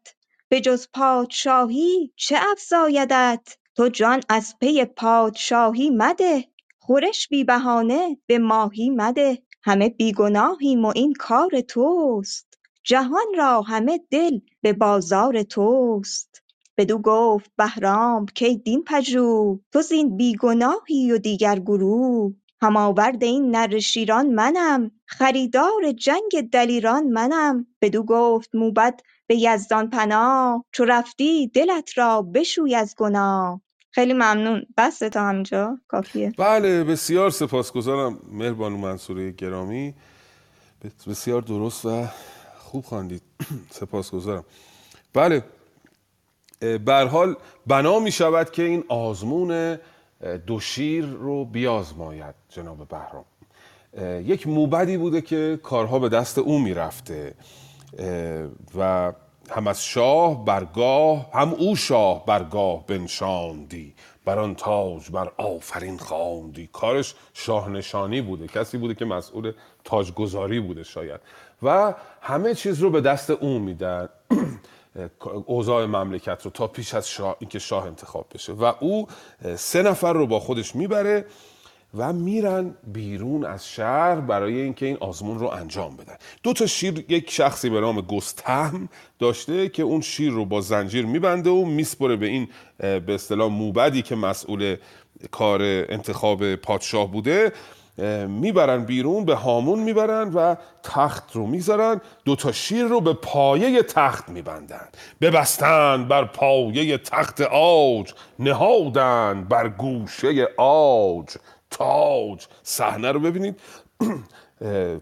به جز پادشاهی چه افزایدت؟ تو جان از پی پادشاهی مده. خورش بی بهانه به ماهی مده. همه بی گناهیم و این کار توست. جهان را همه دل به بازار توست. بدو گفت بهرام کای دین پژوه تو زین بی گناهی و دیگر گروه. هم آورد این نره شیران منم. خریدار جنگ دلیران منم. بدو گفت موبد به یزدان پناه. چو رفتی دلت را بشوی از گناه. خیلی ممنون. بسه تا همینجا. کافیه. بله بسیار سپاسگزارم مهربانو منصوره گرامی. بسیار درست و خوب خواندید. سپاسگزارم. بله. به حال بنا می شود که این آزمون دو شیر رو بیازماید جناب بهرام. یک موبدی بوده که کارها به دست او می‌رفته و هم از شاه برگاه هم او شاه برگاه بنشاندی. بر آن تاج بر آفرین خواندی. کارش شاه نشانی بوده کسی بوده که مسئول تاجگذاری بوده شاید. و همه چیز رو به دست او میدن. اوضاع مملکت رو تا پیش از شاه اینکه شاه انتخاب بشه. و او سه نفر رو با خودش می‌بره و میرن بیرون از شهر برای اینکه این آزمون رو انجام بدن. دو تا شیر یک شخصی به نام گستهم داشته که اون شیر رو با زنجیر میبنده و میسپره به این به اصطلاح موبدی که مسئول کار انتخاب پادشاه بوده. می‌برن بیرون به هامون می‌برن و تخت رو می‌ذارن. دوتا شیر رو به پایه تخت میبندن. ببستن بر پایه تخت آج نهادن بر گوشه آج تاج. صحنه رو ببینید.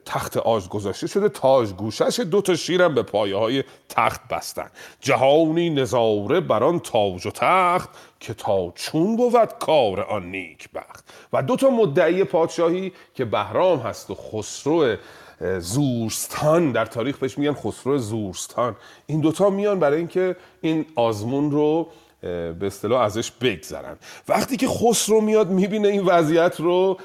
تخت آج گذاشته شده تاج گوشش دو تا شیرم به پایه های تخت بستن. جهانی نظاره بر آن تاج و تخت که تا چون بود کار آن نیک بخت و دو تا مدعی پادشاهی که بهرام هست و خسرو زورستان. در تاریخ بهش میگن خسرو زورستان. این دوتا میان برای اینکه این آزمون رو به اصطلاح ازش بگذرن. وقتی که خسرو میاد می‌بینه این وضعیت رو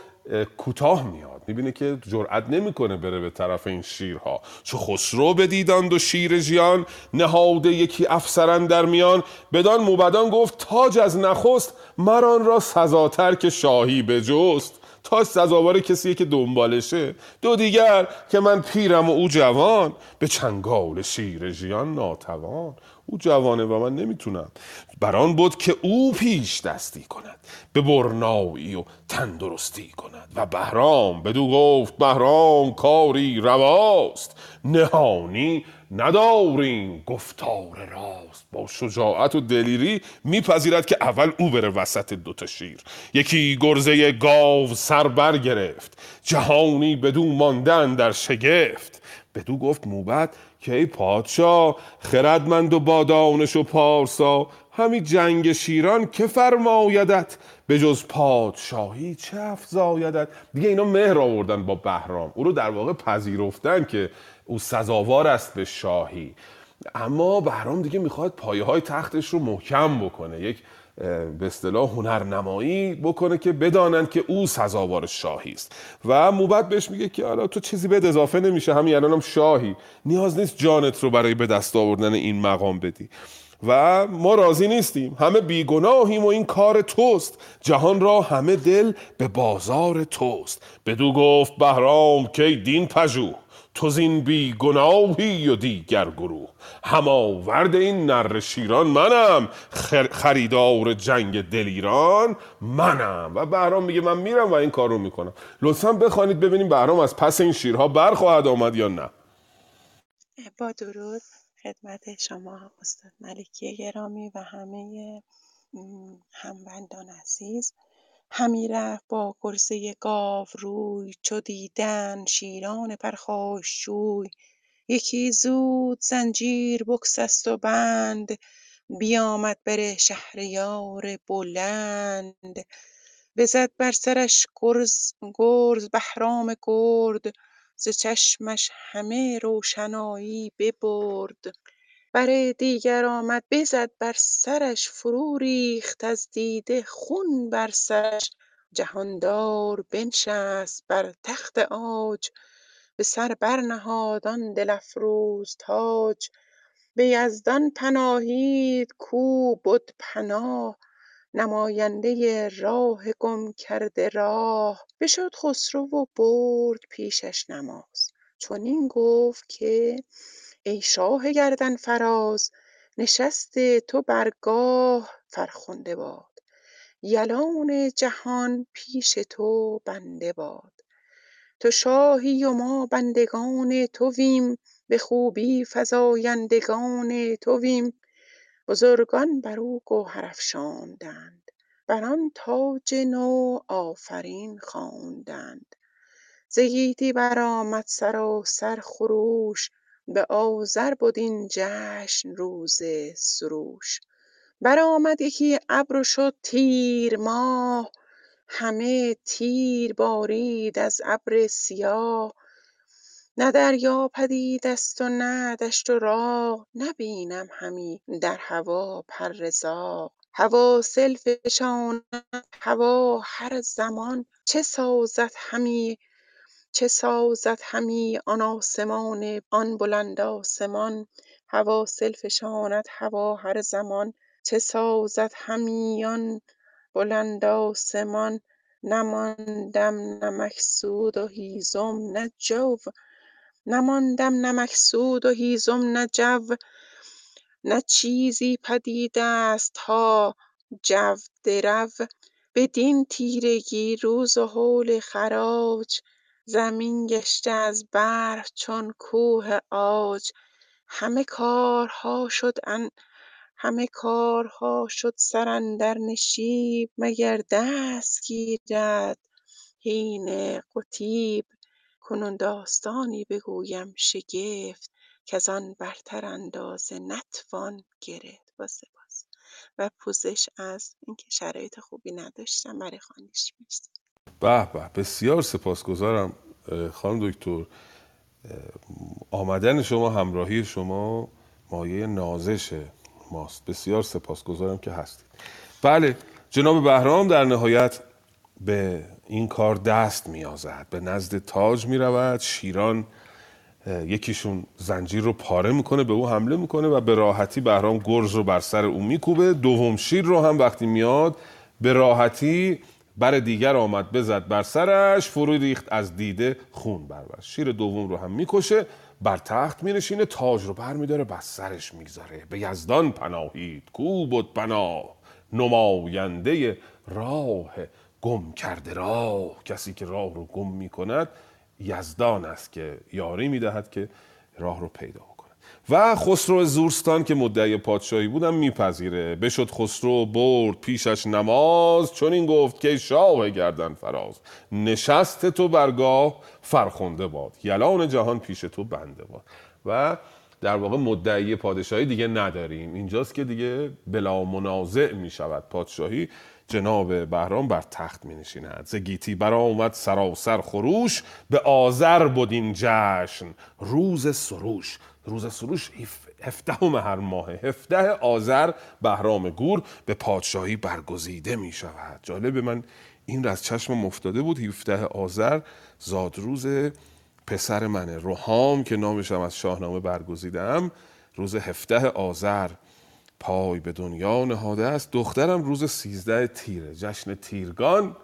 کوتاه میاد می‌بینه که جرأت نمی‌کنه بره به طرف این شیرها. چو خسرو بدیدند و شیر ژیان نهاده یکی افسران در میان. بدان موبدان گفت تاج از نخست مران را سزاتر که شاهی بجست. تاج سزاوار کسیه که دنبالشه. دو دیگر که من پیرم و او جوان. به چنگال شیر ژیان ناتوان. او جوانه و من نمی‌تونم. بران بود که او پیش دستی کند به برنایی و تندرستی کند. و بهرام بدو گفت بهرام کاری رواست. نهانی نداریم گفتار راست. با شجاعت و دلیری میپذیرد که اول او بره وسط دوتا شیر. یکی گرزه گاو سر بر گرفت جهانی بدو ماندن در شگفت. بدو گفت موبت که ای پادشاه خردمند و با دانش و پارسا همی جنگ شیران که فرمایدت؟ به جز پادشاهی چه افزایدت؟ دیگه اینا مهر آوردن با بهرام. او رو در واقع پذیرفتن که او سزاوار است به شاهی. اما بهرام دیگه می‌خواد پایه های تختش رو محکم بکنه. یک به اصطلاح هنرنمایی بکنه که بدانند که او سزاوار شاهی است. و موبت بهش میگه که حالا تو چیزی به اضافه نمیشه همین الانم هم شاهی. نیاز نیست جانت رو برای به دست آوردن این مقام بدی. و ما راضی نیستیم. همه بیگناهیم و این کار توست. جهان را همه دل به بازار توست. بدو گفت بهرام که دین پژوه. تو زین بی گناهی و دیگر گروه. هماورد این نر شیران منم. خریدار جنگ دلیران منم. و بهرام میگه من میرم و این کار رو می‌کنم. لطفا بخوانید ببینیم بهرام از پس این شیرها برخواهد آمد یا نه. با درود خدمت شما استاد ملکی گرامی و همه هموندان عزیز. همی رفت با گرزه روی چو دیدن شیران پرخاشجوی یکی زود زنجیر بگسست و بند بیامد بر شهریار بلند. بزد بر سرش گرز گرز بهرام گرد ز چشمش همه روشنایی ببرد. بر دیگر آمد بزد بر سرش فرو ریخت از دیده خون بر سرش. جهاندار بنشست بر تخت عاج به سر برنهاد آن دل افروز تاج. به یزدان پناهید کو بد پناه نماینده راه گم کرده راه. بشد خسرو و برد پیشش نماز. چنین گفت که ای شاه گردن فراز نشست تو بر گاه فرخنده باد. یلان جهان پیش تو بنده باد. تو شاهی و ما بندگان تویم به خوبی فزایندگان تویم. بزرگان بر او گوهر افشاندند بر آن تاج نو آفرین خواندند. ز گیتی برآمد سراسر خروش به آذر بد این جشن روز سروش. برآمد یکی ابر و شد تیر ماه همه تیر بارید از ابر سیاه. نه دریا پدید است و نه دشت و راغ نبینم همی در هوا پر زاغ هوا فشاند هوا هر زمان چه سازد همی چه سازد همی آن آسمان آن بلند آسمان؟ هوا فشاند هوا هر زمان چه سازد همی آن بلند آسمان؟ نماندم مکسود و هیزم نه جو نه مکسود و هیزم نه جو. نه چیزی پدید است ها جو درو بدین تیرگی روز و هول خراج. زمین گشته از برف چون کوه عاج. همه کارها شد همه کارها شد سر اندر نشیب مگر دست گیرد حین قطیب. کنون داستانی بگویم شگفت کز آن برتر اندازه نتوان گرفت. با سپاس و پوزش از اینکه شرایط خوبی نداشتم برای خوانش مرسی. به به. بسیار سپاسگزارم خانم دکتر. آمدن شما همراهی شما مایه نازش ماست. بسیار سپاسگزارم که هستید. بله جناب بهرام در نهایت به این کار دست میازد به نزد تاج می‌رود. شیران یکیشون زنجیر رو پاره می‌کنه به او حمله می‌کنه و به راحتی بهرام گرز رو بر سر او میکوبه. دوم شیر رو هم وقتی میاد به راحتی بر دیگر آمد بزد بر سرش فرو ریخت از دیده خون برور شیر دوم رو هم می‌کشه بر تخت مینشینه تاج رو بر میداره بر سرش می‌گذاره. به یزدان پناهید کو بود پناه؟ نماینده راه گم کرده راه. کسی که راه رو گم می‌کند یزدان است که یاری می‌دهد که راه رو پیدا و خسرو زورستان که مدعی پادشاهی بودم میپذیره. بشد خسرو برد پیشش نماز چون این گفت که شاه گردن فراز. نشست تو برگاه فرخنده باد. یلان جهان پیش تو بنده باد. و در واقع مدعی پادشاهی دیگه نداریم. اینجاست که دیگه بلا منازع می شود پادشاهی. جناب بهرام بر تخت می نشیند ز گیتی برآمد سراسر خروش به آذر بود این جشن. روز سروش روز سروش هفدهم هر ماه هفده آذر بهرام گور به پادشاهی برگزیده می شود جالب من این را از چشمم افتاده بود هفته آذر زادروز پسر منه. روحام که نامشم از شاهنامه برگزیدم روز هفته آذر پای به دنیا نهاده است. دخترم روز سیزده تیره. جشن تیرگان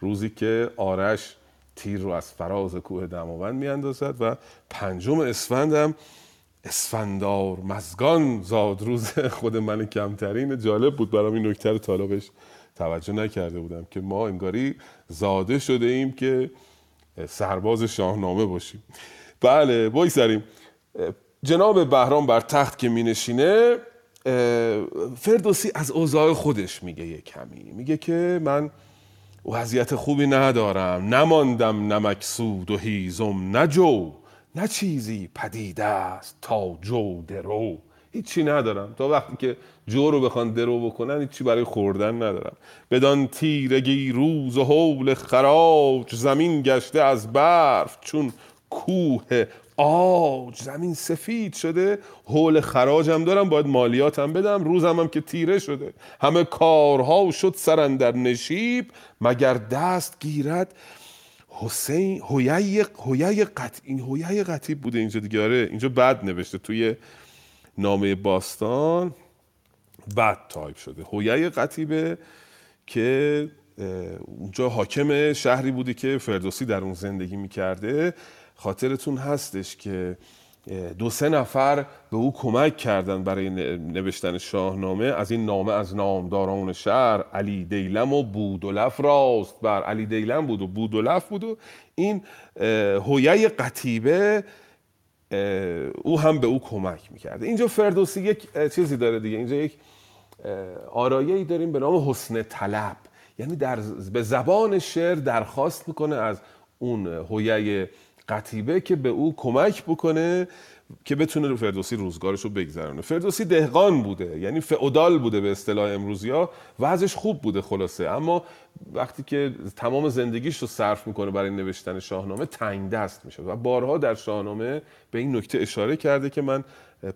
روزی که آرش تیر رو از فراز کوه دماوند میاندازد و پنجم اسفندم اسفندار مزگان زاد روز خود من کمترین جالب بود برام این نکته بهش توجه نکرده بودم که ما انگاری زاده شده ایم که سرباز شاهنامه باشیم. بله بایسریم جناب بهرام بر تخت که می نشینه فردوسی از اوضاع خودش میگه یه کمی. میگه که من وضعیت خوبی ندارم. نماندم نمکسود و هیزم نجو نه چیزی پدیده است تا جو درو. هیچی ندارم. تا وقتی که جو رو بخوان درو بکنن هیچی برای خوردن ندارم. بدان تیرگی روز و حول خراج زمین گشته از برف چون کوه آج زمین سفید شده. حول خراجم دارم باید مالیاتم بدم. روزم هم که تیره شده. همه کارها شد سرن در نشیب. مگر دست گیرد حسین هویه هویه قط این هویه قطیب بوده اینجا دیگه. آره اینجا بد نوشته توی نامه باستان بد تایپ شده. هویه قطیبه که اونجا حاکم شهری بوده که فردوسی در اون زندگی می‌کرده. خاطرتون هستش که دو سه نفر به او کمک کردن برای نوشتن شاهنامه. از این نامه از نامداران شهر علی دیلم و بودولف راست بر. علی دیلم بود و بودولف بود و این هویه قطیبه او هم به او کمک می‌کرده اینجا فردوسی یک چیزی داره دیگه. اینجا یک آرایه ای داریم به نام حسن طلب. یعنی در به زبان شعر درخواست می‌کنه از اون هویه قطیبه که به او کمک بکنه که بتونه فردوسی روزگارش رو بگذرونه. فردوسی دهقان بوده یعنی فعودال بوده به اصطلاح امروزی ها وضعش خوب بوده خلاصه. اما وقتی که تمام زندگیش رو صرف می‌کنه برای نوشتن شاهنامه تنگ دست میشه و بارها در شاهنامه به این نکته اشاره کرده که من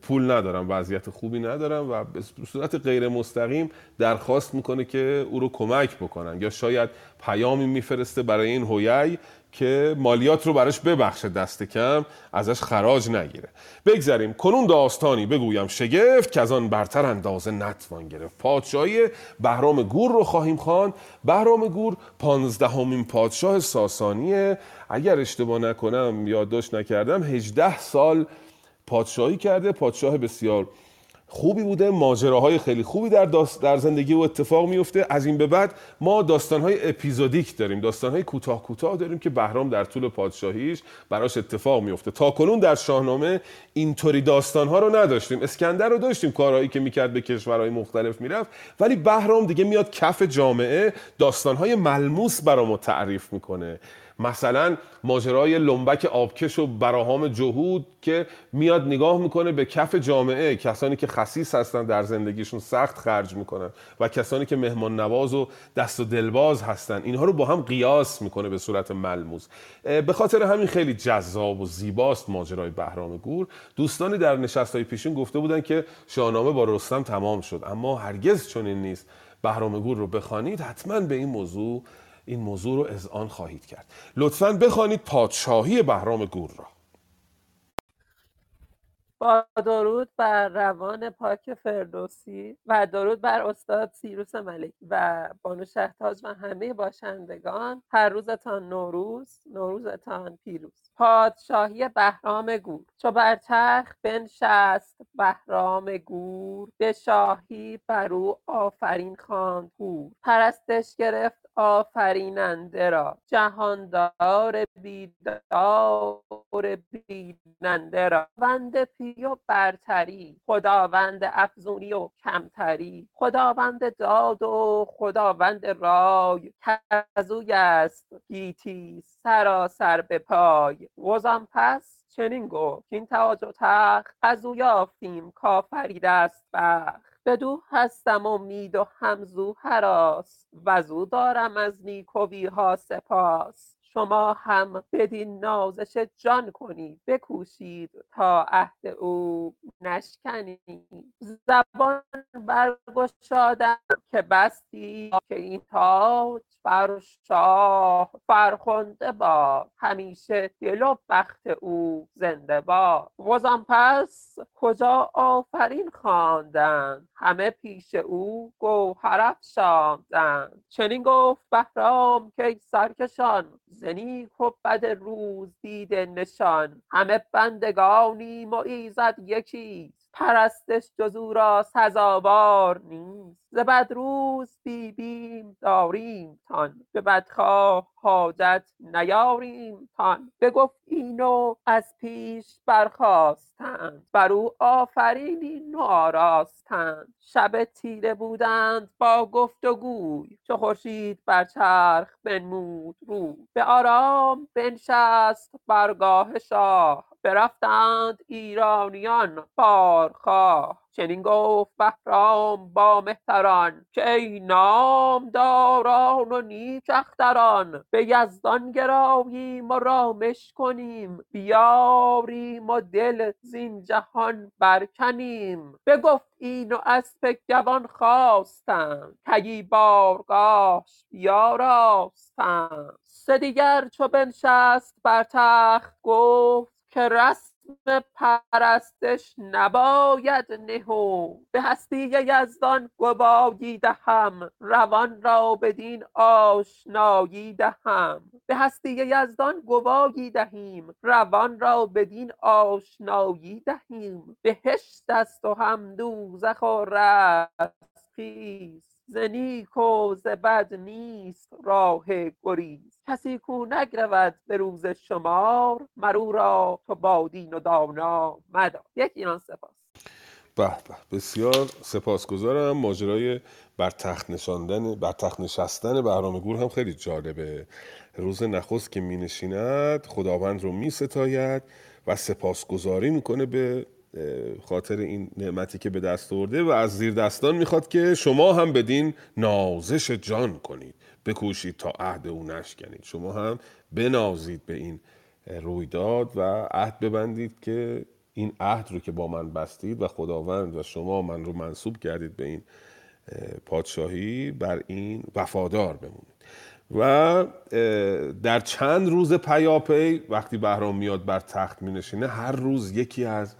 پول ندارم وضعیت خوبی ندارم و به صورت غیر مستقیم درخواست می‌کنه که او رو کمک بکنن. یا شاید پیامی میفرسته برای این هویی که مالیات رو براش ببخشه دست کم ازش خراج نگیره. بگذریم. کنون داستانی بگویم شگفت که از آن برتر اندازه نتوان گرفت. پادشاهی بهرام گور رو خواهیم خوان بهرام گور پانزدهمین پادشاه ساسانیه. اگر اشتباه نکنم یادداشت نکردم هجده سال پادشاهی کرده. پادشاه بسیار خوبی بوده ماجراهای خیلی خوبی در, در زندگی و اتفاق میفته از این به بعد ما داستانهای اپیزودیک داریم داستانهای کوتاه کوتاه داریم که بهرام در طول پادشاهیش براش اتفاق میفته تا کنون در شاهنامه اینطوری داستانها رو نداشتیم. اسکندر رو داشتیم کارهایی که می‌کرد به کشورهای مختلف می‌رفت. ولی بهرام دیگه میاد کف جامعه داستانهای ملموس برامو تعریف می‌کنه. مثلا ماجرای لنبک آبکش و براهام جهود که میاد نگاه می‌کنه به کف جامعه کسانی که خصیص هستن در زندگیشون سخت خرج می‌کنن و کسانی که مهمان نواز و دست و دلباز هستن. اینها رو با هم قیاس می‌کنه به صورت ملموس. به خاطر همین خیلی جذاب و زیباست ماجرای بهرام گور. دوستانی در نشست های پیشین گفته بودن که شاهنامه با رستم تمام شد اما هرگز چنین نیست. بهرام گور رو بخوانید حتما به این موضوع این موضوع رو آن خواهید کرد. لطفا بخوانید پادشاهی بهرام گور را. با درود بر روان پاک فردوسی و درود بر استاد سیروس ملکی و بانو شهتاج و همه باشندگان. هر روزتان نوروز نوروزتان پیروز. پادشاهی بهرام گور. چو بر تخت بنشست بهرام گور به شاهی بر او آفرین خواند هور پرستش گرفت آفریننده را. جهاندار بیدار بیننده را. وند پی و برتری. خداوند افزونی و کمتری. خداوند داد و خداوند رای. کزوی است گیتی سراسر به پای. وزان پس چنین گفت این تاج و تخت از او یافتیم. کافریده است بخت. بدو هستم امید و همزو هراس وزو دارم از نیکوی ها سپاس. شما هم بدین نازش جان کنید بکوشید تا عهد او نشکنید زبان برگشادم که بستی که این تاج بر شاه فرخنده باد همیشه دل و بخت او زنده باد وزان پس کجا آفرین خواندند همه پیش او گوهر افشاندند چنین گفت بهرام که سرکشان نیک و بد روز دیده نشان. همه بندگانیم و ایزد یکیست. پرستش جز او را سزاوار نیست. ز بد روز بی بیم داریمتان به بدخواه حاجت نیاریمتان بگفت این و از پیش برخاستند. بر او آفرینی نو آراستند شب تیره بودند با گفت و گوی. چو خورشید بر چرخ بنمود روی. به آرام بنشست برگاه شاه. برفتند ایرانیان بارخواه. چنین گفت بهرام با مهتران که ای نامداران و نیک اختران به یزدان گراییم و رامش کنیم بیاریم و دل زین جهان برکنیم. بگفت این و اسپ جوان خواستند کیی بارگاهش بیاراستند. سه دیگر چو بنشست بر تخت گفت که رسم پرستش نباید نهفت به هستی یزدان گواهی دهم روان را بدین آشنایی دهم. به هستی یزدان گواهی دهیم روان را بدین آشنایی دهیم. بهشت است و هم دوزخ و رستخیز ز نیک و ز نیست راه گریز. کسی کو نگرود به روز شمار مر او را تو با دین و دانا مدار. یک ایران سپاس. به به بسیار سپاسگزارم. ماجرای بر تخت نشاندن بر تخت نشستن بهرام گور هم خیلی جالبه. روز نخست که می نشیند خداوند رو می ستاید و سپاسگزاری می‌کنه به خاطر این نعمتی که به دست آورده و از زیر دستان می‌خواد که شما هم بدین نازش جان کنید. بکوشید تا عهد او نشکنید. شما هم بنازید به این رویداد و عهد ببندید که این عهد رو که با من بستید و خداوند و شما من رو منصوب کردید به این پادشاهی بر این وفادار بمونید. و در چند روز پیاپی وقتی بهرام میاد بر تخت می نشینه هر روز یکی از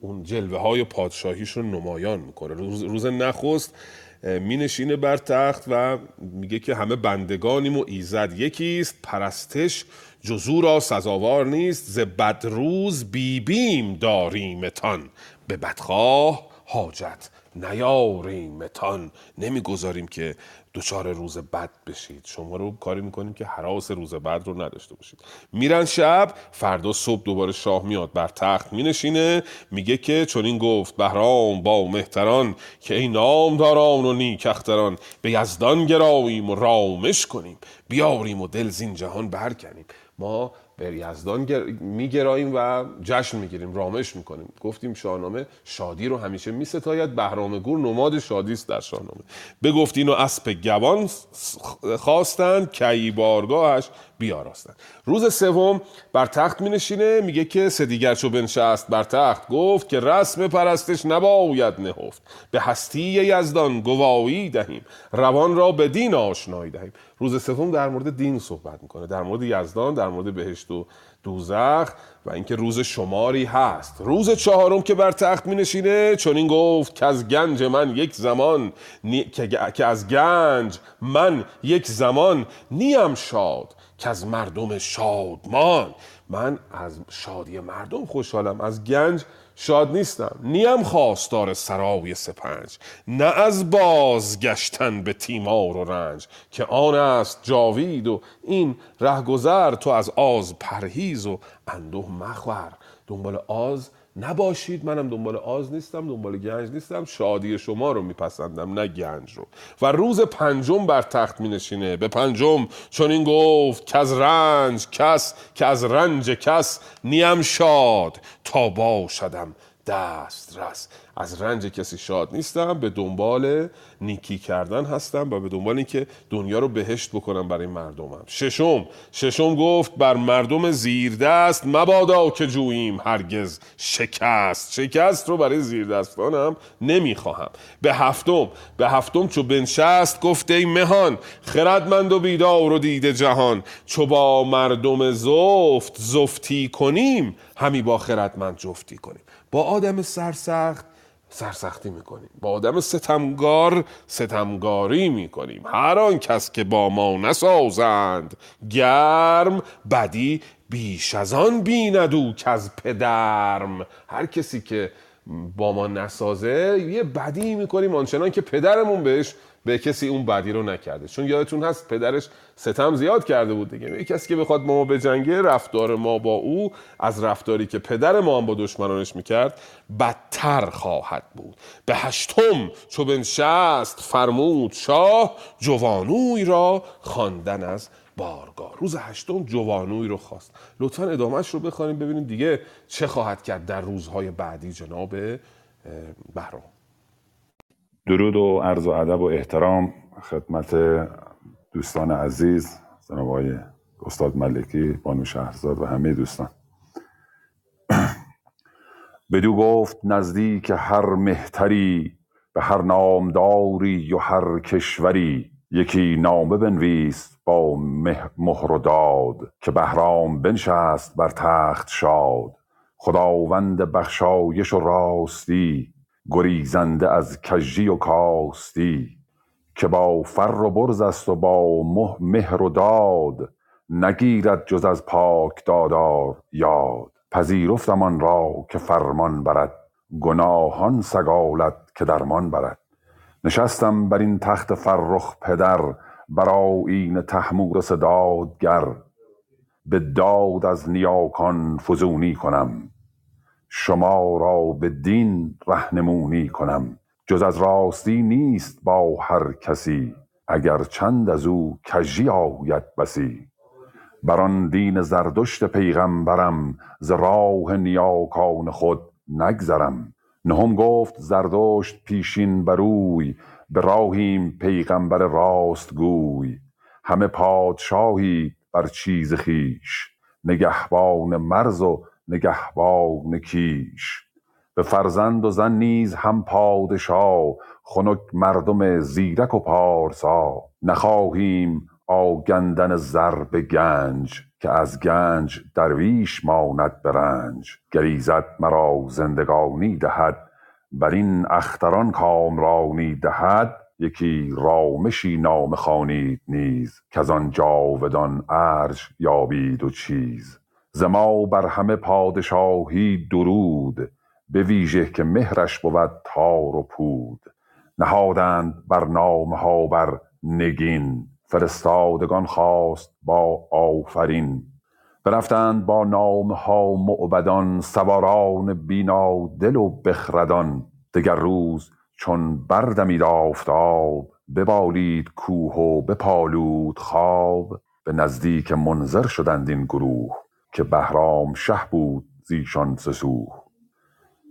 اون جلوه های پادشاهیش رو نمایان می‌کنه. روز, روز نخست می نشینه بر تخت و میگه که همه بندگانیم و ایزد یکیست. پرستش جزو را سزاوار نیست. ز بدروز بیبیم داریمتان. به بدخواه حاجت نیاریمتان. نمی‌گذاریم که دچار روز بد بشید. شما رو کاری می‌کنیم که حراس روز بد رو نداشته باشید. میرن شب فردا صبح دوباره شاه میاد بر تخت مینشینه میگه که چون این گفت بهرام با مهتران که ای نامداران و نیکختران به یزدان گراییم و رامش کنیم بیاریم و دل زین جهان برکنیم. ما به یزدان گر... میگراییم و جشن می‌گیریم رامش می‌کنیم. گفتیم شاهنامه شادی رو همیشه میستاید. بهرام گور نماد شادی است در شاهنامه. بگفتین و اسب گوان خواستند کی بارگاهش بیاراستند روز سوم بر تخت می نشینه میگه که سه دیگر چو بنشست بر تخت گفت که رسم پرستش نباید نهفت. به هستی یزدان گواهی دهیم روان را به دین آشنایی دهیم. روز سوم در مورد دین صحبت می‌کنه. در مورد یزدان در مورد بهشت و دوزخ و اینکه روز شماری هست. روز چهارم که بر تخت می نشینه چون این گفت که از گنج من یک زمان نی... که از گنج من یک زمان نیم شاد. که از مردم شادمان. من از شادی مردم خوشحالم از گنج شاد نیستم. نیم خواستار سرای سپنج نه از بازگشتن به تیمار و رنج که آن است جاوید و این رهگذر تو از آز پرهیز و اندوه مخور. دنبال آز نباشید منم دنبال آز نیستم دنبال گنج نیستم. شادی شما رو میپسندم نه گنج رو. و روز پنجم بر تخت می نشینه به پنجم چون این گفت که از رنج کس که از رنج کس نیم شاد تا باشدم. دست رس. از رنج کسی شاد نیستم به دنبال نیکی کردن هستم و به دنبال اینکه دنیا رو بهشت بکنم برای مردمم. ششم ششم گفت بر مردم زیردست مبادا که جوییم هرگز شکست. شکست رو برای زیردستانم نمی‌خواهم. به هفتم به هفتم چو بنشست گفت ای مهان خردمند و بیدار و دیده جهان. چو با مردم زفت زفتی کنیم همی با خردمند جفتی کنیم. با آدم سرسخت سرسختی می‌کنیم. با آدم ستمگار ستمگاری می‌کنیم. هر آن کس که با ما نسازند گرم بدی بیش از آن بیند او که از پدرم. هر کسی که با ما نسازه یه بدی می‌کنیم. آنچنان که پدرمون بهش به کسی اون بدی رو نکرده. چون یادتون هست پدرش ستم زیاد کرده بود دیگه. کسی که بخواد ما به جنگه رفتار ما با او از رفتاری که پدر ما هم با دشمنانش می‌کرد بدتر خواهد بود. به هشتم چو بنشست فرمود شاه جوانوی را خواندن از بارگاه. روز هشتم جوانوی رو خواست. لطفا ادامهش رو بخوانیم ببینیم دیگه چه خواهد کرد در روزهای بعدی جناب بهرام. درود و عرض و ادب و احترام خدمت دوستان عزیز جناب استاد ملکی بانو شهرزاد و همه دوستان. بدو گفت نزدیک هر مهتری به هر نامداری و هر کشوری. یکی نامه بنویس با مهر و داد که بهرام بنشست بر تخت شاد. خداوند بخشایش و راستی گریزنده از کژی و کاستی که با فر و برز است و با مهر و داد نگیرد جز از پاک دادار یاد. پذیرفتم آن را که فرمان برد گناهان سگالت که درمان برد. نشستم بر این تخت فرخ پدر بر آیین تحمورس دادگر به داد از نیاکان فزونی کنم. شما را به دین رهنمونی کنم. جز از راستی نیست با هر کسی اگر چند از او کژی آید بسی. بر آن دین زردشت پیغمبرم ز راه نیاکان خود نگذرم. نهم گفت زردشت پیشین بروی به راهیم پیغمبر راست گوی. همه پادشاهی بر چیز خیش نگهبان مرز و نگهبان کیش. به فرزند و زن نیز هم پادشاه خنک مردم زیرک و پارسا. نخواهیم آگندن زر به گنج که از گنج درویش ماند به رنج. مرا زندگانی دهد بر این اختران کامرانی دهد. یکی رامشی نامه خوانید نیز که آن جاودان ارج یابید و چیز. ز ما بر همه پادشاهی درود به ویژه که مهرش بود تار و پود. نهادند بر نام ها بر نگین فرستادگان خواست با آفرین. برفتند با نام ها معبدان سواران بینا دل و بخردان. دگر روز چون بردمید آفتاب ببالید کوه و بپالود خواب. به نزدیک منظر شدند این گروه. که بهرام شه بود زیشان سسوه.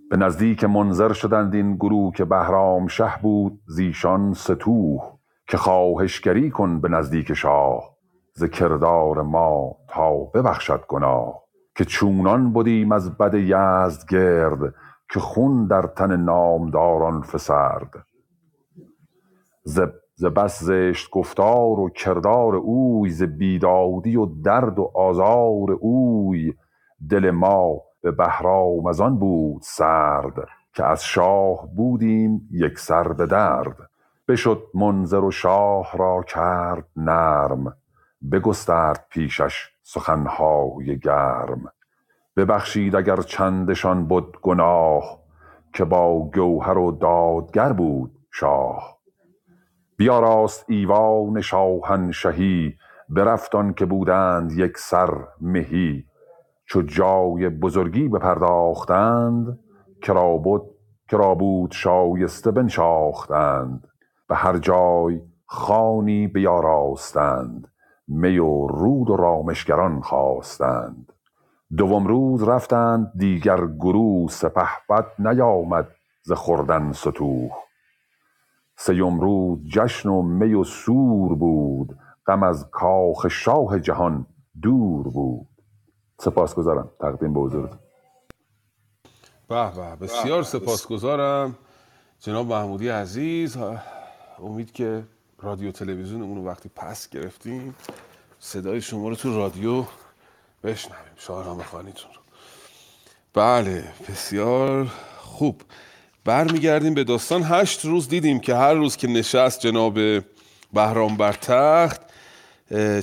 به نزدیک منظر شدند این گروه که بهرام شه بود زیشان ستوه که خواهشگری کن به نزدیک شاه ز کردار ما تا ببخشد گناه. که چونان بدیم از بد یزد گرد که خون در تن نامداران فسرد. ز ز بس زشت گفتار و کردار اوی ز بیدادی و درد و آزار اوی. دل ما به بهرام از آن بود سرد که از شاه بودیم یکسر به درد. بشد منذر و شاه را کرد نرم بگسترد پیشش سخنهای گرم. ببخشید اگر چندشان بد گناه که با گوهر و دادگر بود شاه. بیاراست ایوان شاهنشهی برفت آن که بودند یکسر مهی. چو جای بزرگی بپرداختند کرا بد کرا بود شایسته بنشاختند. به هر جای خوانی بیاراستند می و رود و رامشگران خواستند. دوم روز رفتند دیگر گروه سپهبد نیامد ز خوردن ستوه. سیم روز جشن و می و سور بود. غم از کاخ شاه جهان دور بود. سپاسگزارم تقدیم به حضورتون. به به بسیار سپاسگزارم. جناب محمودی عزیز امید که رادیو تلویزیون اونو وقتی پس گرفتیم صدای شما رو تو رادیو بشنویم. شاهنامه خانیتون رو. بله بسیار خوب. برمیگردیم به داستان. هشت روز دیدیم که هر روز که نشست جناب بهرام بر تخت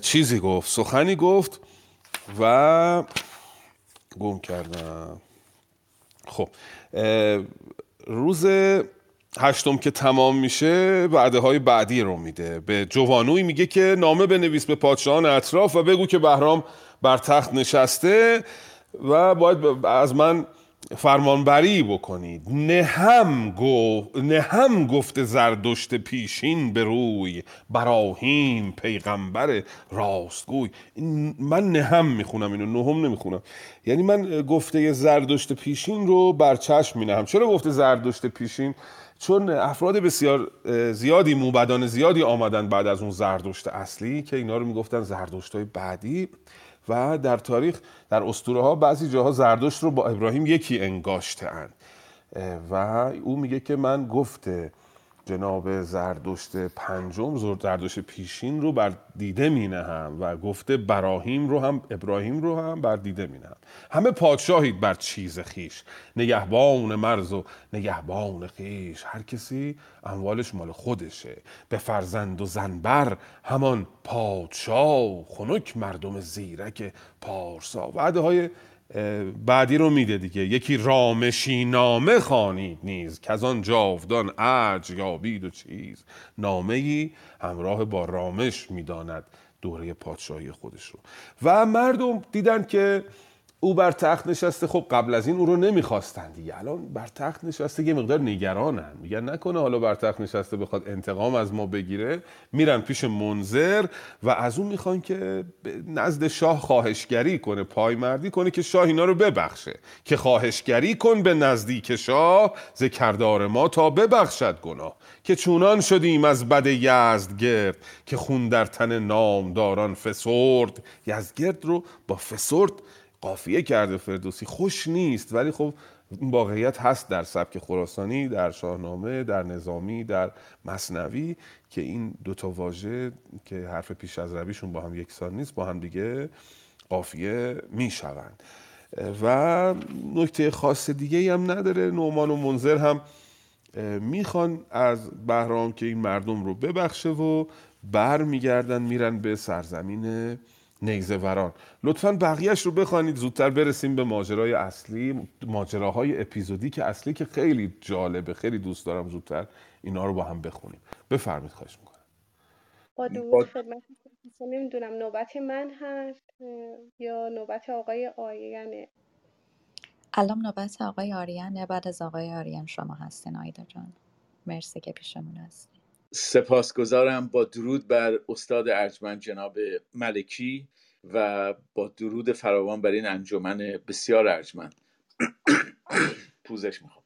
چیزی گفت سخنی گفت و گم کردم. خب روز هشتم که تمام میشه وعده های بعدی رو میده. به جوانوی میگه که نامه بنویس به پادشاهان اطراف و بگو که بهرام بر تخت نشسته و باید از من فرمانبری بکنید نه هم, گو... نه هم گفته زردشت پیشین به روی. براهیم پیغمبر راستگوی. من نه هم می‌خونم اینو نهم نمی‌خونم. یعنی من گفته زردشت پیشین رو بر چشم مینهم. چرا گفته زردشت پیشین؟ چون افراد بسیار زیادی موبدان زیادی آمدن بعد از اون زردشت اصلی که اینا رو می‌گفتن زردشت های بعدی. و در تاریخ در اسطوره ها بعضی جاها زردشت رو با ابراهیم یکی انگاشته اند و او میگه که من گفته جناب زردشت پنجم زرد زردشت پیشین رو بر دیده می نهم و گفته براهیم رو هم ابراهیم رو هم بر دیده می نهم. همه پادشاهید بر چیز خیش نگهبان مرز و نگهبان خیش هر کسی اموالش مال خودشه. به فرزند و زنبر همان پادشاه خنک مردم زیرک پارسا. وعده های بعدی رو میده دیگه. یکی رامشی نامه خوانید نیز که از آن جاودان ارج یابید و چیز. نامه ای همراه با رامش می‌داند دوره پادشاهی خودش رو. و مردم دیدن که او بر تخت نشسته. خب قبل از این او رو نمی‌خواستن دیگه. الان بر تخت نشسته یه مقدار نگرانن. میگن نکنه حالا بر تخت نشسته بخواد انتقام از ما بگیره. میرن پیش منظر و از اون می‌خوان که نزد شاه خواهشگری کنه پایمردی کنه که شاه اینا رو ببخشه. که خواهشگری کن به نزدیک شاه ز کردار ما تا ببخشد گناه. که چونان شدیم از بد یزدگرد که خون در تن نامداران فسرد. یزدگرد رو با فسرد قافیه کرده فردوسی خوش نیست. ولی خب این واقعیت هست در سبک خراسانی در شاهنامه در نظامی در مصنوی که این دوتا واژه که حرف پیش از رویشون با هم یکسان نیست با هم دیگه قافیه می‌شوند. و نکته خاص دیگه هم نداره. نومان و منظر هم می‌خوان از بهرام که این مردم رو ببخشه و بر میگردن میرن به سرزمین نیزه وران. لطفا بقیهش رو بخوانید زودتر برسیم به ماجرای اصلی ماجراهای اپیزودی که اصلی که خیلی جالبه خیلی دوست دارم زودتر اینا رو با هم بخونیم. بفرمید خواهش می‌کنم. با درود خدمت نمی‌دونم نوبت من هست یا نوبت آقای آریانه؟ الان نوبت آقای آریانه بعد از آقای آریان شما هستین آیدا جان. مرسی که پیشمون هستی سپاسگزارم با درود بر استاد ارجمند جناب ملکی و با درود فراوان بر این انجمن بسیار ارجمند. پوزش می‌خوام.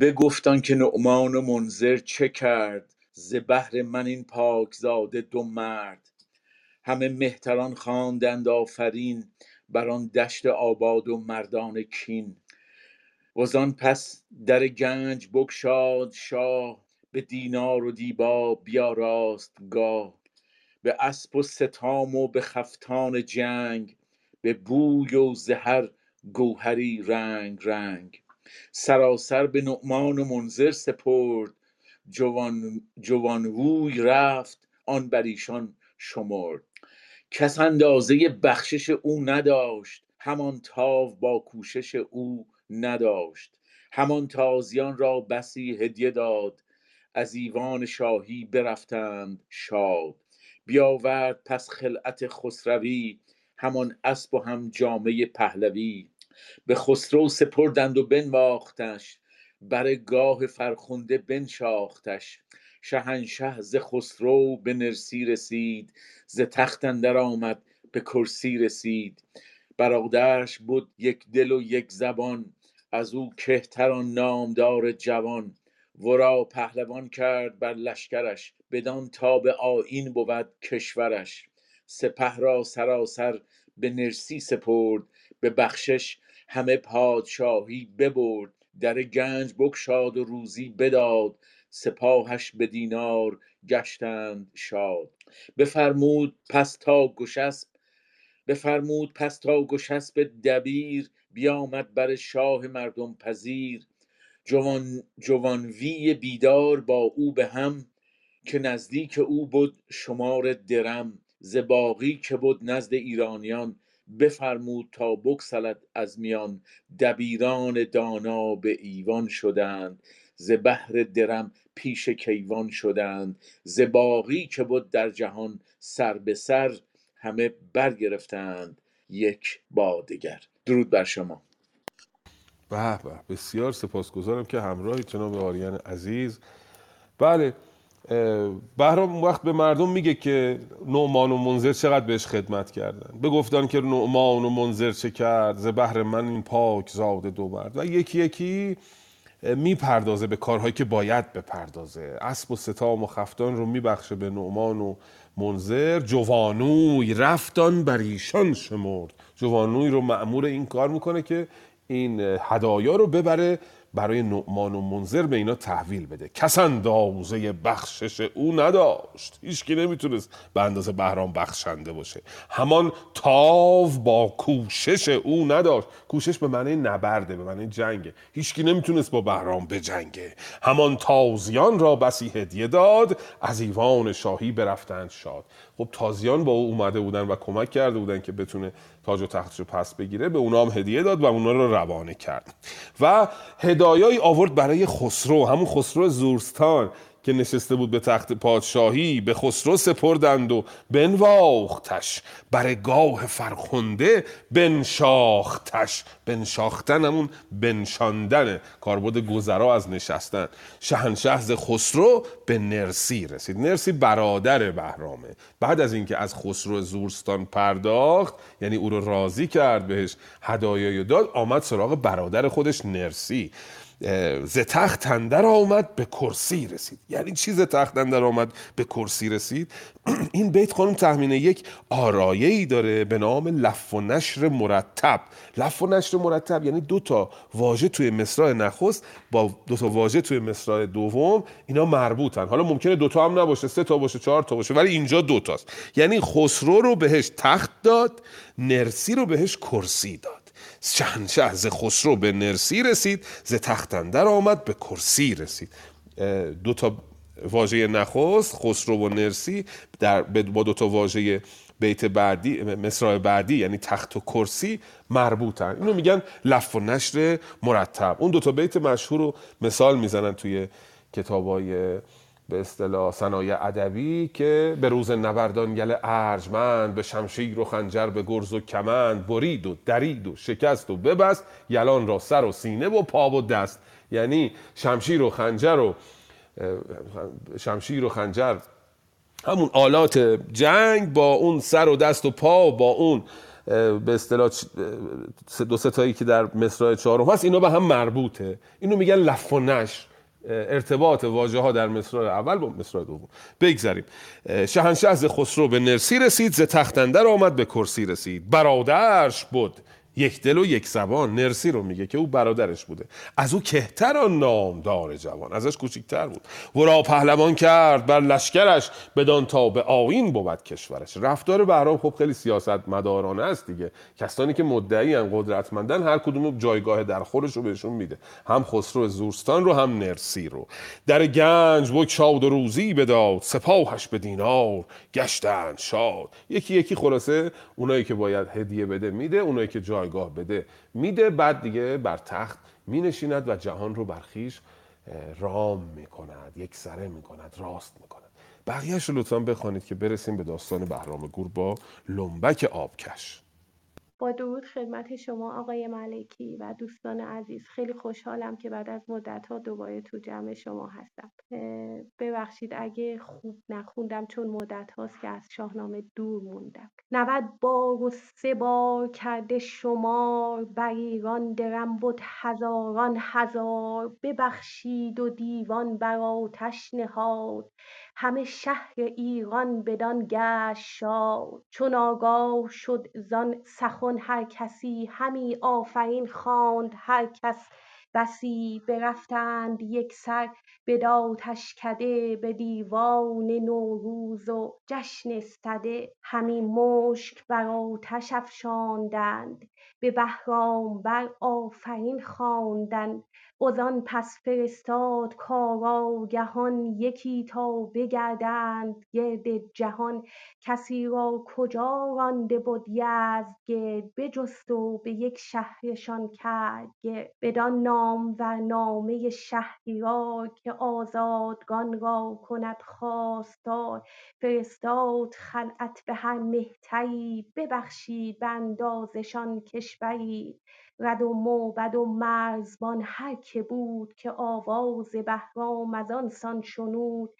بگفتان که نعمان و منذر چه کرد؟ ز بهر من این پاکزاده دو مرد. همه مهتران خواندند آفرین بر آن دشت آباد و مردان کین. وزان پس در گنج بگشاد شاه به دینار و دیبا بیاراست گاه. به اسب و ستام و به خفتان جنگ به بوی و زهر گوهری رنگ رنگ. سراسر به نعمان و منذر سپرد جوان جوانووی رفت آن بر ایشان شمرد. کس اندازه بخشش او نداشت همان تاو با کوشش او نداشت. همان تازیان را بسی هدیه داد از ایوان شاهی برفتند شاد. بیاورد پس خلعت خسروی همان اسب و هم جامه پهلوی. به خسرو سپردند و بنواختش بر گاه فرخنده بنشاختش. شهنشه ز خسرو به نرسی رسید ز تخت اندر آمد به کرسی رسید. برادرش بود یک دل و یک زبان از او کهتر آن نامدار جوان. ورا پهلوان کرد بر لشکرش بدان تا به آیین بود کشورش. سپه را سراسر به نرسی سپرد به بخشش همه پادشاهی ببرد. در گنج بگشاد و روزی بداد سپاهش به دینار گشتند شاد. بفرمود پس تا گشسب بفرمود پس تا گشسب دبیر بیامد بر شاه مردم پذیر. جوان جوانوی بیدار با او به هم که نزدیک او بود شمار درم. ز باقی که بود نزد ایرانیان بفرمود تا بگسلد از میان. دبیران دانا به ایوان شدند ز بهر درم پیش کیوان شدند. ز باقی که بود در جهان سر به سر همه برگرفتند یک با دگر. درود بر شما. به به. بسیار سپاسگزارم که همراه جناب آریان عزیز. بله بهرام وقت به مردم میگه که نعمان و منذر چقدر بهش خدمت کردن. به گفتن که نعمان و منذر چه کرد؟ ز بهر من این پاک زاد دو مرد. و یکی یکی می‌پردازه به کارهایی که باید بپردازه. اسب و ستام و خفتان رو میبخشه به نعمان و منذر. جوانوی رفتان بر ایشان شمرد. جوانوی رو مأمور این کار می‌کنه که این هدایا رو ببره برای نعمان و منذر به اینا تحویل بده. کس اندازه بخشش او نداشت. هیچکی نمی‌تونست به اندازه بهرام بخشنده باشه. همان تاو با کوشش او نداشت. کوشش به معنی نبرده به معنی جنگه. هیچکی نمی‌تونست با بهرام بجنگه. همان تازیان را بسی هدیه داد از ایوان شاهی برفتند شاد. خب تازیان با او اومده بودن و کمک کرده بودن که بتونه تاج و تختش پس بگیره به اونا هم هدیه داد و اونا رو روانه کرد. و هدایایی آورد برای خسرو همون خسرو زورستان. که نشسته بود به تخت پادشاهی به خسرو سپردند و بنواختش. بر گاه فرخنده بنشاختش. بنشاختن همون بنشاندن. کاربرد گذرا از نشستن. شهنشه ز خسرو به نرسی رسید. نرسی برادر بهرامه. بعد از اینکه از خسرو زورستان پرداخت یعنی او رو راضی کرد بهش هدایای داد آمد سراغ برادر خودش نرسی. ز تخت اندر آمد به کرسی رسید. یعنی چی ز تخت اندر آمد؟ به کرسی رسید. این بیت خانم تحمینه یک آرایه ای داره به نام لف و نشر مرتب. لف و نشر مرتب یعنی دو تا واژه توی مصرع نخست. با دو تا واژه توی مصرع دوم اینا مربوطن. حالا ممکنه دو تا هم نباشه سه تا باشه چهار تا باشه ولی اینجا دو تاست. یعنی خسرو رو بهش تخت داد نرسی رو بهش کرسی داد. شهنشه ز خسرو به نرسی رسید ز تخت اندر آمد به کرسی رسید. دو تا واژه نخست خسرو و نرسی در با دو تا واژه بیت بعدی مصرع بعدی یعنی تخت و کرسی مربوطن. اینو میگن لف و نشر مرتب. اون دو تا بیت مشهور رو مثال می‌زنن توی کتابای به اصطلاح صنایع ادبی که به روز نبردان گل ارجمند به شمشیر و خنجر به گرز و کمند برید و درید و شکست و ببست یلان را سر و سینه و پا و دست. یعنی شمشیر و خنجر و شمشیر و خنجر همون آلات جنگ با اون سر و دست و پا با اون به اصطلاح دو ستایی که در مصرع چهارم هست اینا به هم مربوطه. اینو میگن لف و نشر ارتباط واژه ها در مصرع اول با مصرع دوم. بگذریم شهنشه ز خسرو به نرسی رسید ز تختندر آمد به کرسی رسید. برادرش بود یک دل و یک زبان. نرسی رو میگه که او برادرش بوده. از او کهتر آن نامدار جوان. ازش کوچیکتر بود. ورا پهلوان کرد بر لشکرش بدان تا به آیین بود کشورش. رفتار بهرام خب خیلی سیاست مدارانه است دیگه. کسانی که مدعی ان قدرتمندن هر کدوم جایگاه در خورش رو بهشون میده. هم خسرو زورستان رو هم نرسی رو. در گنج و روزی بداد. سپاهش به دینار گشتن شاد. یکی یکی خلاصه اونایی که باید هدیه بده میده اونایی که جای جایگاه بده. میده بعد دیگه بر تخت مینشیند و جهان رو برخیش رام می‌کند یک سره می‌کند راست می‌کند. بقیهش رو لطفا بخوانید که برسیم به داستان بهرام گور با لنبک آبکش. با درود خدمت شما آقای ملکی و دوستان عزیز. خیلی خوشحالم که بعد از مدت دوباره تو جمع شما هستم. ببخشید اگه خوب نخوندم چون مدت هاست که از شاهنامه دور موندم. نود بار و سه بار کرده شمار بر ایران درم بود هزاران هزار. ببخشید و دیوان بر آتش نهاد. همه شهر ایران بدان گشت شاد. چون آگاه شد زان سخن هر کسی همی آفرین خواند هر کس. بسی برفتند یکسر به داتشکده به دیوان نوروز و جشن سده همی مشک بر آتش افشاندند به بهرام بر آفرین خواندند. وزان پس فرستاد کارآگهان یکی تا بگردند گرد جهان. کسی را کجا رانده بد یزدگرد بجست و به یک شهرشان کرد گرد. بدان نامور نامه شهریار که آزادگان را کند خواستار. فرستاد خلعت به هر مهتری ببخشید به اندازشان کشوری. رد و موبد و مرزبان هر که بود که آواز بهرام از آن سان شنود.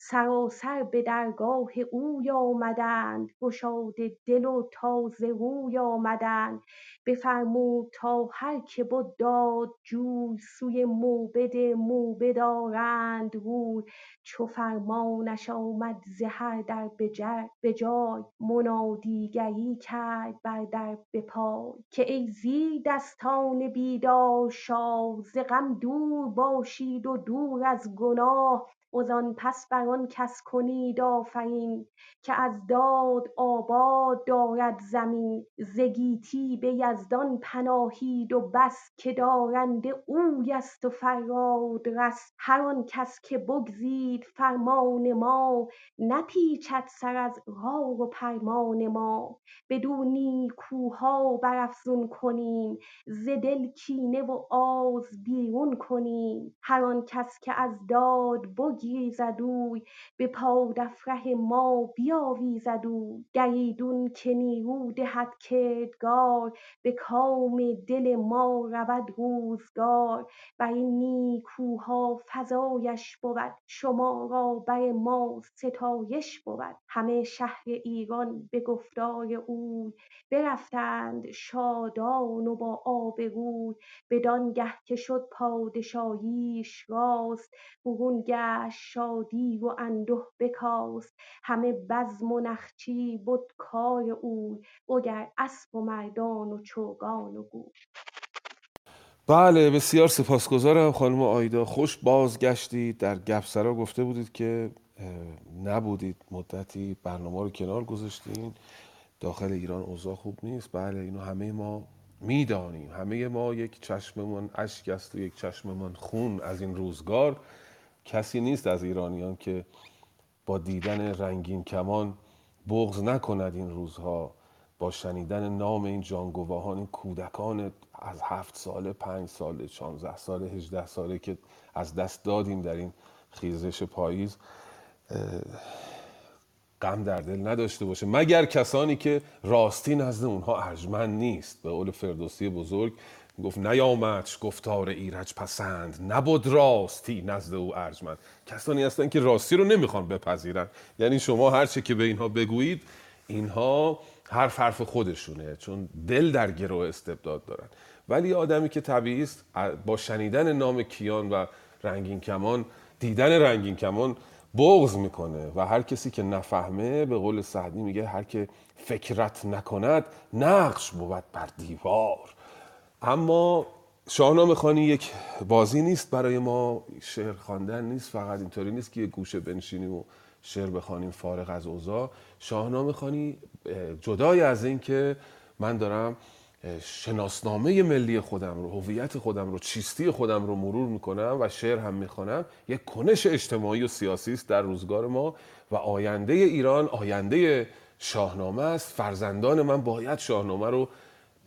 سراسر به درگاه اوی آمدند گشاده دل و تازه روی آمدند. بفرمود تا هر که بد دادجوی سوی موبد موبد آرند روی. چو فرمانش آمد ز هر در به جای منادیگری کرد بر در به پای. که ای زیردستان بیدار شاه ز غم دور باشید و دور از گناه. وزان پس بر آن کس کنید آفرین که از داد آباد دارد زمین ز گیتی به یزدان پناهید و بس که دارنده اوی است و فرادرس هر آن کس که بگزید فرمان ما نپیچد سر از راه و فرمان ما بدو نیکوها برافزون کنیم ز دل کینه و آز بیرون کنیم هر آن کس که از داد بگریزد اوی به پادفره ما بیاویزد اوی. گر ایدون که نیرو دهد کردگار به کام دل ما رود روزگار. بر این نیکوها فزایش بود شما را بر ما ستایش بود. همه شهر ایران به گفتار اوی. برفتند شادان و با آبروی بدانگه که شد پادشاهیش راست برون گشت شادی و انده بکاست. همه بزم و نخچیر بد کار اوی. وگر اسپ و مردان و چوگان و گوی. بله بسیار سپاسگزارم خانم آیدا. خوش بازگشتید. در گپسرا گفته بودید که نبودید مدتی برنامه رو کنار گذاشتین. داخل ایران اوضاع خوب نیست. بله اینو همه ما می‌دانیم. همه ما یک چشممون اشک است و یک چشممون خون از این روزگار. کسی نیست از ایرانیان که با دیدن رنگین کمان بغض نکند این روزها با شنیدن نام این جانگواهان این کودکان از هفت ساله پنج ساله چانزده ساله هجده ساله که از دست دادیم در این خیزش پاییز غم در دل نداشته باشه. مگر کسانی که راستی نزد اونها ارجمند نیست؟ به قول فردوسی بزرگ گفت نیامدش گفتار ایرج پسند نبود راستی نزد او ارجمند. کسانی هستن که راستی رو نمی‌خوان بپذیرن. یعنی شما هر چه که به اینها بگویید اینها حرف حرف خودشونه چون دل در گروه استبداد دارن. ولی آدمی که طبیعی است با شنیدن نام کیان و رنگین کمان دیدن رنگین کمان بغض می‌کنه و هر کسی که نفهمه به قول سعدی میگه هر که فکرت نکند نقش بود بر دیوار. اما شاهنامه خانی یک بازی نیست برای ما شعر خواندن نیست فقط اینطوری نیست که یه گوشه بنشینیم و شعر بخوانیم فارغ از اوضاع. شاهنامه خانی جدای از این که من دارم شناسنامه ملی خودم رو هویت خودم رو چیستی خودم رو مرور می‌کنم و شعر هم می‌خوانم. یک کنش اجتماعی و سیاسی است در روزگار ما و آینده ایران آینده شاهنامه است. فرزندان من باید شاهنامه رو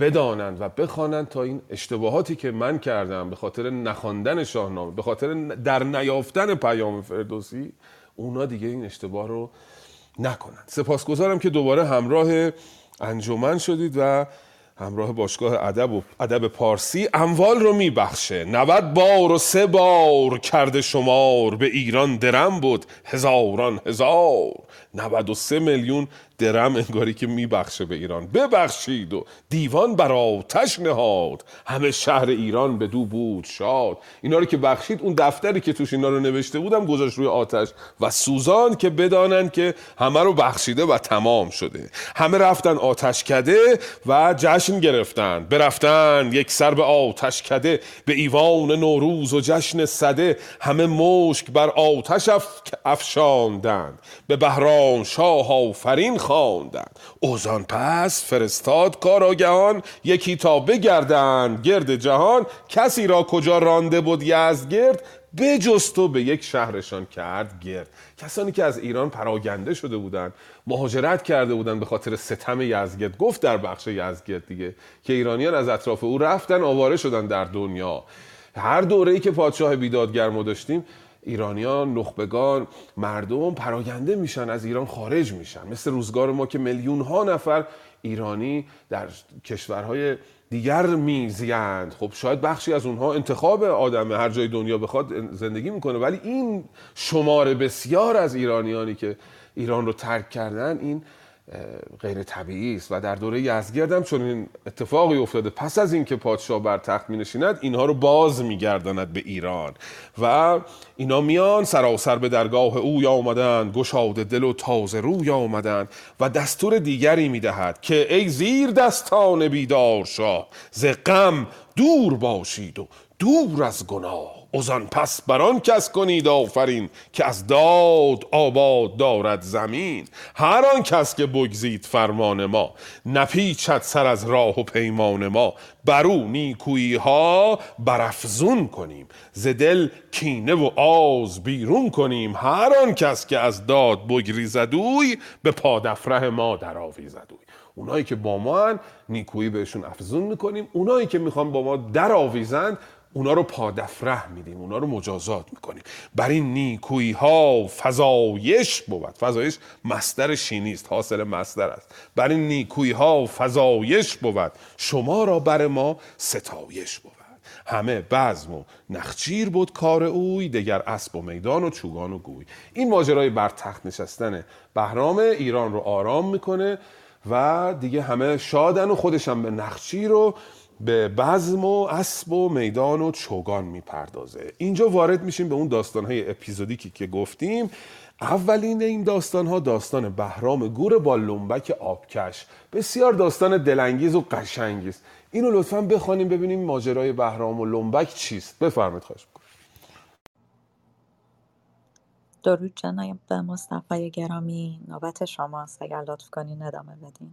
بدانند و بخوانند تا این اشتباهاتی که من کردم به خاطر نخواندن شاهنامه به خاطر در نیافتن پیام فردوسی اونا دیگه این اشتباه رو نکنند. سپاسگزارم که دوباره همراه انجمن شدید و همراه باشگاه ادب و ادب پارسی اموال رو میبخشه. 90 بار و سه بار کرده شمار به ایران درم بود هزاران هزار. 93 میلیون درم انگاری که میبخشه به ایران. ببخشید و دیوان بر آتش نهاد. همه شهر ایران به دو بود شاد. اینا رو که بخشید اون دفتری که توش اینا رو نوشته بودم گذاشت روی آتش. و سوزان که بدانن که همه رو بخشیده و تمام شده. همه رفتن آتش کده و جشن گرفتن. برفتن یک سر به آتش کده به ایوان نوروز و جشن صده. همه مشک بر آتش افشاندند. به بهرام شاه آفرین خواندند اوزان پس فرستاد کاراگهان یکی تا بگردند گرد جهان. کسی را کجا رانده بود گرد؟ بجست و به یک شهرشان کرد گرد. کسانی که از ایران پراگنده شده بودند مهاجرت کرده بودند به خاطر ستم یزگرد گفت در بخش یزگرد دیگه که ایرانیان از اطراف او رفتن آواره شدن در دنیا. هر دوره ای که پادشاه بیدادگر ما داشتیم ایرانیان نخبگان مردم پراگنده میشن از ایران خارج میشن. مثل روزگار ما که میلیون ها نفر ایرانی در کشورهای دیگر میزیند. خب شاید بخشی از اونها انتخاب آدم هر جای دنیا بخواد زندگی می‌کنه ولی این شمار بسیار از ایرانیانی که ایران رو ترک کردن این غیر طبیعی است و در دوره یزگرد چون این اتفاقی افتاده. پس از اینکه پادشاه بر تخت می نشیند اینها رو باز میگرداند به ایران و اینا میان سراسر به درگاه او یا آمدند گشاده دل و تازه روی آمدند و دستور دیگری می‌دهد که ای زیر دستان بیدار شاه ز غم دور باشید و دور از گناه. ازان پس بران کس کنید آفرین که از داد آباد دارد زمین. هر آن کس که بگزید فرمان ما نپیچد سر از راه و پیمان ما. برو نیکویی ها برافزون کنیم ز دل کینه و آز بیرون کنیم. هر آن کس که از داد بگریزدوی به پادفره ما در آویزدوی اونایی که با ما هن نیکویی بهشون افزون می‌کنیم. اونایی که می‌خوان با ما در آویزند اونا رو پادفره میدیم اونا رو مجازات می‌کنیم. بر این نیکویی ها فضایش بود. فضایش مستر شینیست حاصل مستر است. بر این نیکویی ها فضایش بود. شما را بر ما ستایش بود. همه بزم و نخچیر بود کار اوی دگر اسب و میدان و چوگان و گوی. این ماجرای بر تخت نشستن بهرام ایران رو آرام می‌کنه و دیگه همه شادن و خودشم به نخچیر رو به بزم و اسب و میدان و چوگان می‌پردازه. اینجا وارد میشیم به اون داستانهای اپیزودیکی که گفتیم. اولین این داستان ها داستان بهرام گور با لنبک آبکش. بسیار داستان دلانگیز و قشنگی است اینو لطفا بخوانیم ببینیم ماجرای بهرام و لنبک چیست. بفرمایید خواهش می‌کنم. درود جناب مصطفی گرامی. نوبت شماست. اگر لطف کنین ادامه بدین.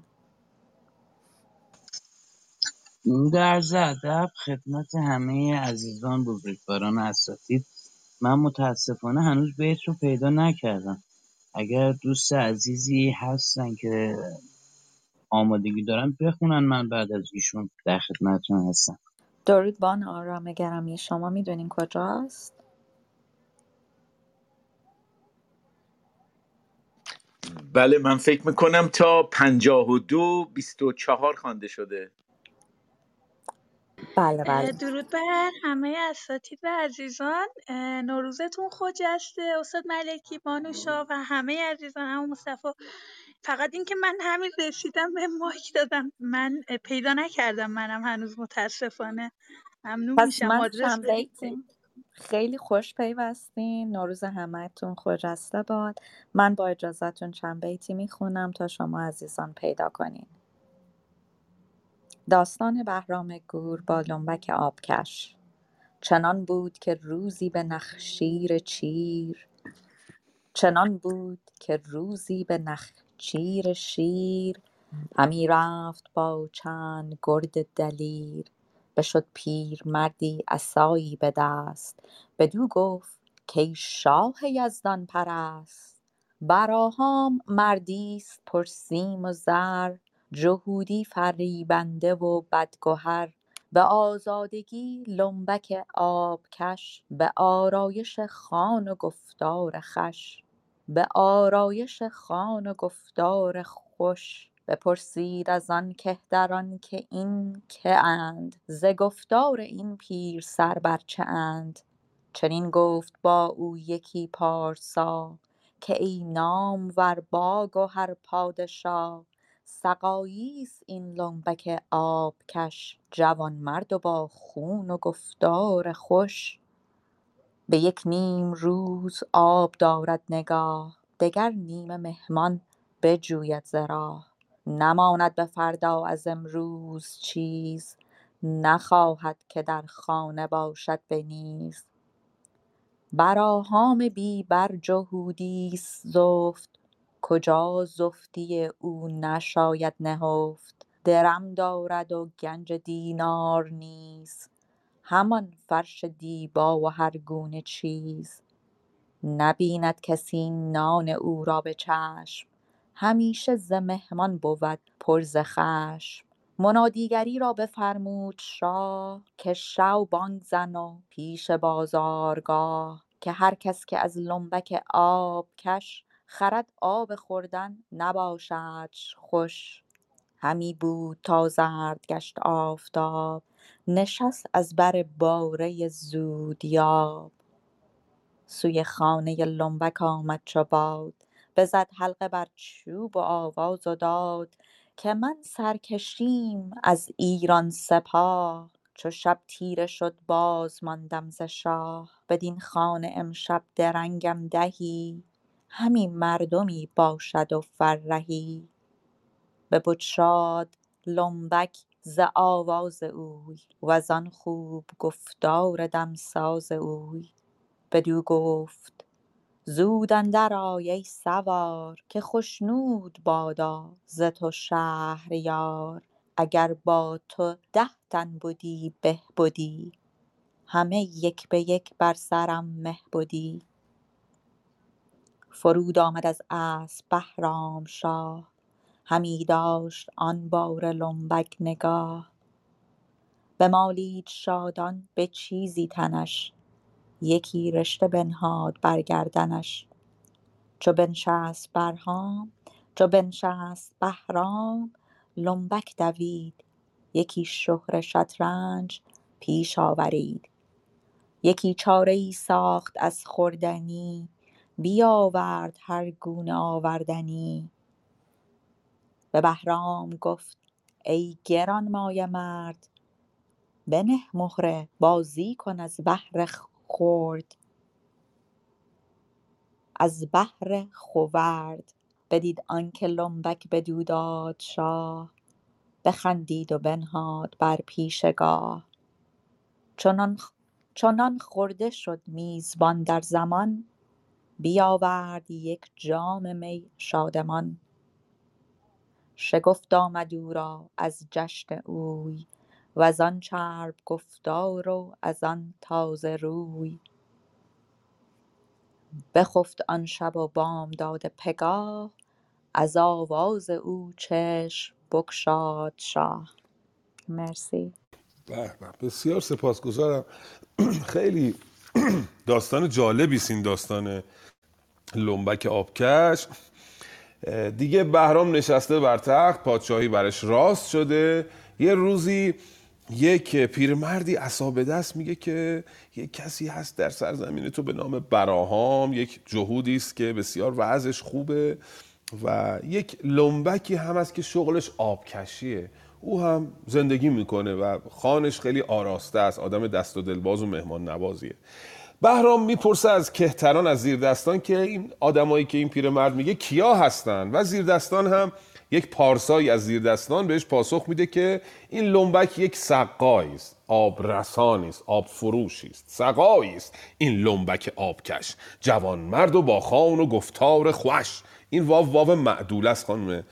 درود عرض ادب خدمت همه عزیزان بزرگواران اساتید من متاسفانه هنوز بیت رو پیدا نکردم. اگر دوست عزیزی هستن که آمادگی دارن بخونن من بعد از ایشون در خدمتتون هستم. درود بان آرام گرامی شما. می‌دونین کجاست؟ بله من فکر می‌کنم تا پنجاه و دو بیست و چهار خوانده شده. بله بله. درود بر همه اساتید و عزیزان. نوروزتون خجسته استاد ملکی بانوشا و همه عزیزان. همون مصطفی فقط اینکه من همین رسیدم به مایک دادم. من پیدا نکردم منم هنوز متاسفانه. ممنون پس میشم. من آدرس خیلی خوش پیوستین. نوروز همهتون خجسته باد. من با اجازهتون چند بیتی می‌خونم تا شما عزیزان پیدا کنین. داستان بهرام گور با لنبک آبکش. چنان بود که روزی به نخشیر چیر. چنان بود که روزی به نخچیر شیر. همی رفت با چند گرد دلیر. بشد پیرمردی عصایی به دست. بدو گفت کای شاه یزدان پرست. براهام مردیست پر سیم و زر. جهودی فریبنده و بدگهر به آزادگی لنبک آبکش به آرایش خان و گفتار خوش به آرایش خان و گفتار خوش بپرسید از آن کهتران که این که اند ز گفتار این پیر سر بر چه اند؟ چنین گفت با او یکی پارسا که ای نامور با گهر پادشا سقاییست این لنبک آبکش. جوانمرد و با خون و گفتار خوش. به یک نیم روز آب دارد نگاه. دگر نیمه مهمان بجوید ز راه. نماند به فردا از امروز چیز. نخواهد که در خانه باشد به نیز. براهام بی بر جهودیست زفت. کجا زفتی او نشاید نهفت؟ درم دارد و گنج دینار نیز همان فرش دیبا و هر گونه چیز. نبیند کسی نان او را به چشم. همیشه ز مهمان بود پر ز خشم. منادیگری را بفرمود شاه که شو بانگ زن و پیش بازارگاه. که هر کس که از لنبک آبکش خرد آب خوردن نباشدش خوش. همی بود تا زرد گشت آفتاب نشست از بر باره زودیاب. سوی خانه لنبک آمد چو باد بزد حلقه بر چوب و آواز و داد که من سرکشیم از ایران سپاه. چو شب تیره شد باز ماندم ز شاه بدین خانه امشب درنگم دهی. همی مردمی باشد و فرهی. ببد شاد لنبک ز آواز اوی وزان خوب گفتار دمساز اوی. بدو گفت زود اندر آی ای سوار که خشنود بادا ز تو شهریار. اگر با تو ده تن بدی به بدی. همه یک به یک بر سرم مه بدی. فرود آمد از اسپ بهرامشاه همی داشت آن باره لنبک نگاه. بمالید شادان به چیزی تنش یکی رشته بنهاد بر گردنش. چو بنشست برهام چو بنشست بهرام لنبک دوید یکی شهره شطرنج پیش آورید. یکی چاره ای ساخت از خوردنی بیاورد هر گونه آوردنی. به بهرام گفت ای گرانمایه مرد بنه مهره بازی کن از بهر خورد. از بهر خورد بدید آنکه لنبک بدو داد شاه بخندید و بنهاد بر پیش گاه چنان چنان خورده شد میزبان در زمان بیاورد یک جام می شادمان. شگفت آمد او را از جشن اوی وزان چرب گفتار و از آن تازه روی. بخفت آن شب و بامداد پگاه از آواز او چشم بگشاد شاه. مرسی. به به. بسیار سپاسگزارم. خیلی داستان جالبی است این داستان لنبک آبکش. دیگه بهرام نشسته بر تخت پادشاهی برش راست شده. یه روزی یک پیرمردی عصا دست میگه که یک کسی هست در سرزمین تو به نام براهام یک جهودی است که بسیار وضعش خوبه و یک لنبکی هم هست که شغلش آبکشیه. او هم زندگی می‌کنه و خانش خیلی آراسته است. آدم دست و دلباز و مهمان نوازیه. بهرام می‌پرسه از کهتران از زیردستان که این آدمایی که این پیرمرد میگه کیا هستن؟ و زیردستان هم یک پارسایی از زیردستان بهش پاسخ میده که این لنبک یک سقایی است. آب رسانی است آب فروشی است. سقایی است این لنبک آبکش. جوان مرد و با خان و گفتار خوش. این واو واو معدول است خانم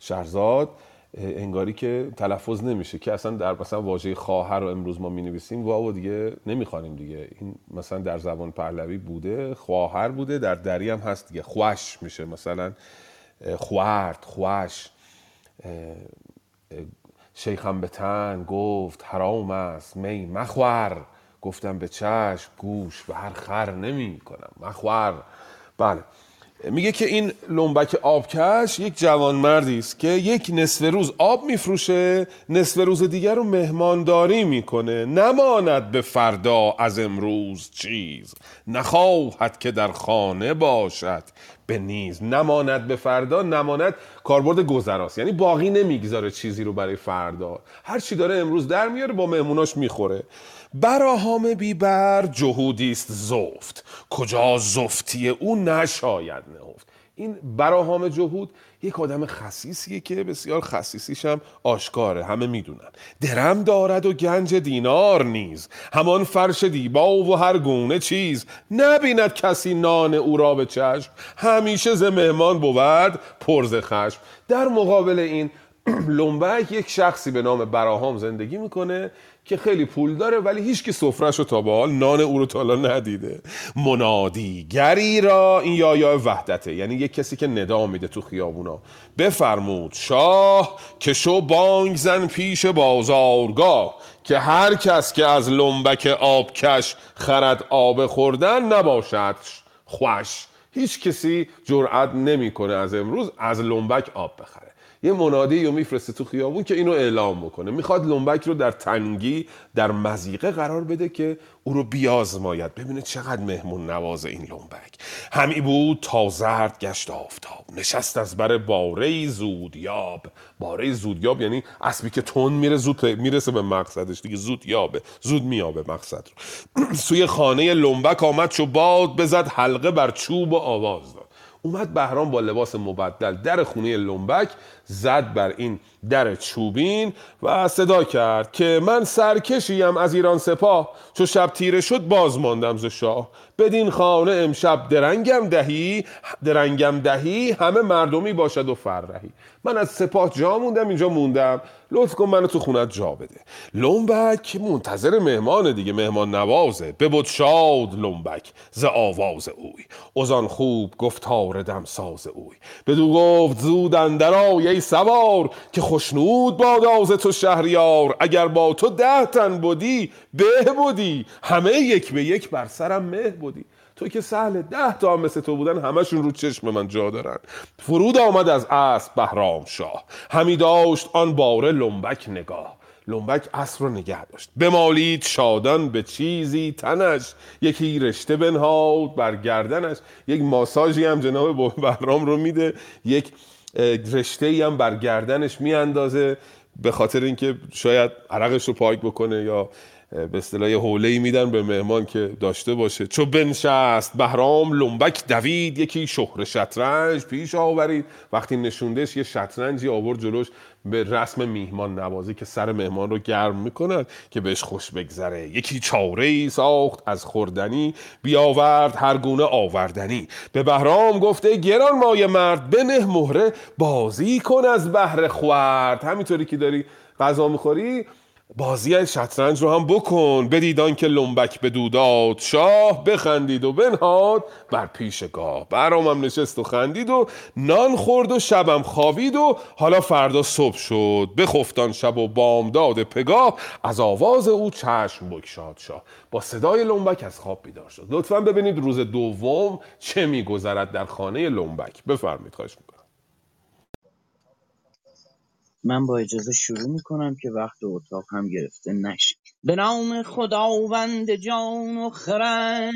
شهرزاد. انگاری که تلفظ نمیشه که اصلا در مثلا واژه خواهر رو امروز ما می‌نویسیم واو دیگه نمی‌خوانیم دیگه. این مثلا در زبان پهلوی بوده خواهر بوده در دری هم هست دیگه. خوش میشه مثلا خوارد خوش. شیخم به تن گفت حرام است می مخور. گفتم به چشم گوش به هر خر نمی کنم مخور. بله. میگه که این لنبک آبکش یک جوان مردی است که یک نصف روز آب میفروشه نصف روز دیگر رو مهمانداری می‌کنه. نماند به فردا از امروز چیز. نخواهد که در خانه باشد به نیز. نماند به فردا نماند کاربرد گذراست. یعنی باقی نمی‌گذاره چیزی رو برای فردا. هر چی داره امروز در میاره با مهموناش می‌خوره. براهام بیبر جهودیست زفت. کجا زفتی او نشاید نهفت. این براهام جهود یک آدم خصیصیه که بسیار خصیصیش هم آشکاره همه می‌دونن. درم دارد و گنج دینار نیز. همان فرش دیبا و هر گونه چیز. نبیند کسی نان او را به چشم. همیشه ز مهمان بود پرز خشم. در مقابل این لنبک یک شخصی به نام براهام زندگی می‌کنه. که خیلی پول داره ولی هیچ کی سفرش رو تا به حال نان او رو تا ندیده. منادی گری را این یا یا وحدته یعنی یک کسی که ندا میده تو خیابونا. بفرمود شاه که شو بانگ زن پیش بازارگاه که هر کس که از لنبک آبکش خرد آب خوردن نباشد خوش. هیچ کسی جرأت نمی‌کنه از امروز از لنبک آب بخره. یه منادی رو میفرسته تو خیابون که اینو اعلام بکنه. می‌خواد لنبک رو در تنگی در مزیقه قرار بده که او رو بیازماید. ببینه چقدر مهمون نواز این لنبک. همی بود تا زرد گشت آفتاب. نشست از بر باره زودیاب. باره زودیاب یعنی اسبی که تون میره زود می‌رسه به مقصدش دیگه. زود یابه زود میابه مقصد رو. سوی خانه لنبک آمد چو باد بزد حلقه بر چوب و آواز داد. اومد بهرام با لباس مبدل در خونه لنبک زد بر این در چوبین و صدا کرد که من سرکشیم از ایران سپاه. چو شب تیره شد باز ماندم ز شاه. بدین خانه امشب درنگم دهی درنگم دهی همه مردمی باشد و فرهی. من از سپاه جا موندم اینجا موندم. لطف کن منو تو خونت جا بده. لنبک منتظر مهمان دیگه مهمان نوازه. ببود شاد لنبک ز آواز اوی. ازان خوب گفتار دم ساز اوی. بدو گفت زود اندرای ای سوار که خوشنود باد تو شهریار. اگر با تو ده تن بودی به بودی همه یک به یک بر سرم مه بودی تو که سهل ده تا مثل تو بودن همشون رو چشم من جا دارن. فرود آمد از اسب بهرام شاه. همی داشت آن باره لنبک نگاه. لنبک اسب رو نگه داشت. بمالید شادان به چیزی تنش. یکی رشته بنهاد بر گردنش. یک ماساژی هم جناب بهرام رو میده. یک رشته ای هم بر گردنش میاندازه به خاطر اینکه شاید عرقش رو پاک بکنه یا به اصطلاح حوله ای میدن به مهمان که داشته باشه. چو بنشست بهرام لنبک دوید یکی شهر شطرنج پیش آورید. وقتی نشوندش یه شطرنجی آورد جلوش به رسم میهمان نوازی که سر مهمان رو گرم می‌کنن که بهش خوش بگذره. یکی چاره ای ساخت از خوردنی بیاورد هر گونه آوردنی. به بهرام گفته گران مای مرد بنه مهره بازی کن از بهر خورد همینطوری که داری غذا می‌خوری بازی شطرنج رو هم بکن. بدیدان که لنبک به دوداد شاه بخندید و بنهاد. بر پیش گاه برامم نشست و خندید و نان خورد و شبم خوابید و حالا فردا صبح شد. بخفتان شب و بامداد پگاه از آواز او چشم بکشاد شاه. با صدای لنبک از خواب بیدار شد. لطفا ببینید روز دوم چه میگذرد در خانه لنبک. بفرمید خواهش می‌کنم من با اجازه شروع می‌کنم که وقت اتاق هم گرفته نشه. به نام خداوند جان و خرد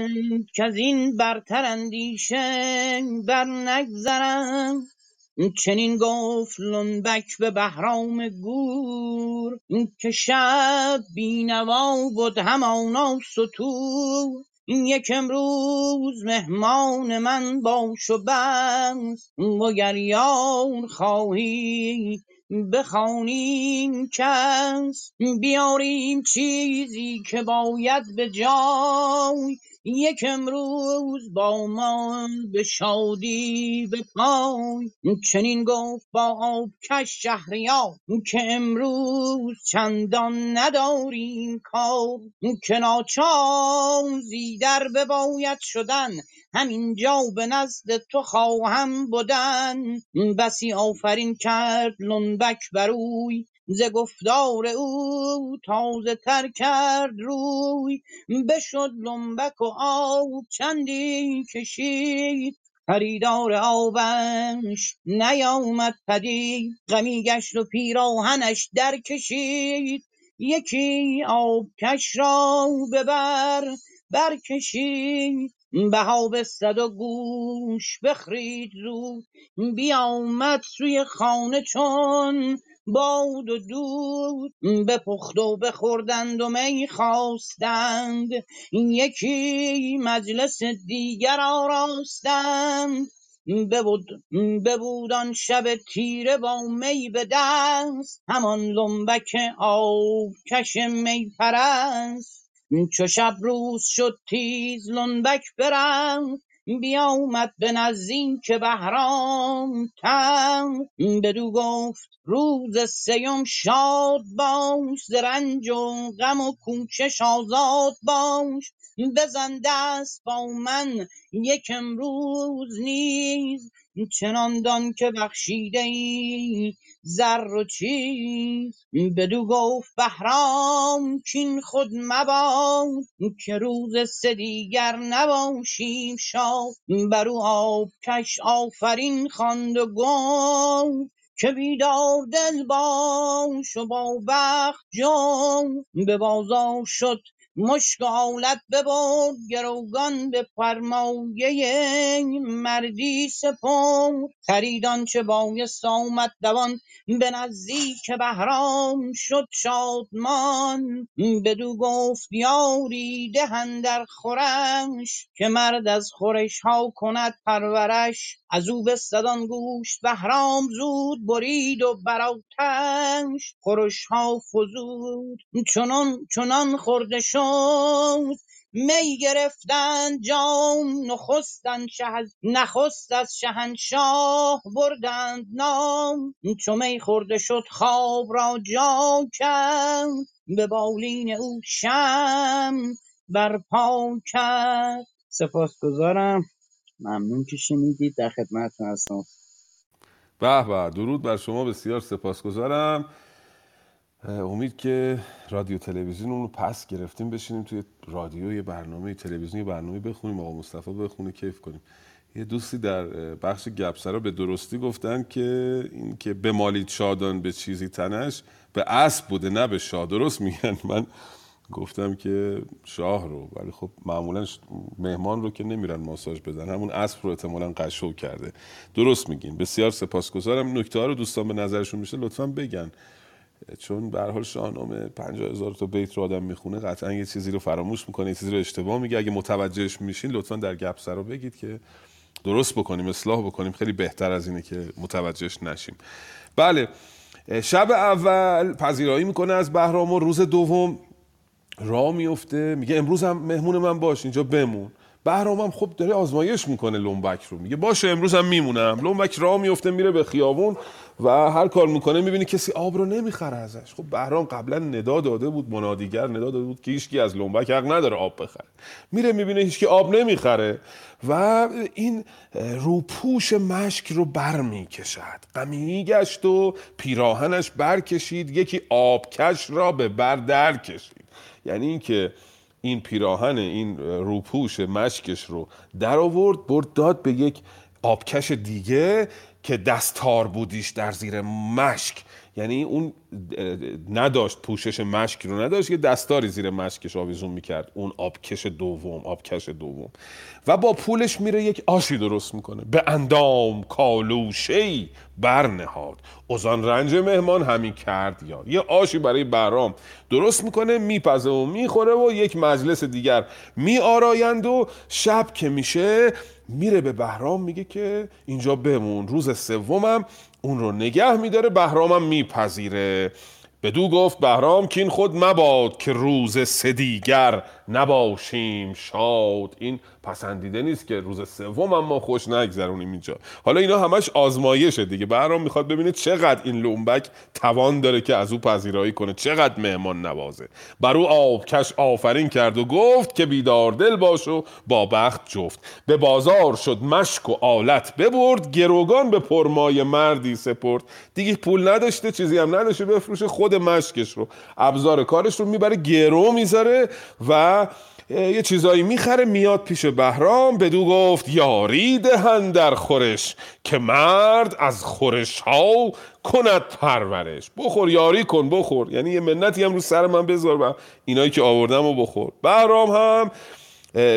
که از این برتر اندیشه بر نگذرم. چنین گفت لنبک به بهرام گور که شب بینوا بود همانا ستور یک امروز مهمان من باش و بس وگر یار خواهی بخوانیم کس بیاریم چیزی که باید به جای. یک امروز با ما به شادی به پای. چنین گفت با آبکش شهریار که امروز چندان نداریم کار. که ناچار زیدر بباید شدن همینجا به نزد تو خواهم بدن. بسی آفرین کرد لنبک بروی ز گفتار او تازه تر کرد روی. بشد لنبک و آب چندی کشید. خریدار آبش نیامد پدید. غمی گشت و پیراهنش در کشید. یکی آبکش را ببر برکشید. بها بستد و گوش بخرید زود بیامد سوی خانه چون باد و دود. بپخت و بخوردند و می خواستند. یکی مجلس دیگر آراستند. ببود ببود آن شب تیره با می به دست. همان لنبک آبکش می پرست. چو شب روز شد تیز لنبک برفت بیامد به نزدیک بهرام تن بدو گفت روز سیم شاد باش ز رنج و غم و کوشش آزاد باش. بزن دست با من یک امروز نیز چنان دان که بخشیده ای زر و چیز. بدو گفت بهرام کین خود مباد که روز سه دیگر نباشیم شاد. برو آبکش آفرین خواند و گفت که بیدار دل باش و با بخت جو به بازار شد مشک آلت ببرد گروگان به فرمایه مردی سپرد خرید آنچه بایست آمد دوان به نزدیک بهرام شد شادمان. بدو گفت یاری ده اندر خورش که مرد از خورش ها کند پرورش. از او بستد آن گوشت بهرام زود برید و بر آتش. خورش ها فزود چنان چنان خورده شد می گرفتند جام نخستن شه از نخست از شهنشاه بردند نام. چو می خورده شد خواب را جا کرد به بالین او شمع برپا کرد. سپاسگزارم. ممنون که شنیدید. در خدمتتون هستم. به به درود بر شما. بسیار سپاسگزارم. امید که رادیو تلویزیون رو پس گرفتیم بشینیم توی رادیو یه برنامه تلویزیون یه برنامه بخونیم آقا مصطفی بخونه کیف کنیم. یه دوستی در بخش گپسرا به درستی گفتن که این که بمالید شادان به چیزی تنش به اسب بوده نه به شاه. درست میگن؟ من گفتم که شاه رو ولی خب معمولا مهمان رو که نمیرن ماساژ بدن همون اسب رو احتمالا قشو کرده. درست میگین. بسیار سپاسگزارم. نکته رو دوستان به نظرشون میشه لطفا بگن. چون به هر حال شاهنامه 50 هزار تا بیت رو آدم می‌خونه قطعا یه چیزی رو فراموش می‌کنه یه چیزی رو اشتباه میگه. اگه متوجهش میشین لطفا در گپ رو بگید که درست بکنیم اصلاح بکنیم. خیلی بهتر از اینه که متوجهش نشیم. بله شب اول پذیرایی می‌کنه از بهرام و روز دوم راه میفته میگه امروز هم مهمون من باش اینجا بمون. بهرام هم خب داره آزمایش می‌کنه لنبک رو. میگه باشه امروز هم میمونم. لنبک راه میفته میره به خیابون. و هر کار می‌کنه می‌بینی کسی آب رو نمی‌خره ازش. خب بهرام قبلا ندا داده بود منادیگر ندا داده بود که هیچکی از لومبک حق نداره آب بخره. میره می‌بینه هیچکی آب نمی‌خره و این روپوش مشک رو بر می‌کشد غمی گشت و پیراهنش برکشید یکی آبکش را به بر در کشید. یعنی اینکه این پیراهن این روپوش مشکش رو در آورد برد داد به یک آبکش دیگه که دستار بودیش در زیر مشک. یعنی اون نداشت پوشش مشک رو نداشت یه دستاری زیر مشکش آویزون می‌کرد. اون آبکش دوم آبکش دوم. و با پولش میره یک آشی درست می‌کنه. به اندام کالوشی برنهاد اوزان رنج مهمان همین کرد یا. یه آشی برای برام درست می‌کنه میپزه و می‌خوره و یک مجلس دیگر میآرایند و شب که میشه میره به بهرام میگه که اینجا بمون. روز سومم اون رو نگه میداره بهرامم میپذیره. بدو گفت بهرام کین خود مباد که روز سدیگر نباشیم شاد. این پسندیده نیست که روز سوم ما خوش نگذرونیم اینجا. حالا اینا همش آزمایشه دیگه. برام می‌خواد ببینه چقدر این لومبک توان داره که از او پذیرایی کنه. چقدر مهمان نوازه. بر او آبکش آفرین کرد و گفت که بیدار دل باش و با بخت جفت. به بازار شد مشک و آلت ببرد گروگان به پرمای مردی سپرد. دیگه پول نداشته چیزی هم نداشته بفروشه خود مشکش رو. ابزار کارش رو می‌بره گرو می‌ذاره و یه چیزایی می‌خره میاد پیش بهرام بدو گفت یاری دهن در خورش که مرد از خورش ها کند پرورش. بخور یاری کن بخور. یعنی یه منتی هم رو سر من بذار و اینایی که آوردم و بخور. بهرام هم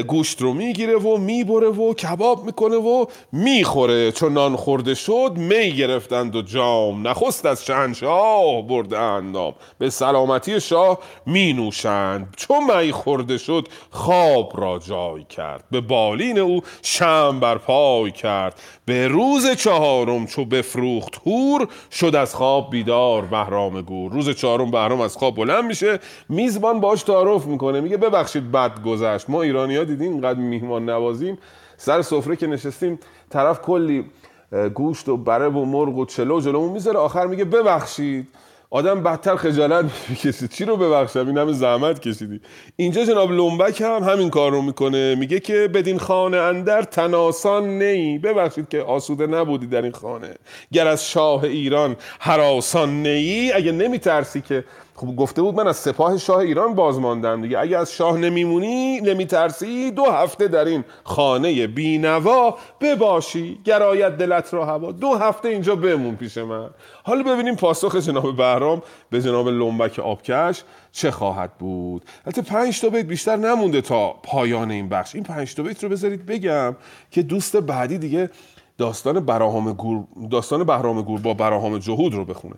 گوشت رو می‌گیره و می‌بره و کباب می‌کنه و می‌خوره. چون نان خورده شد می گرفتند و جام نخست از شهنشاه برده اندام به سلامتی شاه می نوشند چون می خورده شد خواب را جای کرد. به بالین او شم بر پای کرد. به روز چهارم چو بفروخت هور شد از خواب بیدار بهرام گور. روز چهارم بهرام از خواب بلند میشه میزبان باش تعارف می‌کنه میگه ببخشید بد گذشت ما ایرانی ها دیدیم اینقدر میهمان نوازیم؟ سر سفره که نشستیم طرف کلی گوشت و بره و مرغ و چلو جلومون می‌ذاره آخر میگه ببخشید. آدم بدتر خجالت می‌کشه. چی رو ببخشم؟ این همه زحمت کشیدی. اینجا جناب لومبک هم همین کار رو می‌کنه. میگه که بدین خانه اندر تناسان نی. ببخشید که آسوده نبودی در این خانه. گر از شاه ایران حراسان نی اگه نمیترسی که خب گفته بود من از سپاه شاه ایران باز ماندم دیگه. اگه از شاه نمیمونی نمیترسی دو هفته در این خانه بینوا بباشی گرایت دلت را هوا. دو هفته اینجا بمون پیش من. حالا ببینیم پاسخ جناب بهرام به جناب لنبک آبکش چه خواهد بود. البته پنج تا بیت بیشتر نمونده تا پایان این بخش. این پنج تا بیت رو بذارید بگم که دوست بعدی دیگه داستان براهام گور داستان بهرام گور با براهام جهود رو بخونه.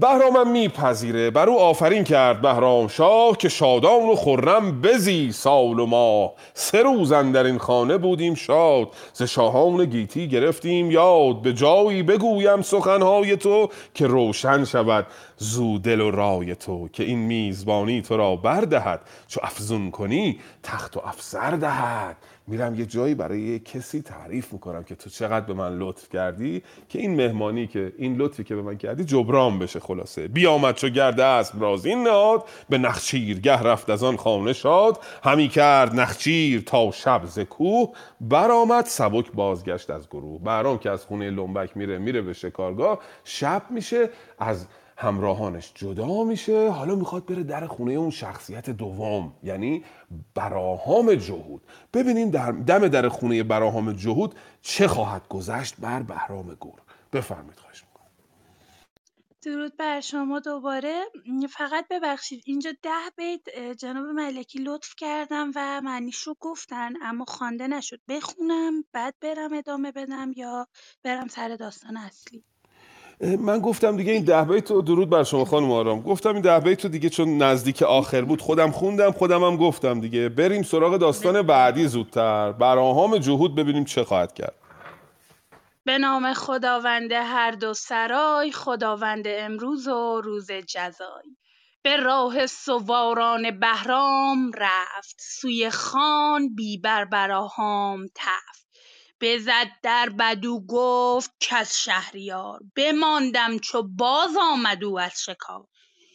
بهرامم میپذیره بر او آفرین کرد بهرام شاه که شادان و خرم بزی سال و ماه. سه روزن در این خانه بودیم شاد ز شاهان گیتی گرفتیم یاد. به جایی بگویم سخنهای تو که روشن شود زودل و رای تو که این میزبانی تو را بردهد. چو افزون کنی تخت و افسر دهد. میرم یه جایی برای کسی تعریف می‌کنم که تو چقدر به من لطف کردی که این مهمانی که این لطفی که به من کردی جبران بشه خلاصه. بیامد چو گرده است برازین نهاد به نخچیر گه رفت از آن خانه شاد. همی کرد نخچیر تا شب ز کوه. برآمد سبک بازگشت از گروه. برام که از خونه لنبک میره میره به شکارگاه. شب میشه از همراهانش جدا میشه. حالا می‌خواد بره در خونه اون شخصیت دوم یعنی براهام جهود. ببینیم در دم در خونه براهام جهود چه خواهد گذشت بر بهرام گور. بفرمید خواهش می‌کنم. درود بر شما دوباره. فقط ببخشید اینجا ده بیت جناب ملکی لطف کردم و معنیش رو گفتن اما خوانده نشد. بخونم بعد برم ادامه بدم یا برم سر داستان اصلی. من گفتم دیگه این ده بیت رو درود بر شما خانم آرام. گفتم این ده بیت رو دیگه چون نزدیک آخر بود. خودم خوندم خودم هم گفتم دیگه. بریم سراغ داستان بعدی زودتر. براهام جهود ببینیم چه خواهد کرد. به نام خداوند هر دو سرای خداوند امروز و روز جزای. به راه سواران بهرام رفت سوی خان بی بر براهام تفت. بزد در بدو گفت کز شهریار بماندم چو باز آمد او از شکار.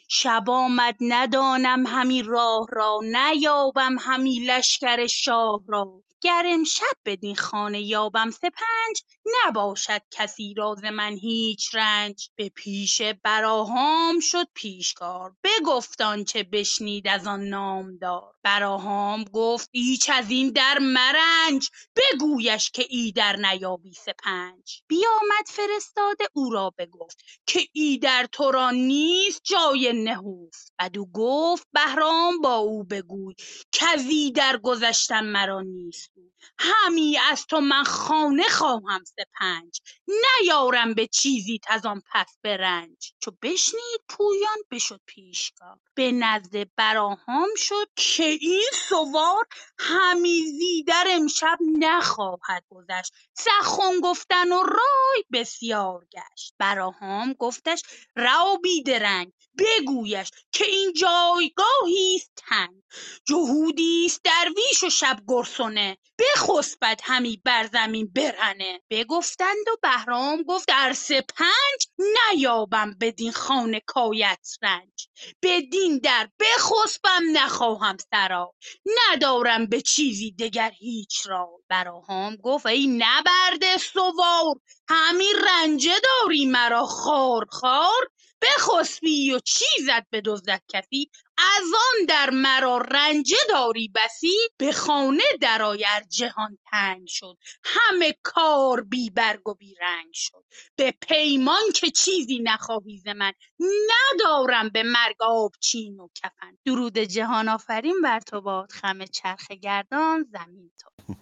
شب آمد ندانم همی راه را نیابم همی لشکر شاه را. گر امشب بدین خانه یابم سپنج نباشد کسی را ز من هیچ رنج. به پیش براهام شد پیشکار. بگفت آنچه بشنید از آن نامدار. براهام گفت ایچ از این در مرنج. بگویش که ایدر نیابی سپنج. بیامد فرستاده او را بگفت که ایدر تو را نیست جای نهفت بدو گفت بهرام با او بگوی کز ایدر گذشتن مرا نیست. همی از تو من خانه خواهم سپنج نیارم به چیزیت از آن پس به رنج چو بشنید پویان بشد پیشکار به نزد براهام شد که این سوار همی زیدر امشب نخواهد گذشت. سخن گفتن و رای بسیار گشت. براهام گفتش رها بیدرنگ بگویش که این جایگاهی است تنگ. جهودی است درویش و شب گرسنه. بخسبد همی بر زمین برهنه. بگفتند و بهرام گفت در سپنج نیابم بدین خانه کایت رنج. بدین در بخسبم نخواهم سرای ندارم به چیزی دگر هیچ رای. براهام گفت ای نبرده سوار همی رنجه داری مرا خوار خوار بخسبی و چیزت بدزدد کسی از آن در مرا رنجه داری بسی؟ به خانه درآی ار جهان تنگ شد همه کار بی برگ و بی رنگ شد. به پیمان که چیزی نخواهی ز من ندارم به مرگ آبچین و کفن. درود جهان آفرین بر تو باد خم چرخ گردان زمین تو.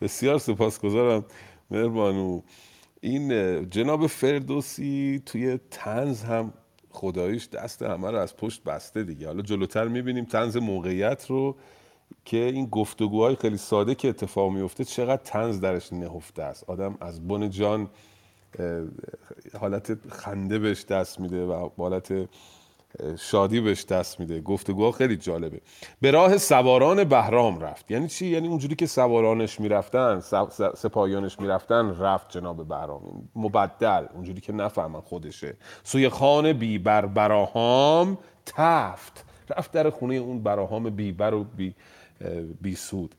بسیار سپاسگزارم مهربانو. این جناب فردوسی توی تنز هم خداییش دست همه رو از پشت بسته دیگه. حالا جلوتر می‌بینیم تنز موقعیت رو که این گفتگوهای خیلی ساده که اتفاق میفته چقدر تنز درش نهفته است. آدم از بن جان حالت خنده بهش دست میده و حالت شادی بهش دست میده. گفتگوها خیلی جالبه. به راه سواران بهرام رفت. یعنی چی؟ یعنی اونجوری که سوارانش می‌رفتن سپاهیانش می‌رفتن رفت جناب بهرام. مبدل اونجوری که نفهمن خودشه. سوی خانه بیبر براهام تفت. رفت در خونه اون براهام بیبر و بی, بی سود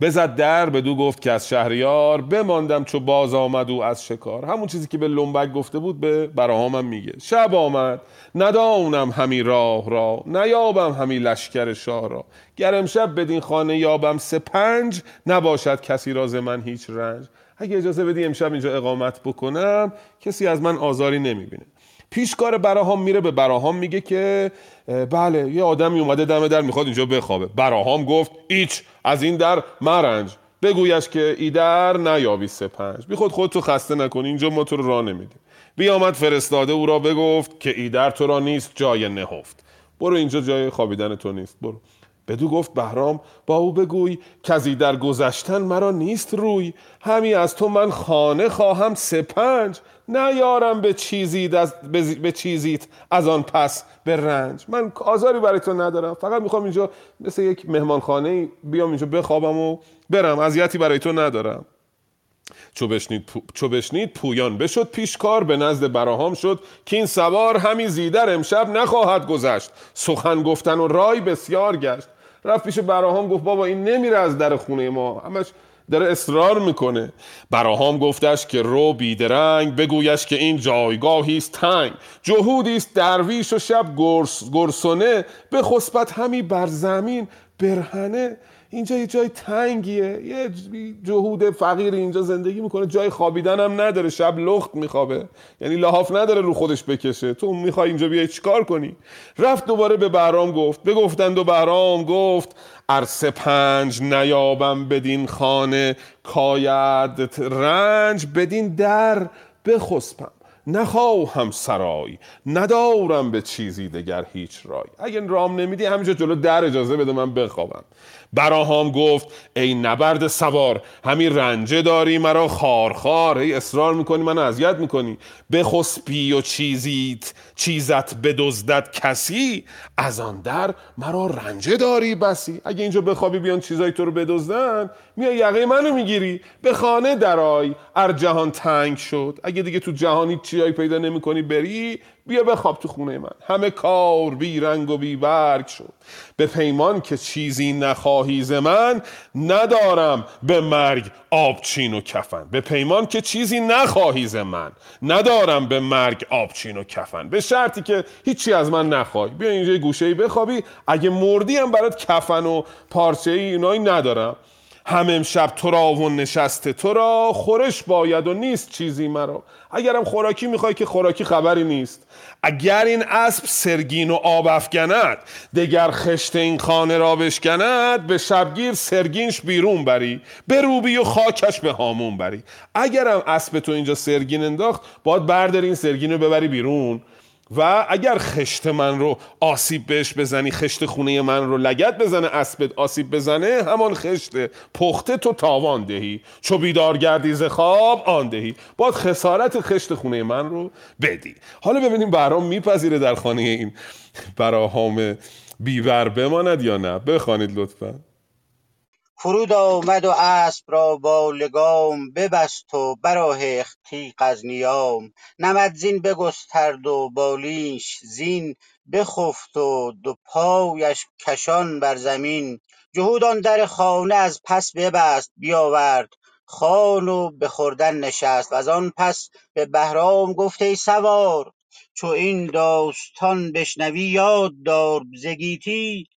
بزد در بدو گفت که از شهریار بماندم چو باز آمد او از شکار. همون چیزی که به لنبک گفته بود به براهامم میگه. شب آمد ندانم همی راه را نیابم همی لشکر شاه را. گر امشب بدین خانه یابم سپنج نباشد کسی راز من هیچ رنج. اگه اجازه بدی امشب اینجا اقامت بکنم کسی از من آزاری نمی‌بینه. پیشکار براهام میره به براهام میگه که بله یه آدمی اومده دم در می‌خواد اینجا بخوابه. براهام گفت ایچ از این در مرنج. بگویش که ایدر نیابی سپنج. بی خود خودتو خسته نکنی اینجا ما تو رو راه نمیدیم. بیامد فرستاده او را بگفت که ایدر تو را نیست جای نهفت. برو اینجا جای خوابیدن تو نیست. برو. بدو گفت بهرام با او بگوی کزی در گذشتن مرا نیست روی. همی از تو من خانه خواهم سپنج. نیارم به چیزی از به چیزیت از آن پس به رنج. من آزاری برای تو ندارم. فقط می‌خوام اینجا مثل یک مهمانخانه بیام اینجا بخوابم و برم. اذیتی برای تو ندارم. چو بشنید, پو... چو بشنید پویان بشد پیشکار به نزد براهام شد که این سوار. همی زیدر امشب نخواهد گذشت. سخن گفتن و رای بسیار گشت. رفت پیش براهام گفت بابا این نمیره از در خونه ما. همش داره اصرار می‌کنه. براهام گفتش که رو بیدرنگ بگویش که این جایگاهی است تنگ. جهودی است درویش و شب گرس گرسنه به خسبت همی بر زمین برهنه. اینجا یه جای تنگیه. یه جهود فقیر اینجا زندگی می‌کنه. جای خوابیدن هم نداره. شب لخت میخوابه. یعنی لحاف نداره رو خودش بکشه. تو می‌خوای اینجا بیای چیکار کنی؟ رفت دوباره به بهرام گفت. بگفتند و بهرام گفت ارس پنج نیابم بدین خانه. کاید رنج بدین در بخسپم. نخواهم سرای ندارم به چیزی دگر هیچ رای. اگه رام نمیدی همینجا جلو در اجازه بده من بخوابم. براهام گفت ای نبرد سوار همی رنجه داری مرا خارخار ای اصرار می‌کنی من اذیت می‌کنی؟ بخسبی و چیزیت چیزت بدزدد کسی؟ از آن در مرا رنجه داری بسی اگه اینجا بخوابی بیان چیزای تو رو بدزدن میای یقه منو می‌گیری به خانه درای ار جهان تنگ شد اگه دیگه تو جهانی چیزایی پیدا نمی‌کنی بری بیا بخواب تو خونه من. همه کار بی رنگ و بی برگ شد. به پیمان که چیزی نخواهی ز من ندارم به مرگ آبچین و کفن. به پیمان که چیزی نخواهی ز من ندارم به مرگ آبچین و کفن. به شرطی که هیچی از من نخوای. بیا اینجا گوشه ای بخوابی. اگه مردی هم برات کفن و پارچه ای اینایی ندارم. هم امشب تو را و نشسته تو را خورش باید و نیست چیزی مرا. اگرم خوراکی می‌خوای که خوراکی خبری نیست. اگر این اسب سرگین و آب افگند دگر خشت این خانه را بشکند به شبگیر سرگینش بیرون بری به روبی و خاکش به هامون بری. اگرم اسب تو اینجا سرگین انداخت باید برداری این سرگین رو ببری بیرون. و اگر خشت من رو آسیب بهش بزنی خشت خونه من رو لگت بزنه اسبت آسیب بزنه همان خشت پخته تو تاوان دهی. چو بیدار گردی ز خواب آن دهی. باید خسارت خشت خونه من رو بدی. حالا ببینیم برام میپذیره در خانه این براهام بیور بماند یا نه. بخوانید لطفا. فرود آمد و اسب را با لگام ببست و براهیخت تیغ از نیام. نمد زین بگسترد و بالینش زین بخفت و دو پایش کشان بر زمین. جهود آن در خانه از پس ببست بیاورد خوان و به خوردن نشست. و آن پس به بهرام گفت ای سوار چو این داستان بشنوی یاد دار ز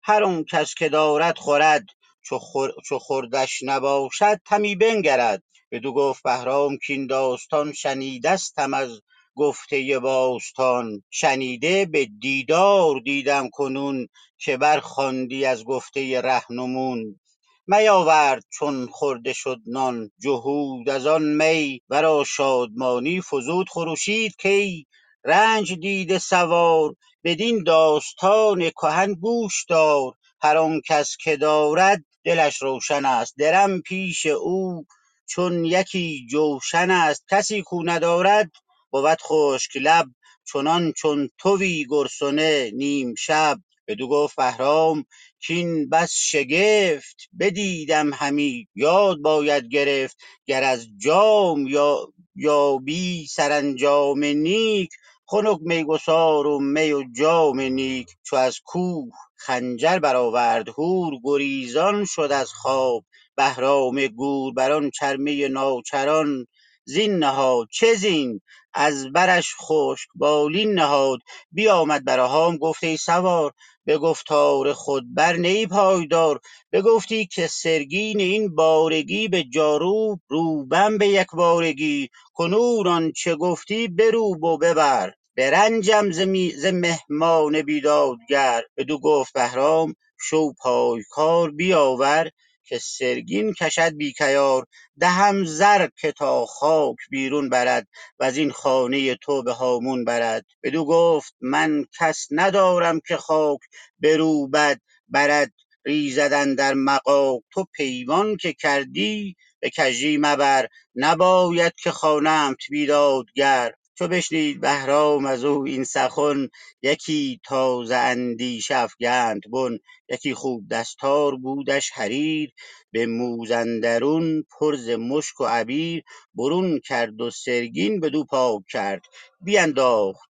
هر آن کس که دارد خورد. چو خور- چو خردش نباشد همی بنگرد. بدو گفت بهرام کاین داستان شنیدستم از گفته باستان. شنیده به دیدار دیدم کنون که برخواندی از گفته رهنمون. میاورد چون خورده شد نان جهود از آن می. ورا شادمانی فزود خروشید کی رنج دیده سوار. بدین داستان کهن گوش دار. هر آن کس که دارد دلش روشن است. درم پیش او چون یکی جوشن است. کسی کو ندارد بود خشک لب. چنان چون تویی گرسنه نیم شب. بدو گفت بهرام کین بس شگفت. بدیدم همی یاد باید گرفت. گر از جام یا یابی سرانجام نیک خنک میگسار و می و جام نیک چو از کوه خنجر برآورد هور گریزان شد از خواب. بهرام گور بران چرمه ناچران زین نهاد چه زین؟ از برش خشک بالین نهاد. بیامد براهام گفت ای سوار به گفتار خود بر نه ای پایدار. بگفتی که سرگین این بارگی به جاروب روبم به یک بارگی. کنون آنچه گفتی بروب و ببر. برنجم ز می- ز مهمان بیدادگر. بدو گفت بهرام شو پایکار بیاور که سرگین کشد بی کیار. دهم زر که تا خاک بیرون برد وزین خانه تو به هامون برد. بدو گفت من کس ندارم که خاک بروبد برد. ریزد اندر مغاک تو پیمان که کردی به کژی مبر. نباید که خوانمت بیدادگر. چو بشنید بهرام از او این سخن یکی تازه اندیشه افگند بن یکی خوب دستار بودش حریر. به موز اندرون پر ز مشک و عبیر برون کرد و سرگین بدو پاک کرد. بینداخت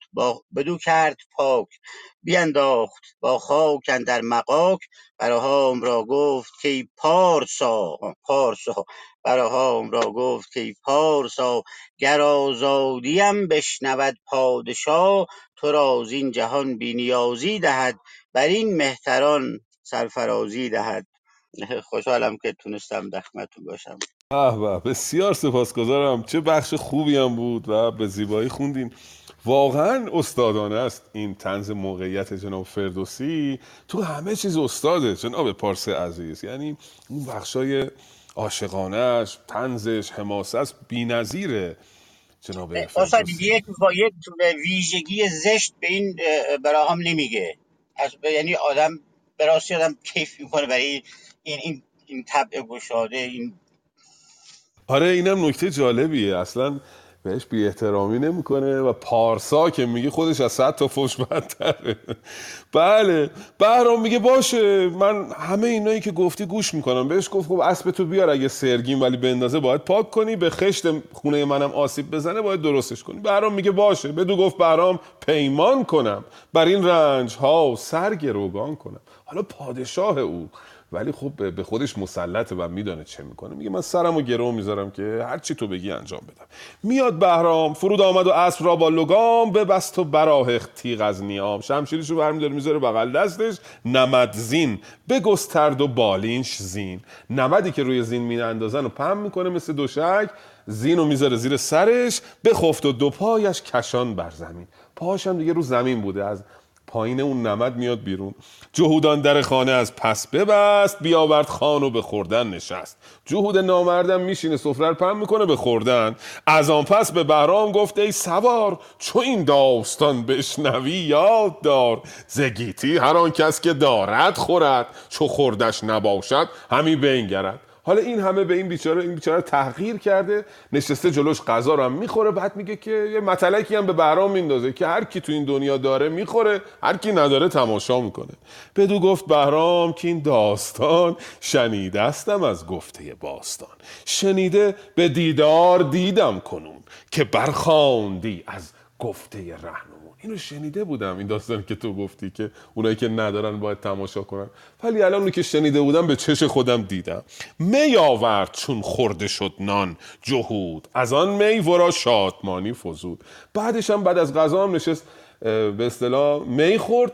بدو کرد پاک بینداخت با خاک اندر مغاک. بهرام را گفت کای پارسا پارسا. بهرام را گفت کای پارسا گر آزادیم بشنود پادشا. تو را زین جهان بی نیازی دهد برین مهتران سرفرازی دهد. خوشحالم که تونستم در خدمتتون باشم به بسیار سپاسگزارم. چه بخش خوبی هم بود و به زیبایی خوندین. واقعا استادانه است این تنز موقعیت جناب فردوسی. تو همه چیز استاده جناب پارس عزیز. یعنی اون بخشای عاشقانش تنزش حماسش بی‌نظیره جناب استاد فردوسی. یک با یک ویژگی زشت به این اه، براهام نمیگه. از یعنی آدم به راستی آدم کیف می‌کنه برای این این این طبع گشاده این آره اینم نکته جالبیه. اصلا بهش بی احترامی نمی‌کنه و پارسا که میگه خودش از صد تا فوش بدتره. بله بهرام میگه باشه من همه اینایی که گفتی گوش می‌کنم. بهش گفت خب اسب تو بیار اگه سرگین ولی به اندازه باید پاک کنی به خشت خونه منم آسیب بزنه باید درستش کنی. بهرام میگه باشه بدو گفت بهرام پیمان کنم بر این رنج ها سر گروگان کنم. حالا پادشاه او ولی خب به خودش مسلطه و میدانه چه می‌کنه. میگه من سرم و گرو می‌ذارم که هر چی تو بگی انجام بدم. میاد بهرام فرود آمد و اسب را با لگام ببست و براهق تیغ از نیام. شمشیرشو برمیداره می‌ذاره بغل دستش. نمد زین بگسترد و بالینش زین. نمدی که روی زین میاندازن و پم می‌کنه مثل دوشک زین رو می‌ذاره زیر سرش بخفت و دو پایش کشان بر زمین. پاهاش هم دیگه رو زمین بوده از پایین اون نمد میاد بیرون. جهودان در خانه از پس ببست بیاورد خانو به خوردن نشست. جهود نامردم میشینه سفره پم می‌کنه به خوردن. از آن پس به بهرام گفته ای سوار چو این داستان بشنوی یاد دار. زگیتی هر آن کس که دارد خورد چو خوردش نباشد همی بینگرد حالا این همه به این بیچاره این بیچاره تحقیر کرده نشسته جلوش غذا رو هم می‌خوره بعد میگه که یه متلکی هم به بهرام میندازه که هر کی تو این دنیا داره می‌خوره هر کی نداره تماشا می‌کنه. بدو گفت بهرام که این داستان شنیده استم از گفته باستان. شنیده به دیدار دیدم کنون که برخاندی از گفته رهنمون. اینو شنیده بودم این داستانی که تو گفتی که اونایی که ندارن باید تماشا کنن. ولی الان اونی که شنیده بودم به چش خودم دیدم. می آورد چون خورده شد نان جهود. از آن می ورا شادمانی فزود. بعدش هم بعد از غذا هم نشست به اصطلاح می خورد.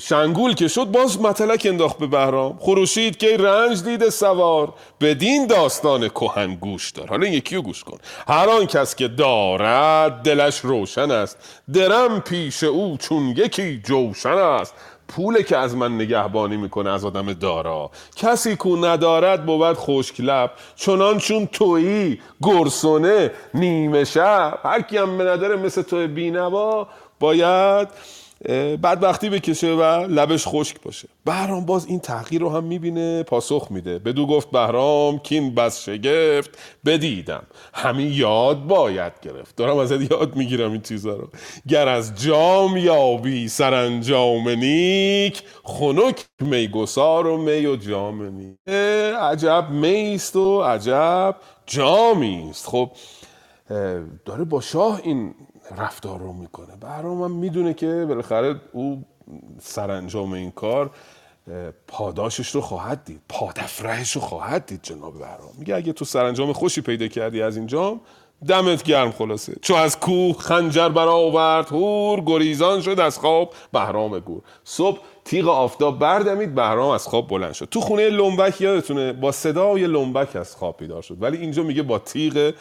شنگول که شد باز متلک انداخت به بهرام. خروشید که رنج دیده سوار بدین داستان کهن گوش دار. حالا یکی رو گوش کن. هر آن کس که دارد دلش روشن است. درم پیش او چون یکی جوشن است. پول که از من نگهبانی می‌کنه از آدم دارا. کسی کو ندارد بود خشک لب. چنان چون تویی گرسونه نیمه شب. هر کی هم نداره مثل توی بینوا. باید بدبختی بکشه و لبش خشک باشه. بهرام باز این تغییر رو هم می‌بینه پاسخ میده. بدو گفت بهرام کین بس شگفت بدیدم. همین یاد باید گرفت. دارم ازت یاد می‌گیرم این چیزا رو. گر از جام یابی سرانجام نیک خنک میگسار و می و جام نیک. عجب میست و عجب جامیست. خب داره با شاه این رفتار رو می‌کنه. بهرام هم می‌دونه که بالاخره او سرانجام این کار پاداشش رو خواهد دید پادفرهش رو خواهد دید جناب بهرام. میگه اگه تو سرانجام خوشی پیدا کردی از اینجام دمت گرم خلاصه. چو از کوه خنجر برآورد هور گریزان شد از خواب بهرام گور. صبح تیغ آفتاب بردمید بهرام از خواب بلند شد. تو خونه لنبک یادتونه با صدای لنبک از خواب بیدار شد. ولی اینجا میگه با تیغ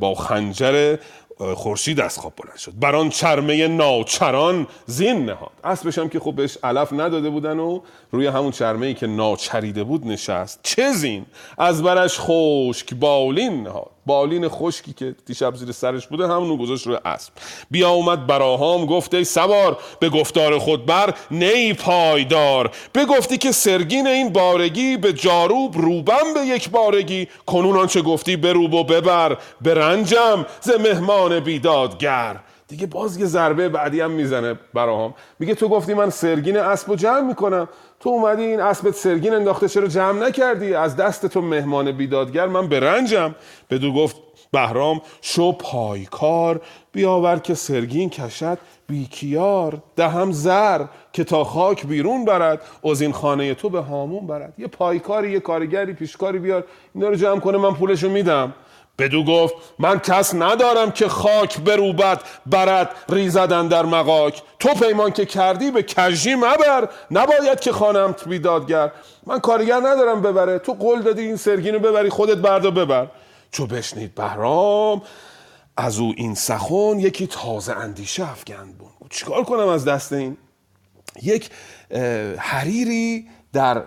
با خنجر خورشید از خواب بلند شد. بر آن چرمه ناچران زین نهاد. اسبش هم که خب بهش علف نداده بودن و روی همون چرمه ای که ناچریده بود نشست. چه زین؟ از برش خشک بالین نهاد. بالین خشکی که دیشب زیر سرش بوده همونو گذاشت روی اسب. بیا اومد براهام گفته سوار به گفتار خود بر نی پایدار. بگفتی که سرگین این بارگی به جاروب روبم به یک بارگی. کنون آنچه گفتی بروب و ببر به رنجم ز مهمان بیدادگر. دیگه باز یه ضربه بعدی هم می‌زنه براهام میگه تو گفتی من سرگین اسب جمع می‌کنم. تو اومدی این اسبت سرگین انداخته چرا جمع نکردی؟ از دست تو مهمان بیدادگر من به رنجم. بدو گفت بهرام شو پایکار بیاور که سرگین کشد بیکیار. دهم زر که تا خاک بیرون برد از این خانه تو به هامون برد. یه پایکاری یه کارگری پیشکاری بیار اینا رو جمع کنه من پولشو میدم. بدو گفت من کس ندارم که خاک بروبد برد ریزدن در مقاک تو پیمان که کردی به کجی مبر. نباید که خانم بیدادگر. من کارگر ندارم ببره. تو قول دادی این سرگینو ببری خودت بردا ببر. چو بشنید بهرام از او این سخن یکی تازه اندیشه افگند بود. چیکار کنم از دست این؟ یک حریری در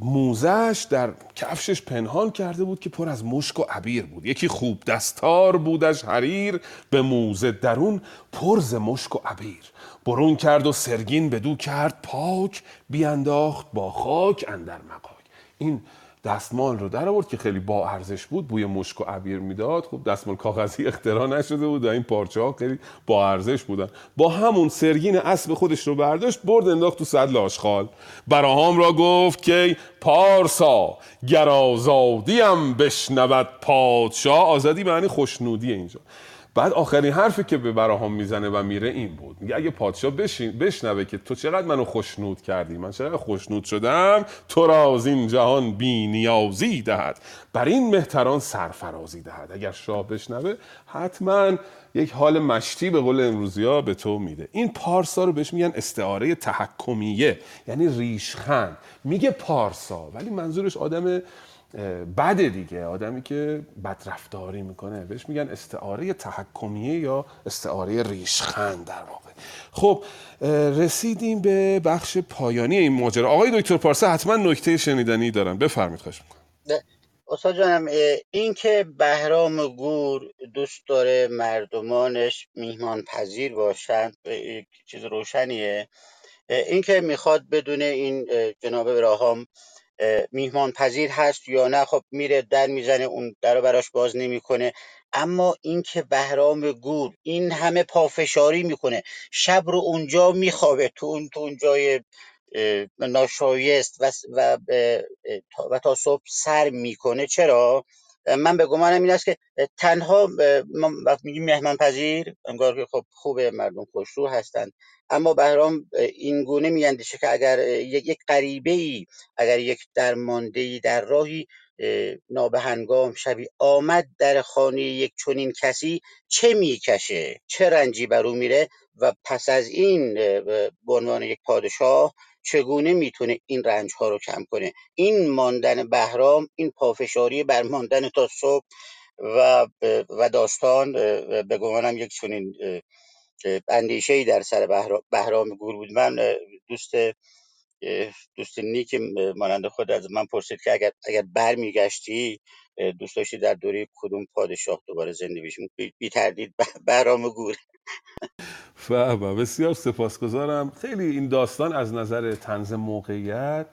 موزش در کفشش پنهان کرده بود که پر از مشک و عبیر بود. یکی خوب دستار بودش حریر به موزه درون پرز مشک و عبیر. برون کرد و سرگین بدو کرد پاک بیانداخت با خاک اندر مقاک این دستمال رو در آورد که خیلی با ارزش بود بوی مشک و عبیر می‌داد. خب دستمال کاغذی اختراع نشده بود و این پارچه ها خیلی با ارزش بودن. با همون سرگین اسب خودش رو برداشت برد انداخت تو صد آشغال. براهام را گفت که پارسا گر آزادیم بشنود پادشاه. آزادی معنی خوشنودی اینجا. بعد آخرین حرفی که به براهام می‌زنه و میره این بود. میگه اگه پادشاه بشنوه که تو چقدر منو خوشنود کردی. من چقدر خوشنود شدم تو را از این جهان بی نیازی دهد. بر این مهتران سرفرازی دهد. اگر شاه بشنوه حتما یک حال مشتی به قول امروزی ها به تو میده. این پارسا رو بهش میگن استعاره تحکمیه یعنی ریشخند. میگه پارسا ولی منظورش آدم بده دیگه. آدمی که بدرفتاری می‌کنه بهش میگن استعاره تحکمیه یا استعاره ریشخند در واقع. خب رسیدیم به بخش پایانی این ماجرا. آقای دکتر پارسا حتما نکته شنیدنی دارن بفرمید خواهش می‌کنم. استاد جانم این که بهرام گور دوست داره مردمانش میهمان پذیر باشند چیز روشنیه. این که می‌خواد بدونه این جناب براهام میهمان پذیر هست یا نه خب میره در می‌زنه اون در براش باز نمی‌کنه. اما اینکه بهرام گور این همه پافشاری می‌کنه. شب رو اونجا میخوابه. تو اون تو اون جای ناشایست و, و, و تا صبح سر می‌کنه. چرا؟ من به گمانم این است که تنها وقت میگیم مهمان پذیر انگار که خب خوبه مردم خوشرو هستند اما بهرام این گونه میاندیشه که اگر یک غریبه ای اگر یک درمانده ای در راهی نابهنگام شبی آمد در خانه یک چنین کسی چه می‌کشه؟ چه رنجی بر او میره؟ و پس از این به عنوان یک پادشاه چگونه می‌تونه این رنج ها رو کم کنه؟ این ماندن بهرام این پافشاری بر ماندن تا صبح و و داستان به گمانم یک چنین اندیشه ای در سر بهرام گور بود من دوست دوست نیک مانند خود از من پرسید که اگر اگر برمیگشتی دوست داشتی در دوره کدوم پادشاه دوباره زنده بشیم بی تردید بهرام گور فهم بسیار سپاسگزارم. خیلی این داستان از نظر تنظیم موقعیت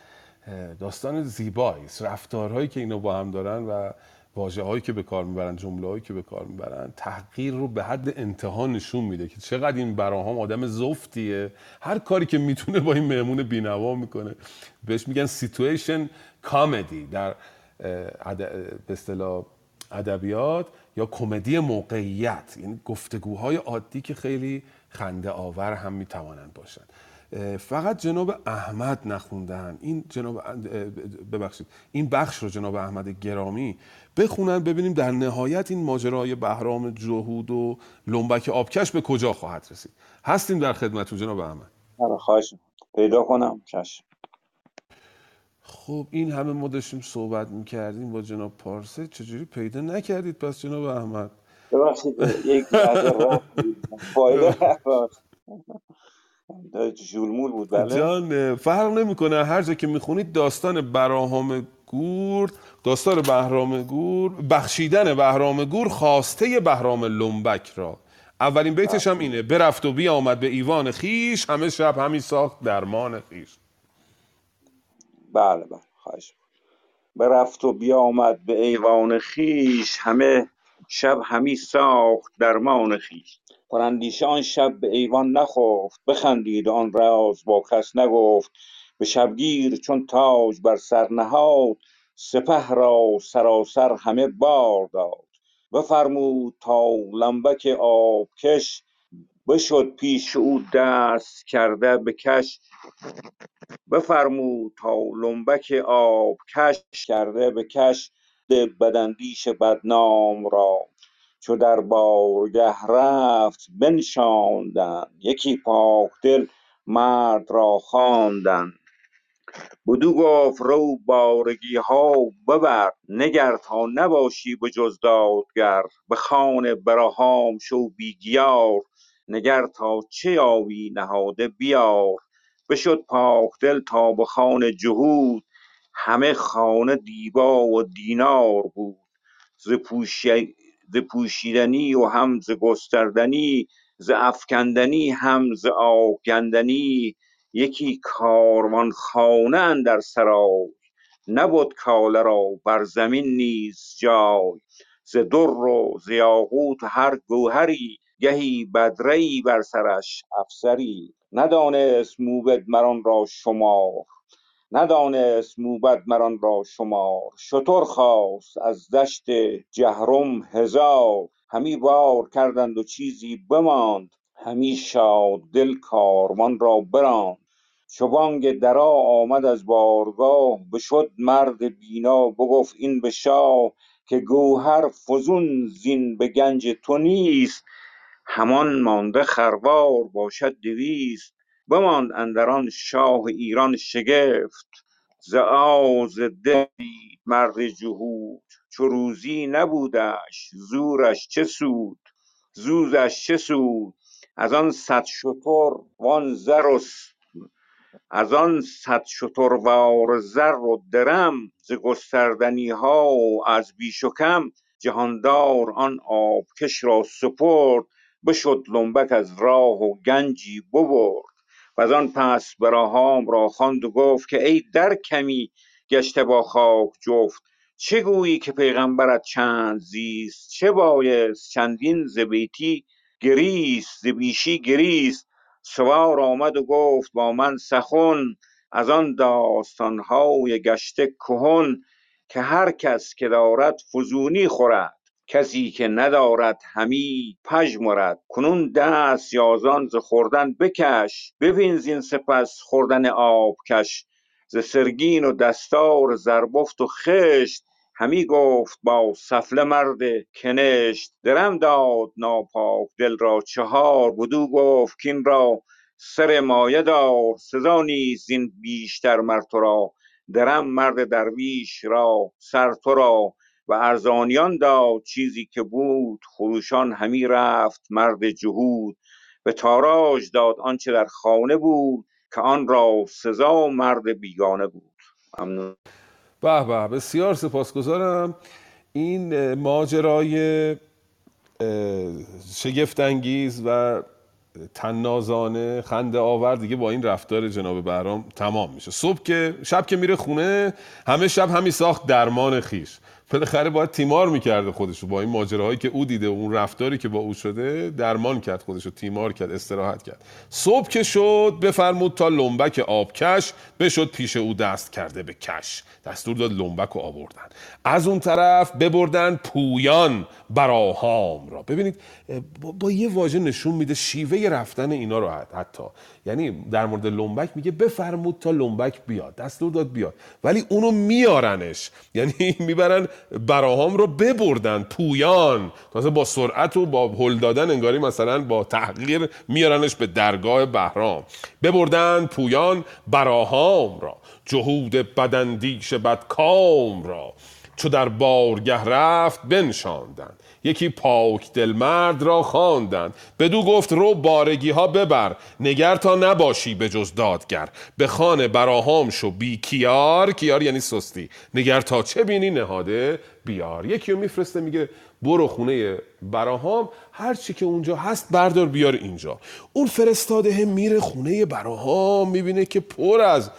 داستان زیبایی است. رفتارهایی که اینا با هم دارن و واژه هایی که به کار می‌برن جمله هایی که به کار می‌برن تحقیر رو به حد انتها نشون میده که چقدر این براهام آدم زفتیه. هر کاری که می‌تونه با این مهمون بینوا می‌کنه. بهش میگن situation comedy در به اصطلاح ادبیات یا کمدی موقعیت یعنی گفتگوهای عادی که خیلی خنده آور هم می‌توانند باشند. فقط جناب احمد نخوندن این جناب ببخشید این بخش رو جناب احمد گرامی بخونن ببینیم در نهایت این ماجرای بهرام جهود و لنبک آبکش به کجا خواهد رسید. هستیم در خدمتتون جناب احمد. آره خواهش پیدا کنم چشم. خب این همه ما داشتیم صحبت می‌کردیم با جناب پارسه. چجوری پیدا نکردید؟ پس جناب احمد. ببخشید یک جولمول بود. بله؟ جان فرق نمی‌کنه. هر جا که می‌خونید داستان براهام گور داستان بهرام گور بخشیدن بهرام گور خواسته بهرام لنبک را. اولین بیتش هم اینه برفت و بی آمد به ایوان خیش همه شب همی ساخت درمان خیش. بله بله خواهش برفت و بی آمد به ایوان خیش همه شب همی ساخت درمان خیش. پراندیشه آن شب به ایوان نخفت بخندید آن راز با کس نگفت. به شبگیر چون تاج بر سر نهاد سپه را سراسر همه بار داد. بفرمود تا لنبک آبکش بشد پیش او دست کرده به کش بفرمود تا لنبک آبکش کرده به کش بداندیش بدنام را. چو در بارگه رفت بنشاندند یکی پاک دل مرد را خواندند. بدو گفت رو بارگی ها ببر نگر تا نباشی به جز دادگر. به خان براهام شو بی گیار نگر تا چه یابی نهاده بیار بشد پاک دل تا به خان جهود همه خانه دیبا و دینار بود ز پوشی ز پوشیدنی و هم ز گستردنی ز افکندنی هم ز آگندنی یکی کاروان خانه اندر سرای نبد کاله را بر زمین نیز جای ز در و ز یاقوت هر گوهری گهی بدره ای بر سرش افسری. ندانست موبد مران را شمار. ندانست موبد مران را شمار. شتر خواست از دشت جهرم هزار. همی بار کردند و چیزی بماند. همی شاد دل کاروان را براند. چو بانگ درا آمد از بارگاه بشد مرد بینا بگفت این به شاه که گوهر فزون زین به گنج تو نیست. همان مانده خروار باشد دویست بماند اندر آن شاه ایران شگفت. ز آز دل دید مرد جهود چو روزی نبودش زورش چه سود؟ زوزش چه سود؟ از آن صد شتر وان زر و از آن صد شتروار زر و درم ز گستردنی ها و از بیش و کم. جهاندار آن آبکش را سپرد بشد لنبک از راه و گنجی ببرد وزان پس براهام را خواند و گفت که ای در کمی گشته با خاک جفت چه گویی که پیغمبرت چند زیست؟ چه بایست؟ چندین ز بیتی گریست ز بیشی گریست؟ سوار آمد و گفت با من سخن از آن داستان های گشته کهن که هر کس که دارد فزونی خورد. کسی که ندارد همی پژمرد کنون دست یازان ز خوردن بکش. ببین زین سپس خوردن آبکش ز سرگین و دستار زربفت و خشت. همی گفت با سفله مرد کنشت. درم داد ناپاک دل را چهار. بدو گفت کین را سر مایه دار. سزا نیست زین بیشتر مر تو را. درم مرد درویش را سر تو را. و ارزانیان داد چیزی که بود. خروشان همی رفت مرد جهود. به تاراج داد آنچه در خانه بود که آن را سزا مرد بیگانه بود. ممنون. به به بسیار سپاسگزارم. این ماجرای اه، شگفتانگیز و تنازانه خنده آور دیگه با این رفتار جناب بهرام تمام میشه. صبح که شب که میره خونه همه شب همین ساخت درمان خیش. بالاخره باید تیمار می‌کرده خودشو. با این ماجراهایی که او دیده و اون رفتاری که با او شده درمان کرد خودشو تیمار کرد استراحت کرد. صبح که شد بفرمود تا لنبک آبکش بشد پیش او دست کرده به کش. دستور داد لنبک رو آوردن. از اون طرف ببردن پویان براهام را. ببینید با, با یه واژه نشون میده شیوه رفتن اینا رو حت- حتی. یعنی در مورد لنبک میگه بفرمود تا لنبک بیاد دستور داد بیاد. ولی اونو میارنش. یعنی می‌برن براهام رو ببردن پویان. تازه با سرعت و با هل دادن انگاری مثلا با تحقیر میارنش به درگاه بهرام. ببردن پویان براهام را جهود بدندیش بدکام را. چو در بارگه رفت بنشاندند یکی پاک دل مرد را خواندند. بدو گفت رو بارگی ها ببر نگر تا نباشی به جز دادگر. به خانه براهام شو بی کیار. کیار یعنی سستی. نگر تا چه بینی نهاده؟ بیار. یکی رو میفرسته میگه برو خونه براهام هر چی که اونجا هست بردار بیار اینجا. اون فرستاده میره خونه براهام می‌بینه که پر از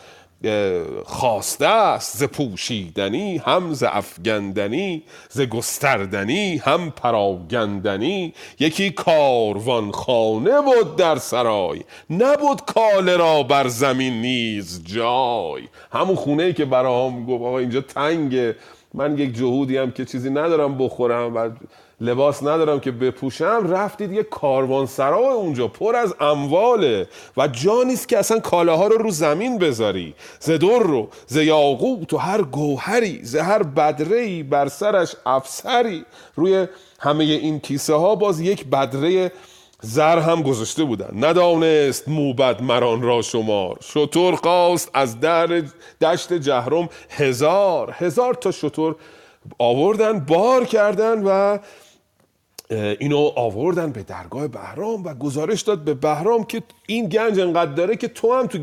خواسته است ز پوشیدنی هم ز افگندنی ز گستردنی هم پراگندنی. یکی کاروان خانه بود در سرای نبود کاله را بر زمین نیز جای. همون خونه ای که براهام گفت آقا اینجا تنگه من یک جهودی هم که چیزی ندارم بخورم و لباس ندارم که بپوشم رفتید یه کاروانسرا اونجا پر از امواله و جا نیست که اصلا کالاها رو رو زمین بذاری. ز در رو ز یاقوت و هر گوهری ز هر بدره بر سرش افسری. روی همه این کیسه ها باز یک بدره زر هم گذاشته بودن. ندانست موبد مران را شمار. شطور خواست از در دشت جهرم هزار هزار تا شطور آوردن بار کردن و اینو آوردن به درگاه بهرام و گزارش داد به بهرام که این گنج انقدر داره که تو هم تو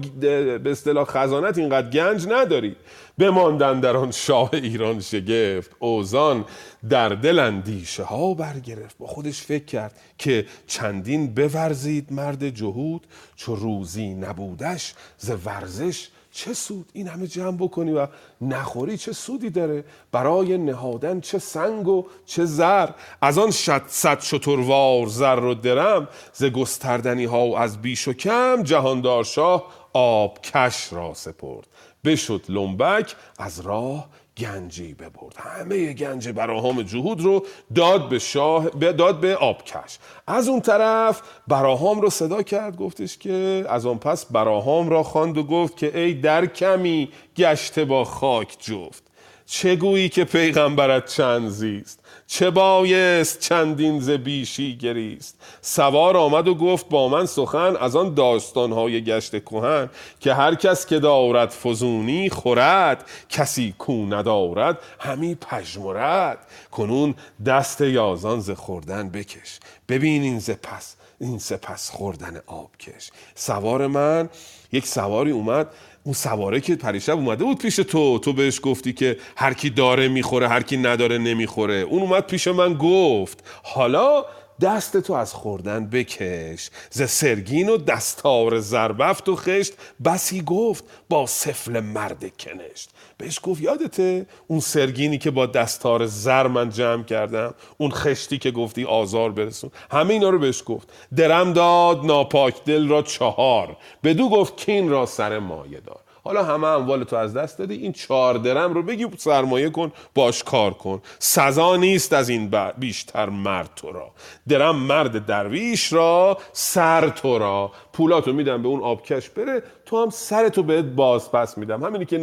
به اصطلاح خزانت اینقدر گنج نداری. بماندن در آن شاه ایران شگفت اوزان در دل اندیشه ها برگرفت. با خودش فکر کرد که چندین بورزید مرد جهود چو روزی نبودش ز ورزش چه سود این همه جمع بکنی و نخوری؟ چه سودی داره؟ برای نهادن چه سنگ و چه زر؟ از آن شد صد شتروار زر و درم ز گستردنی ها و از بیش و کم جهاندار شاه آب کش را سپرد. بشد لنبک از راه گنجی ببرد. همه گنج براهام جهود رو داد به شاه داد به آبکش. از اون طرف براهام رو صدا کرد گفتش که از آن پس براهام را خواند و گفت که ای در کمی گشته با خاک جفت. چه گویی که پیغمبرت چند زیست؟ چه بایست چندین ز بیشی گریست؟ سوار آمد و گفت با من سخن از آن داستانهای گشت کهن که هر کس که دارد فزونی خورد کسی کو ندارد همی پژمرد. کنون دست یازان ز خوردن بکش. ببین این ز پس این سپس خوردن آبکش سوار من یک سواری اومد اون سواره که پریشب اومده بود پیش تو تو بهش گفتی که هر کی داره می‌خوره هر کی نداره نمی‌خوره. اون اومد پیش من گفت حالا دست تو از خوردن بکش. ز سرگین و دستار زربفت و خشت بسی گفت با سفل مرد کنشت. بهش گفت یادته اون سرگینی که با دستار زر من جمع کردم؟ اون خشتی که گفتی آزار برسون. همه اینا رو بهش گفت. درم داد ناپاک دل را چهار. بدو گفت کین را سر مایه دار. حالا همه اموال تو از دست دادی. این چهار درم رو بگی سرمایه کن باش کار کن. سزا نیست از این بیشتر مرد تو را. درم مرد درویش را سر تو را. پولاتو میدم به اون آبکش بره تو هم سرتو بهت باز پس میدم. همینی که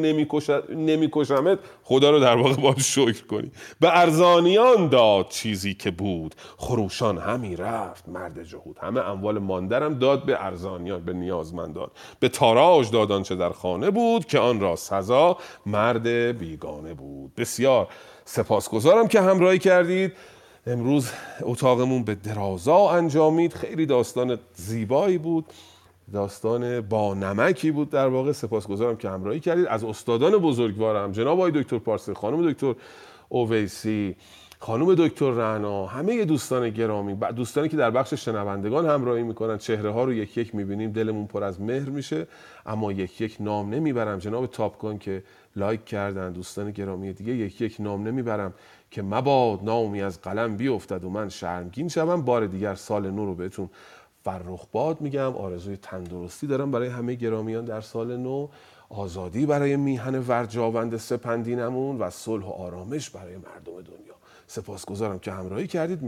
نمیکشمت خدا رو در واقع باید شکر کنی. به ارزانیان داد چیزی که بود. خروشان همی رفت مرد جهود. همه اموال ماندرم داد به ارزانیان به نیازمندان به تاراج دادان چه در خانه بود که آن را سزا مرد بیگانه بود. بسیار سپاسگزارم که همراهی کردید. امروز اتاقمون به درازا انجامید. خیلی داستان زیبایی بود. داستان با نمکی بود در واقع. سپاسگزارم که همراهی کردید. از استادان بزرگوارم جناب آقای دکتر پارسی خانم دکتر اویسی خانم دکتر رعنا همه دوستان گرامی دوستانی که در بخش شنوندگان همراهی می‌کنن. چهره ها رو یک یک می‌بینیم. دلمون پر از مهر میشه. اما یک یک نام نمی‌برم. جناب تاپگان که لایک کردن دوستان گرامی دیگه یک یک نام نمی‌برم. که مباد نامی از قلم بیفتد و من شرمگین شوم. بار دیگر سال نو رو بهتون فرخ باد میگم. آرزوی تندرستی دارم برای همه گرامیان در سال نو. آزادی برای میهن ورجاوند سپندینمون و صلح و آرامش برای مردم دنیا. سپاسگزارم که همراهی کردید.